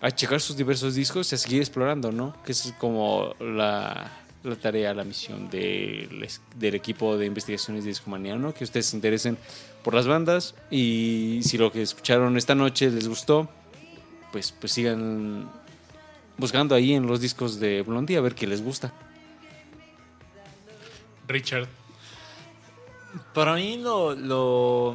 a checar sus diversos discos y a seguir explorando, ¿no? Que es como la, la tarea, la misión del, del equipo de investigaciones de Discomanía, ¿no? Que ustedes se interesen por las bandas y si lo que escucharon esta noche les gustó, pues, pues sigan buscando ahí en los discos de Blondie a ver qué les gusta. Richard. Para mí lo, lo-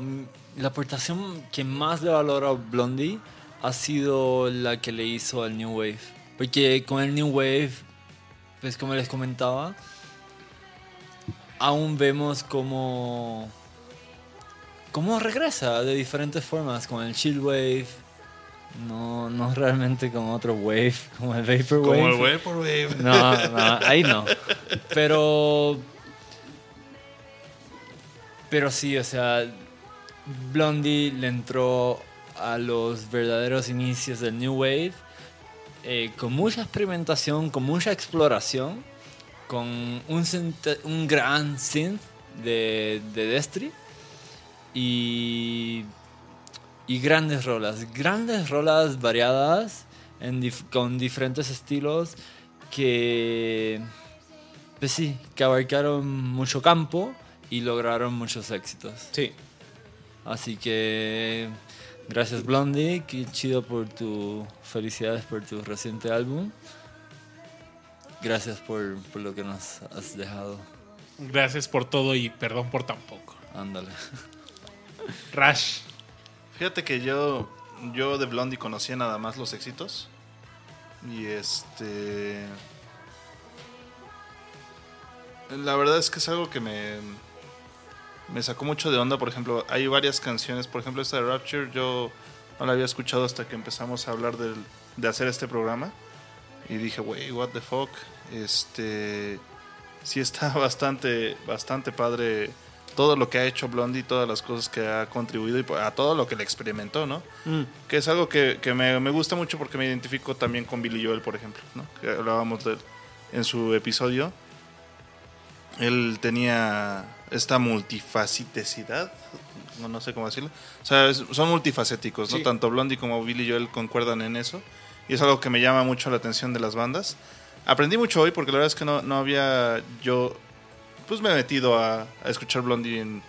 la aportación que más le valoro a Blondie ha sido la que le hizo al New Wave. Porque con el New Wave, pues como les comentaba, aún vemos como cómo regresa de diferentes formas, con el Chill Wave, no, no realmente con otro wave, como el Vapor Como el wave por wave. No, no, ahí no. Pero. Pero sí, o sea. Blondie le entró a los verdaderos inicios del New Wave. eh, con mucha experimentación, con mucha exploración. Con un, un gran synth de, de Destry. Y. Y grandes rolas. Grandes rolas variadas. en dif- con diferentes estilos que, pues sí, que abarcaron mucho campo y lograron muchos éxitos. Sí. Así que gracias Blondie, qué chido por tu felicidades por tu reciente álbum. Gracias por, por lo que nos has dejado. Gracias por todo y perdón por tan poco. Ándale. Rash. Fíjate que yo, yo de Blondie conocía nada más los éxitos. Y este. La verdad es que es algo que me. Me sacó mucho de onda. Por ejemplo, hay varias canciones. Por ejemplo, esta de Rapture, yo no la había escuchado hasta que empezamos a hablar del- de hacer este programa. Y dije, wey, what the fuck. Este. Sí está bastante, bastante padre todo lo que ha hecho Blondie, todas las cosas que ha contribuido y a todo lo que le experimentó, ¿no? Que es algo que, que me, me gusta mucho porque me identifico también con Billy Joel, por ejemplo, ¿no? Que hablábamos de él en su episodio. Él tenía esta multifacitesidad, no, no sé cómo decirlo. O sea, es- son multifacéticos, ¿no? Sí. Tanto Blondie como Billy Joel concuerdan en eso. Y es algo que me llama mucho la atención de las bandas. Aprendí mucho hoy porque la verdad es que no, no había yo pues me he metido a, a escuchar Blondie en,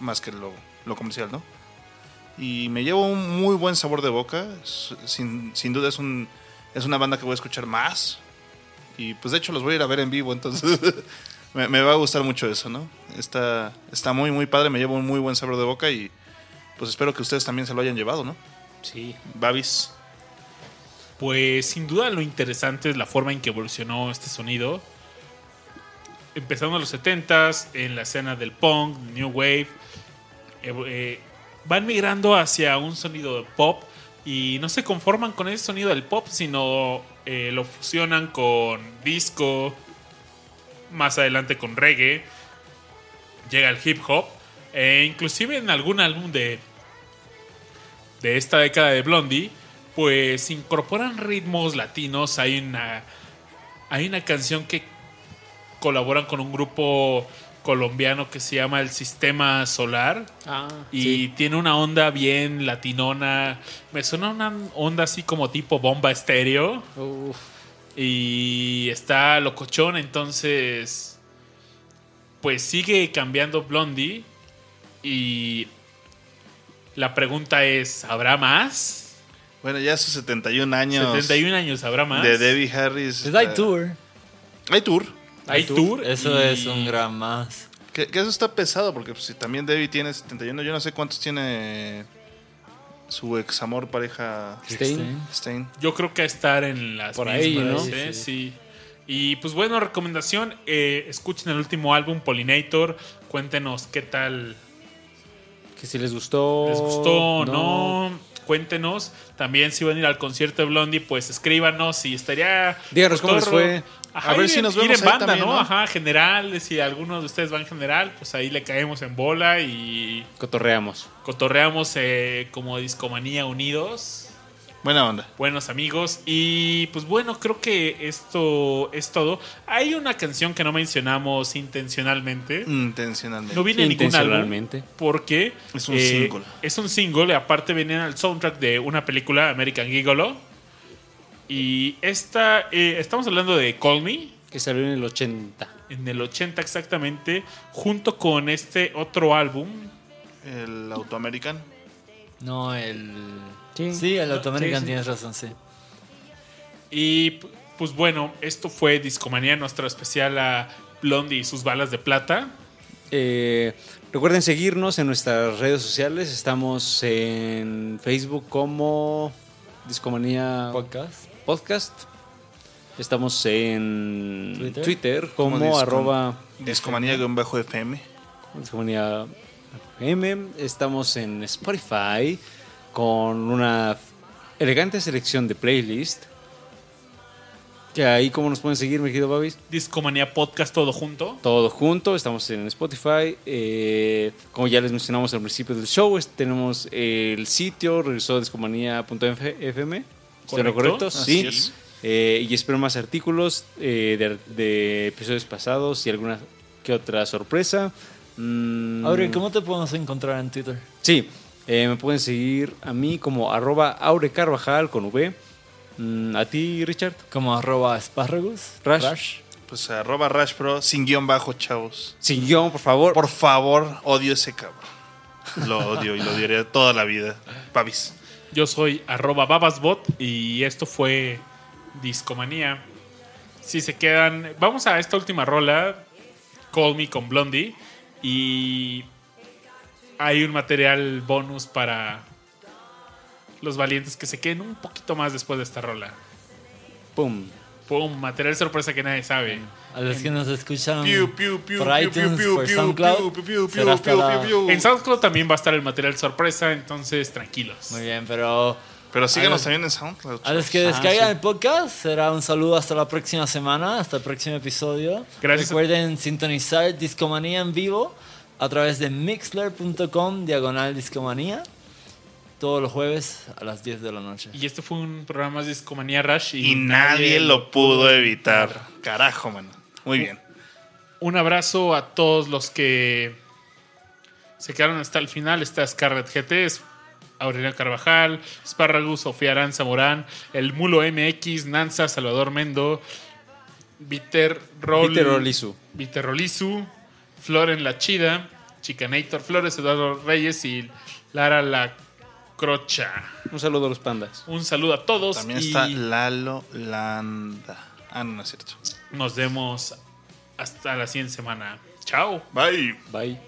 más que lo, lo comercial, ¿no? Y me llevo un muy buen sabor de boca. Sin, sin duda es, un, es una banda que voy a escuchar más. Y pues de hecho los voy a ir a ver en vivo, entonces me, me va a gustar mucho eso, ¿no? Está, está muy, muy padre, me llevo un muy buen sabor de boca y pues espero que ustedes también se lo hayan llevado, ¿no? Sí. Babis. Pues sin duda lo interesante es la forma en que evolucionó este sonido. Empezando en los 70s, en la escena del punk, New Wave, eh, eh, van migrando hacia un sonido de pop y no se conforman con ese sonido del pop, sino eh, lo fusionan con disco, más adelante con reggae, llega el hip hop, e inclusive en algún álbum de, de esta década de Blondie, pues incorporan ritmos latinos. Hay una, hay una canción que colaboran con un grupo colombiano que se llama El Sistema Solar Ah, y tiene una onda bien latinona. Me suena una onda así como tipo bomba estéreo Uf. y está locochón, entonces pues sigue cambiando Blondie y la pregunta es, ¿habrá más? Bueno, ya sus 71 años 71 años, ¿habrá más? de Debbie Harris. Pues hay eh, tour. Hay tour. Hay tour. Eso y- es un gran más. Que, que eso está pesado, porque pues, si también Debbie tiene 71, yo no sé cuántos tiene su ex amor pareja Stein. Stein. Yo creo que a estar en las Por ahí, mismas, ¿no? ¿eh? Sí, Sí. Y pues bueno, recomendación, eh, escuchen el último álbum, Pollinator, cuéntenos qué tal Que si les gustó. les gustó o no. cuéntenos. También si van a ir al concierto de Blondie, pues escríbanos y estaría... Díganos cómo les fue. Ajá, A ver ir si nos ir vemos en ahí banda, también, ¿no? ¿no? Ajá, general. Si algunos de ustedes van general, pues ahí le caemos en bola y Cotorreamos. cotorreamos eh, como Discomanía Unidos. Buena onda. buenos amigos. Y pues bueno, creo que esto es todo. Hay una canción que no mencionamos intencionalmente. Intencionalmente. No viene en ningún álbum. Intencionalmente. Porque Es un single. Es un single. y Aparte venía al soundtrack de una película, American Gigolo. Y esta, eh, estamos hablando de Call Me. Que salió en el 80. En el 80 exactamente. Junto con este otro álbum. El autoamerican. No, el. Sí. Sí, el Automerican Sí, sí. tienes razón, sí. Y pues bueno, esto fue Discomanía, nuestro especial a Blondie y sus balas de plata. Eh, recuerden seguirnos en nuestras redes sociales. Estamos en Facebook como Discomanía Podcast. Podcast. Estamos en Twitter. Twitter, como arroba Discomanía-FM. Discomanía FM. Estamos en Spotify con una elegante selección de playlist. Que ahí, ¿cómo nos pueden seguir, mi querido Babis? Discomanía Podcast todo junto. Todo junto, estamos en Spotify. eh, como ya les mencionamos al principio del show, tenemos el sitio regresó discomanía.fm. ¿Estoy en lo Correcto, correcto? así Sí. es. Eh, y espero más artículos eh, de, de episodios pasados y alguna que otra sorpresa. Mm, Aure, ¿cómo te podemos encontrar en Twitter? Sí, eh, me pueden seguir a mí como arroba Aure Carvajal con V. Mm, a ti, Richard. Como arroba espárragos. Rash. Pues arroba Rash Pro sin guion bajo, chavos. Sin guion, por favor. Por favor, odio ese cabrón. Lo odio y lo odiaré toda la vida. Pavis. Yo soy arroba babasbot y esto fue Discomanía. Si se quedan, vamos a esta última rola, Call Me con Blondie. Y hay un material bonus para los valientes que se queden un poquito más después de esta rola. Pum. Pum, material sorpresa que nadie sabe. A los que nos escuchan por iTunes, por SoundCloud, será. En SoundCloud también va a estar el material sorpresa, entonces tranquilos. Muy bien, pero Pero síganos los- también en SoundCloud. a los que Ah, descargan sí. el podcast, será un saludo hasta la próxima semana, hasta el próximo episodio. Gracias. Recuerden sintonizar Discomanía en vivo a través de mixler.com diagonal discomanía todos los jueves a las 10 de la noche. Y este fue un programa más de Discomanía Rush y, Y nadie lo pudo evitar. Carajo, mano. Muy bien. Un abrazo a todos los que se quedaron hasta el final. Está Scarlett GT, es Aurelio Carvajal, Sparragus, Sofía Aranza Morán, El Mulo MX, Nanza, Salvador Mendo, Viter Rol, Viter Rolizu. Viter Rolizu, Floren La Chida, Chicanator Flores, Eduardo Reyes y Lara La Crocha. Un saludo a los pandas. Un saludo a todos También y está Lalo Landa. Ah, no, no es cierto. nos vemos hasta la siguiente semana. Chao. Bye. Bye.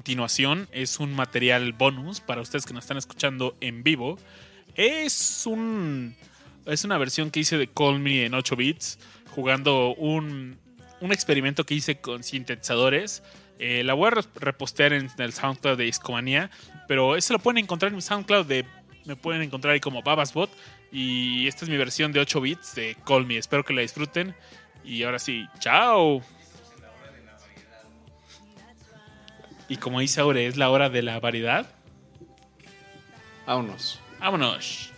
Continuación es un material bonus para ustedes que nos están escuchando en vivo. Es un es una versión que hice de Call Me en 8 bits, jugando un, un experimento que hice con sintetizadores. Eh, la voy a re- repostear en el SoundCloud de Discomanía, pero ese lo pueden encontrar en mi SoundCloud me pueden encontrar ahí como Babasbot y esta es mi versión de 8 bits de Call Me. Espero que la disfruten y ahora sí, chao. Y como dice Aure, es la hora de la variedad. Vámonos. Vámonos.